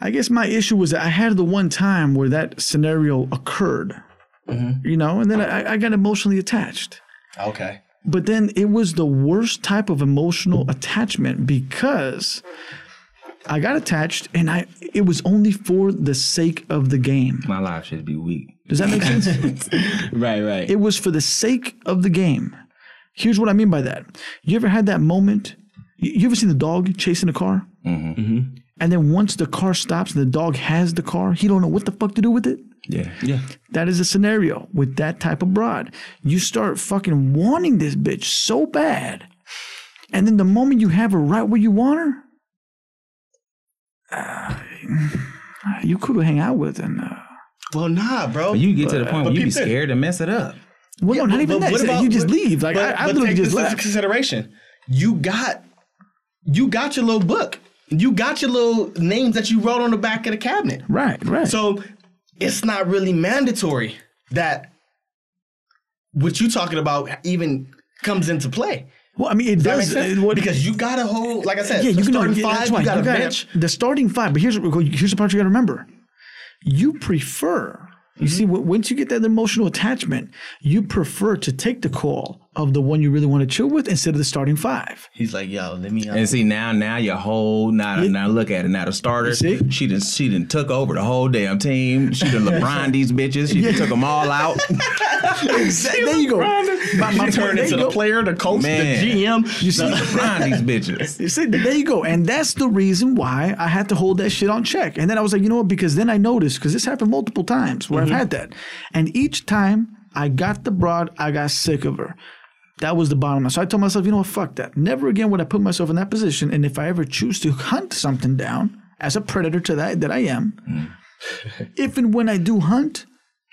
I guess, my issue was that I had the one time where that scenario occurred. Mm-hmm. You know, and then I, I got emotionally attached. Okay. But then it was the worst type of emotional attachment because I got attached, and I it was only for the sake of the game. my life should be weak. Does that make sense? Right, right. It was for the sake of the game. Here's what I mean by that. You ever had that moment? You you ever seen the dog chasing a car? Mm-hmm. And then once the car stops and the dog has the car, he don't know what the fuck to do with it. Yeah, yeah. That is a scenario with that type of broad. You start fucking wanting this bitch so bad, and then the moment you have her right where you want her, uh, you could hang out with and. Uh, well, nah, bro. But you get to the point where but you be scared to mess it up. well, no, not but- even but that. what It's about- you just but- leave. Like I, but- I but literally take just this into left. consideration. You got, you got your little book. You got your little names that you wrote on the back of the cabinet. Right, right. So it's not really mandatory that what you talking about even comes into play. Well, I mean, it Does does what- because you got a whole, like I said, Yeah, you can starting five. that's You why. got a gotta- bench. The starting five, but here's here's the part you got to remember. You prefer. You see, Mm-hmm. w- once you get that emotional attachment, you prefer to take the call of the one you really want to chill with instead of the starting five. He's like, yo, let me. Uh, And see now, now your whole now now look at it. Now the starter, see? she didn't, she didn't took over the whole damn team. She done LeBron these bitches. She done took them all out. exactly. there you go. My, my she turned into the go. player, the coach, Man. the GM. You see, LeBron these bitches. You see, there you go. And that's the reason why I had to hold that shit on check. And then I was like, you know what? Because then I noticed, because this happened multiple times where I've had that. And each time I got the broad, I got sick of her. That was the bottom line. So I told myself, you know what? Fuck that. Never again would I put myself in that position. And if I ever choose to hunt something down as a predator to that that I am, mm. if and when I do hunt,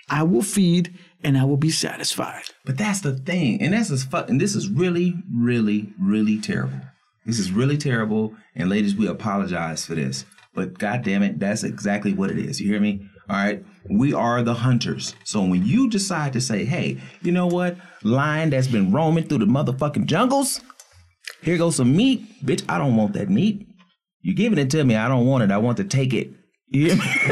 I will feed and I will be satisfied. But that's the thing, and that's just fuck. And this is really, really, really terrible. This is really terrible. And ladies, we apologize for this. But god damn it, that's exactly what it is. You hear me? All right. We are the hunters. So when you decide to say, hey, you know what? Lion that's been roaming through the motherfucking jungles, here goes some meat. Bitch, I don't want that meat. You're giving it to me. I don't want it. I want to take it. You me?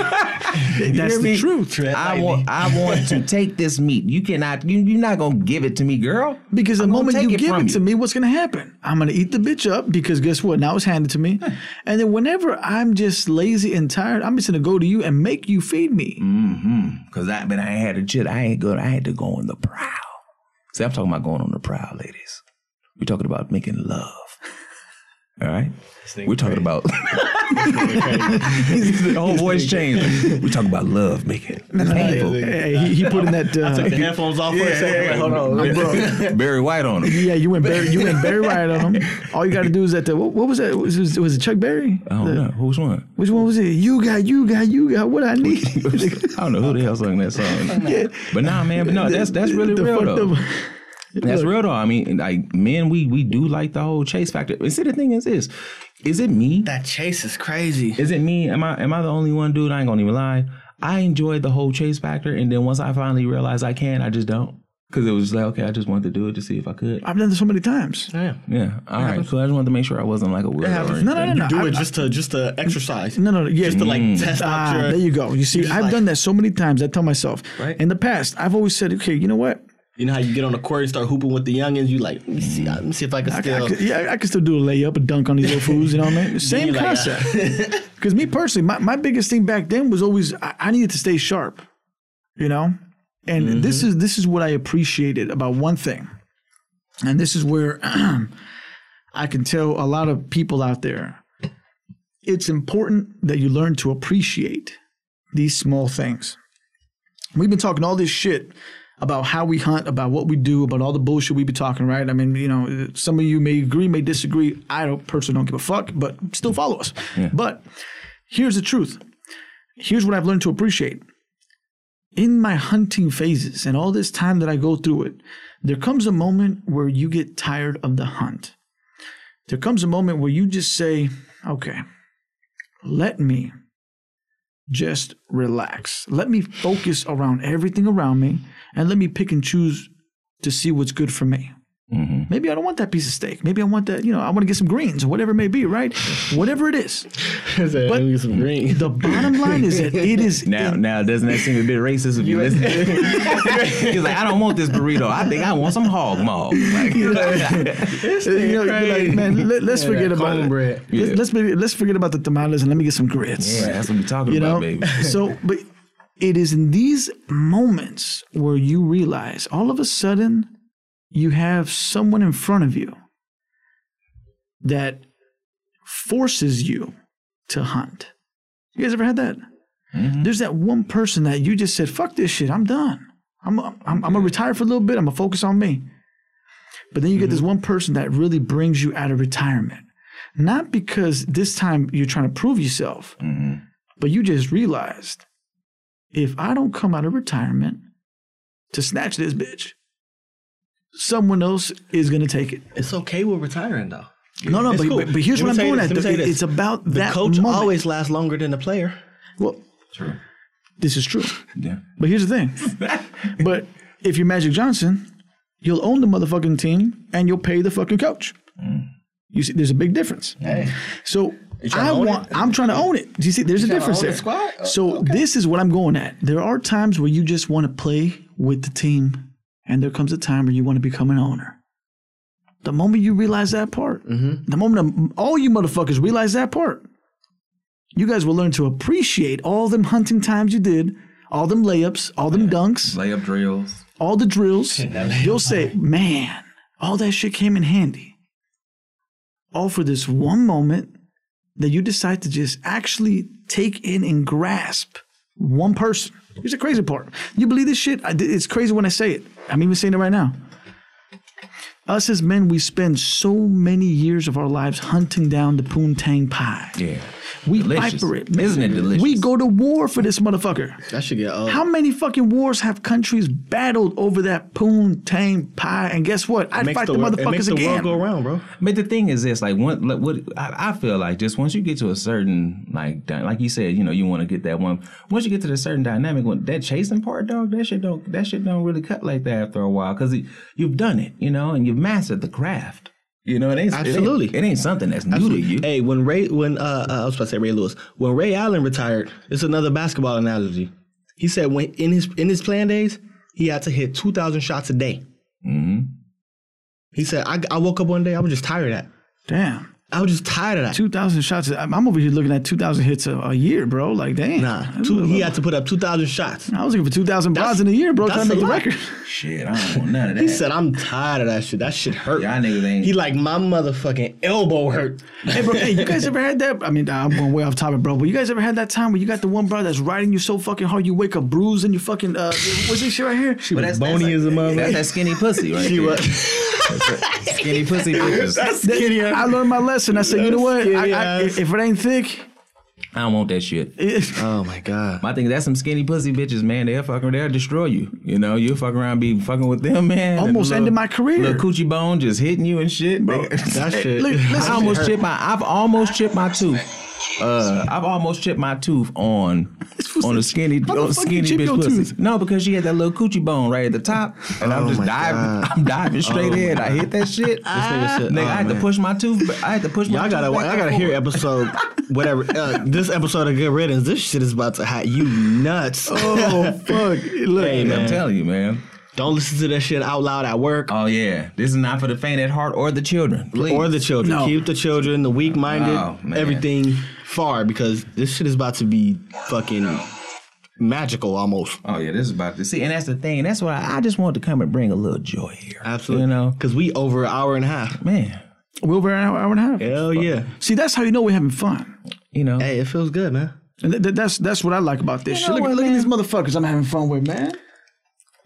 That's the truth. Tread I lightly. want I want to take this meat. You cannot you, you're not gonna give it to me, girl. Because the I'm moment you it give it to me, what's gonna happen? I'm gonna eat the bitch up because guess what? Now it's handed to me. And then whenever I'm just lazy and tired, I'm just gonna go to you and make you feed me. Mm. Hmm. Cause I but I had to chit. I ain't good. I had to go on the prowl. See, I'm talking about going on the prowl, ladies. We're talking about making love. All right. We're talking about the whole voice changed. We're talking about love making it painful. Hey, he, he put in that. Uh, Took the headphones off for a second. Like, hold on. Barry White on him. yeah, you went Barry. You went Barry White on him. All you got to do is that. The, what, what was that? Was, was, was it Chuck Berry? I don't know who's one. Which one was it? You got, you got, you got what I need. I don't know who the hell sung that song. But nah, man. But no, that's that's really The real fucked though. up- That's real though. I mean, like men, we we do like the whole chase factor. And see, the thing is this: is it me? That chase is crazy. Is it me? Am I am I the only one, dude? I ain't gonna even lie. I enjoyed the whole chase factor, and then once I finally realized I can, I just don't. Because it was like, okay, I just wanted to do it to see if I could. I've done this so many times. Yeah. Yeah. All right. So I just wanted to make sure I wasn't like a weirdo. happens. No, no, no, no. You do I- it just to just to exercise. No, no, no. Yeah, Just to like test out Ah, your. there you go. You see, just I've like- done that so many times. I tell myself. Right. In the past, I've always said, okay, you know what? You know how you get on the court and start hooping with the youngins. You like, let me see, let me see if I can I, I still. could, yeah, I can still do a layup, a dunk on these little fools. You know what I mean? Same like, concept. Because me personally, my, my biggest thing back then was always I, I needed to stay sharp. You know, and this Mm-hmm. is this is what I appreciated about one thing, and this is where I can tell a lot of people out there. It's important that you learn to appreciate these small things. We've been talking all this shit about how we hunt, about what we do, about all the bullshit we be talking, right? I mean, you know, some of you may agree, may disagree. I don't personally don't give a fuck, but still follow us. But here's the truth. Here's what I've learned to appreciate. In my hunting phases and all this time that I go through it, there comes a moment where you get tired of the hunt. There comes a moment where you just say, okay, let me just relax. Let me focus around everything around me and let me pick and choose to see what's good for me. Mm-hmm. Maybe I don't want that piece of steak. Maybe I want that, you know, I want to get some greens or whatever it may be, right? Whatever it is. Let me get some green. The bottom line is that it is Now, now, doesn't that seem a bit racist if you listen? to it? He's like, I don't want this burrito. I think I want some hog maw. Like, you know, like, man, let, us forget about it. Let's, let's maybe- let's forget about the tamales and let me get some grits. yeah, that's what we're talking you know about, baby. so but it is in these moments where you realize all of a sudden you have someone in front of you that forces you to hunt. You guys ever had that? Mm-hmm. There's that one person that you just said fuck this shit i'm done. I'm, I'm, I'm gonna retire for a little bit i'm gonna focus on me. But then you get this mm-hmm. one person that really brings you out of retirement. Not because this time you're trying to prove yourself mm-hmm. but you just realized if I don't come out of retirement to snatch this bitch, someone else is going to take it. It's okay with retiring though. No, no, but, cool. but, but here's what I'm going you at. this, let me though. tell you It's about The that coach moment. always lasts longer than the player. Well, True. this is true. Yeah. But here's the thing. but if you're Magic Johnson, you'll own the motherfucking team and you'll pay the fucking coach. Mm. You see, there's a big difference. Hey. So I want. I'm trying to own it. Do you see? There's a difference there. squad? Uh, So this is what I'm going at. There are times where you just want to play with the team, and there comes a time where you want to become an owner. The moment you realize that part, the moment all you motherfuckers realize that part, you guys will learn to appreciate all them hunting times you did, all them layups, all them dunks, Layup drills. all the drills. You'll say, man, all that shit came in handy. All for this one moment that you decide to just actually take in and grasp one person. Here's the crazy part. You believe this shit? It's crazy when I say it. I'm even saying it right now. Us as men, we spend so many years of our lives hunting down the poontang pie. Yeah. We Delicious. fight for it. Isn't it delicious? We go to war for this motherfucker. That should get old. How many fucking wars have countries battled over that poontang pie? And guess what? I'd fight the, the, wor- it motherfuckers makes the again. world go around, bro. But the thing is this, like one, like, what I, I feel like just once you get to a certain like, like you said, you know, you want to get that one. Once you get to the certain dynamic, when that chasing part, dog, that shit don't, that shit don't really cut like that after a while because you've done it, you know, and you've mastered the craft. You know, it ain't it ain't- Absolutely. It ain't, something that's new to you. Hey, when Ray, when uh, uh, I was about to say Ray Lewis, when Ray Allen retired, it's another basketball analogy. He said when in his in his playing days, he had to hit two thousand shots a day. Mm-hmm. He said, I, I woke up one day, I was just tired of that. Damn. I was just tired of that. 2,000 shots. I'm I'm over here looking at 2,000 hits a, a year, bro. Like, damn. Nah, two, he had to put up two thousand shots. I was looking for 2,000 broads in a year, bro, trying that's to make the lot. record. Shit, I don't want none of that. He said, I'm tired of that shit. That shit hurt. Y'all niggas ain't. He like my motherfucking elbow hurt. hey, bro, hey, you guys ever had that? I mean, I'm going way off topic, bro, but you guys ever had that time where you got the one bro that's riding you so fucking hard you wake up bruised and you fucking, uh, what's this shit right here? She But was that's- bony that's as a like- mother. That's that skinny pussy, right? She there. was. skinny pussy bitches. That's skinny. I learned my lesson. I said, you know what? I, I, if it ain't thick, I don't want that shit. Oh my god. My thing, that's some skinny pussy bitches, man. They'll fuck around, they'll destroy you. You know, you'll fuck around, be fucking with them, man. Almost and ended my career. Little coochie bone just hitting you and shit. Bro, That shit. look, listen, I almost chipped my. I've almost chipped my tooth. Uh, I've almost chipped my tooth on on a skinny the on a fuck you skinny chip bitch pussy. tooth? No, because she had that little coochie bone right at the top, and I'm Oh just diving. God. I'm diving straight in. I hit that shit. nigga said- Nigga, oh, I had to push my tooth. ba- I had to push my. Y'all gotta, tooth back I gotta hear episode, whatever. Uh, this episode of Good Riddance. This shit is about to hat you nuts. oh, fuck. Look, Hey, I'm telling you, man. Don't listen to that shit out loud at work Oh yeah, this is not for the faint at heart or the children. Please. or the children. No. Keep the children, the weak-minded, Oh, everything far because this shit is about to be fucking magical almost. Oh yeah, this is about to see, and that's the thing. That's why I just wanted to come and bring a little joy here. Absolutely. you know, because we over an hour and a half. man. we're over an hour, hour and a half. Hell yeah. See, that's how you know we're having fun. You know, Hey, it feels good, man. And th- th- that's that's what I like about this You shit. know Look, what, look at these motherfuckers I'm having fun with, man.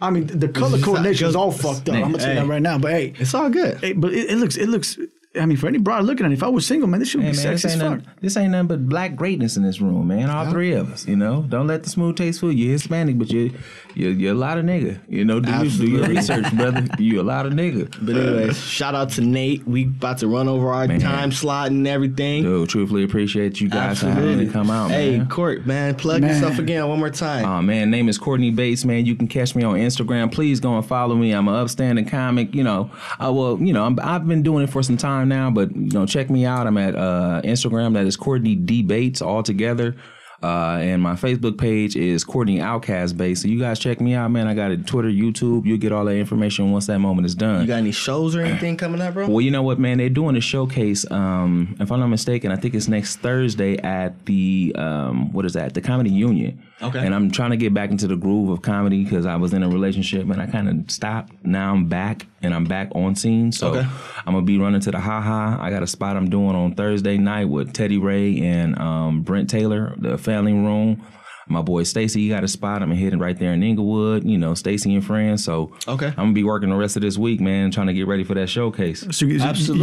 I mean, the color coordination is all fucked up. I'm gonna tell you that right now. But hey, It's all good. hey but it, it looks, it looks. I mean, for any broad looking at it, if I was single, man, this should Hey, be man, this sexy as ain't, fuck. nothing, this ain't nothing but black greatness in this room, man. All three of us, you know. Don't let the smooth taste fool you. You're Hispanic, but you, you're, you're a lot of nigga. You know, do, your- do your research, brother. You're a lot of nigga. But anyway, shout out to Nate. We about to run over our Man. time slot and everything. Dude, truthfully appreciate you guys for having Absolutely. to come out, Hey, man. Court, man, plug Man. yourself again one more time. Oh man, name is Courtney Bates, man. You can catch me on Instagram. Please go and follow me. I'm an upstanding comic. You know, uh, well, you know, I'm, I've been doing it for some time now, but you know, check me out. I'm at uh, Instagram. That is Courtney D Bates all together. Uh, and my Facebook page is Courtney Outcast Bates. So you guys check me out, man. I got it Twitter, YouTube. You'll get all that information once that moment is done. you got any shows or anything coming up, bro? Well, you know what, man? They're doing a showcase. Um, if I'm not mistaken, I think it's next Thursday at the um, what is that? The Comedy Union. Okay. And I'm trying to get back into the groove of comedy because I was in a relationship and I kind of stopped. Now I'm back and I'm back on scene. So Okay. I'm gonna be running to the Ha Ha. I got a spot I'm doing on Thursday night with Teddy Ray and um, Brent Taylor, the Family Room. My boy Stacy, he got a spot. I'm hitting right there in Inglewood. You know, Stacy and friends. So Okay. I'm gonna be working the rest of this week, man, trying to get ready for that showcase. So you, you're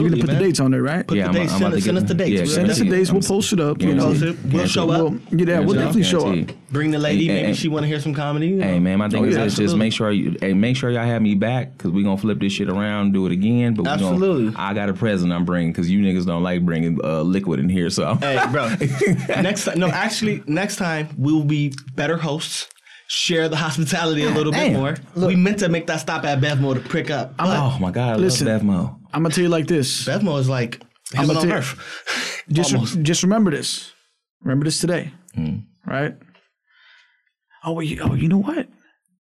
gonna put man. the dates on there, right? Put Yeah, the I'm- dates. I'm send about us, to send us the dates. yeah, We'll Send us the dates. We'll post it up. You We'll know. We'll show up. We'll, yeah, we'll definitely show up. Bring the lady. Maybe she want to hear some comedy. you know? Hey man, my thing Oh, is yeah, this, just make sure you hey make sure y'all have me back because we gonna flip this shit around, do it again. But Absolutely. Gonna, I got a present I'm bringing because you niggas don't like bringing uh, liquid in here. So Hey, bro. next time, no, actually, next time we will be better hosts. Share the hospitality a little bit damn. more. we meant to make that stop at Bevmo to prick up. Oh my god, I Listen. love Bevmo. I'm gonna tell you like this. Bevmo is like I'm on tell- earth. Just, Almost. just remember this. Remember this today, Hmm. right? Oh, well, you, oh, you know what?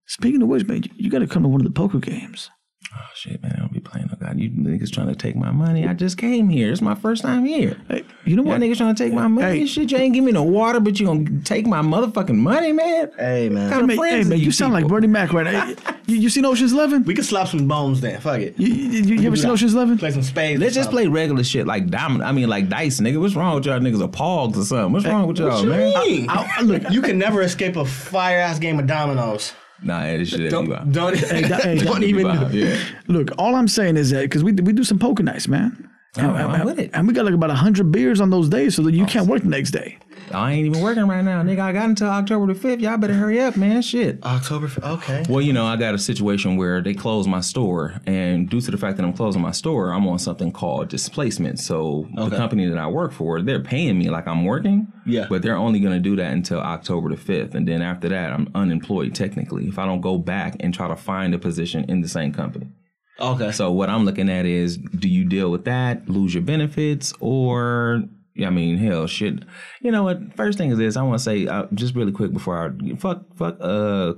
Speaking of which, man, you, you got to come to one of the poker games. Oh shit, man! I don't be playing no god. You niggas trying to take my money. I just came here. It's my first time here. Hey, you know Y'all what? niggas trying to take my money. Hey. Shit, you ain't give me no water, but you gonna take my motherfucking money, man. Hey man, Kind of Hey, friends hey, man, you sound like? Bernie Mac right now. You, you seen Ocean's Eleven? we can slap some bones then. Fuck it. You, you, you, you ever seen Ocean's Eleven? Play some spades. Let's just play regular shit like diamond. I mean, like dice, nigga. What's wrong with y'all niggas? Or pogs or something? What's wrong with y'all, you man? mean? I- I- look, You can never escape a fire ass game of dominoes. Nah, this shit. Don't Don't, don't, hey, don't that- even. Yeah. Look, all I'm saying is that because we we do some poker nights, man. Oh, and, I'm with it. and we got like about hundred beers on those days, so that you can't work the next day. I ain't even working right now, nigga. I got until October the fifth. Y'all better hurry up, man. Shit. October. 5th. Okay. Well, you know, I got a situation where they closed my store, and due to the fact that I'm closing my store, I'm on something called displacement. So the company that I work for, they're paying me like I'm working, Yeah. but they're only going to do that until October the fifth, and then after that, I'm unemployed technically if I don't go back and try to find a position in the same company. Okay. So what I'm looking at is, do you deal with that, lose your benefits, or I mean, hell, shit. You know what? First thing is this. I want to say uh, just really quick before I fuck, fuck, uh,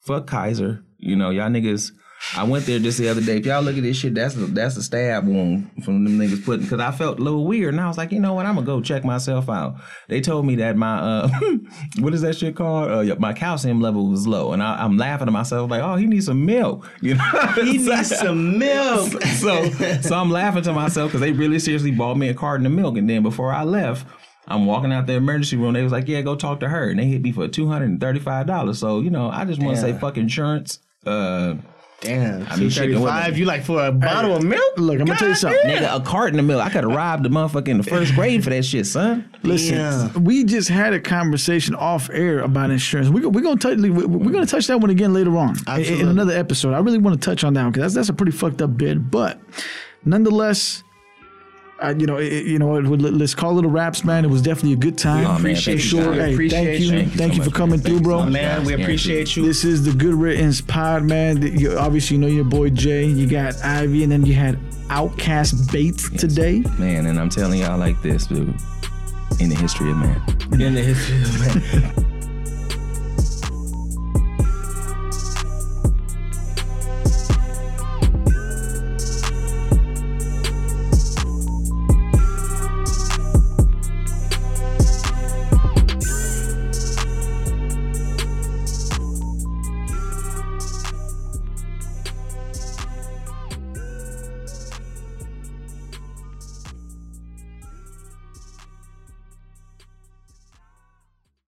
fuck Kaiser. You know, y'all niggas. I went there just the other day. If y'all look at this shit, that's a, that's a stab wound from them niggas putting. Because I felt a little weird, and I was like, you know what? I'm gonna go check myself out. They told me that my uh, what is that shit called? Uh, yeah, my calcium level was low, and I, I'm laughing to myself like, oh, he needs some milk. You know, he needs some milk. so so I'm laughing to myself because they really seriously bought me a carton of milk, and then before I left. I'm walking out the emergency room. They was like, "Yeah, go talk to her," and they hit me for two hundred and thirty-five dollars. So you know, I just want to say, fuck insurance. Uh, Damn. I mean, shit, it 235. You like for a bottle of milk? Look, I'm gonna tell you something. nigga, a carton of milk. I could have robbed the motherfucker in the first grade for that shit, son. Listen, Yeah. we just had a conversation off air about insurance. We, we're gonna touch. we- We're gonna touch that one again later on in- in, another episode. I really want to touch on that because that's that's a pretty fucked up bit, but nonetheless. Uh, you know, it, it- you know, it, let- let's call it a raps, man. It was definitely a good time. Oh, appreciate thank For you, sure. guys. Hey, Appreciate thank you, you. thank Thank you you, so for coming man. through, bro. so much. Man, we appreciate you. This is the Good Riddance Pod, man. You, obviously, you know your boy Jay. You got Ivy, and then you had Outcast Bates today. Man, and I'm telling y'all like this, dude. In the history of man. in the history of man.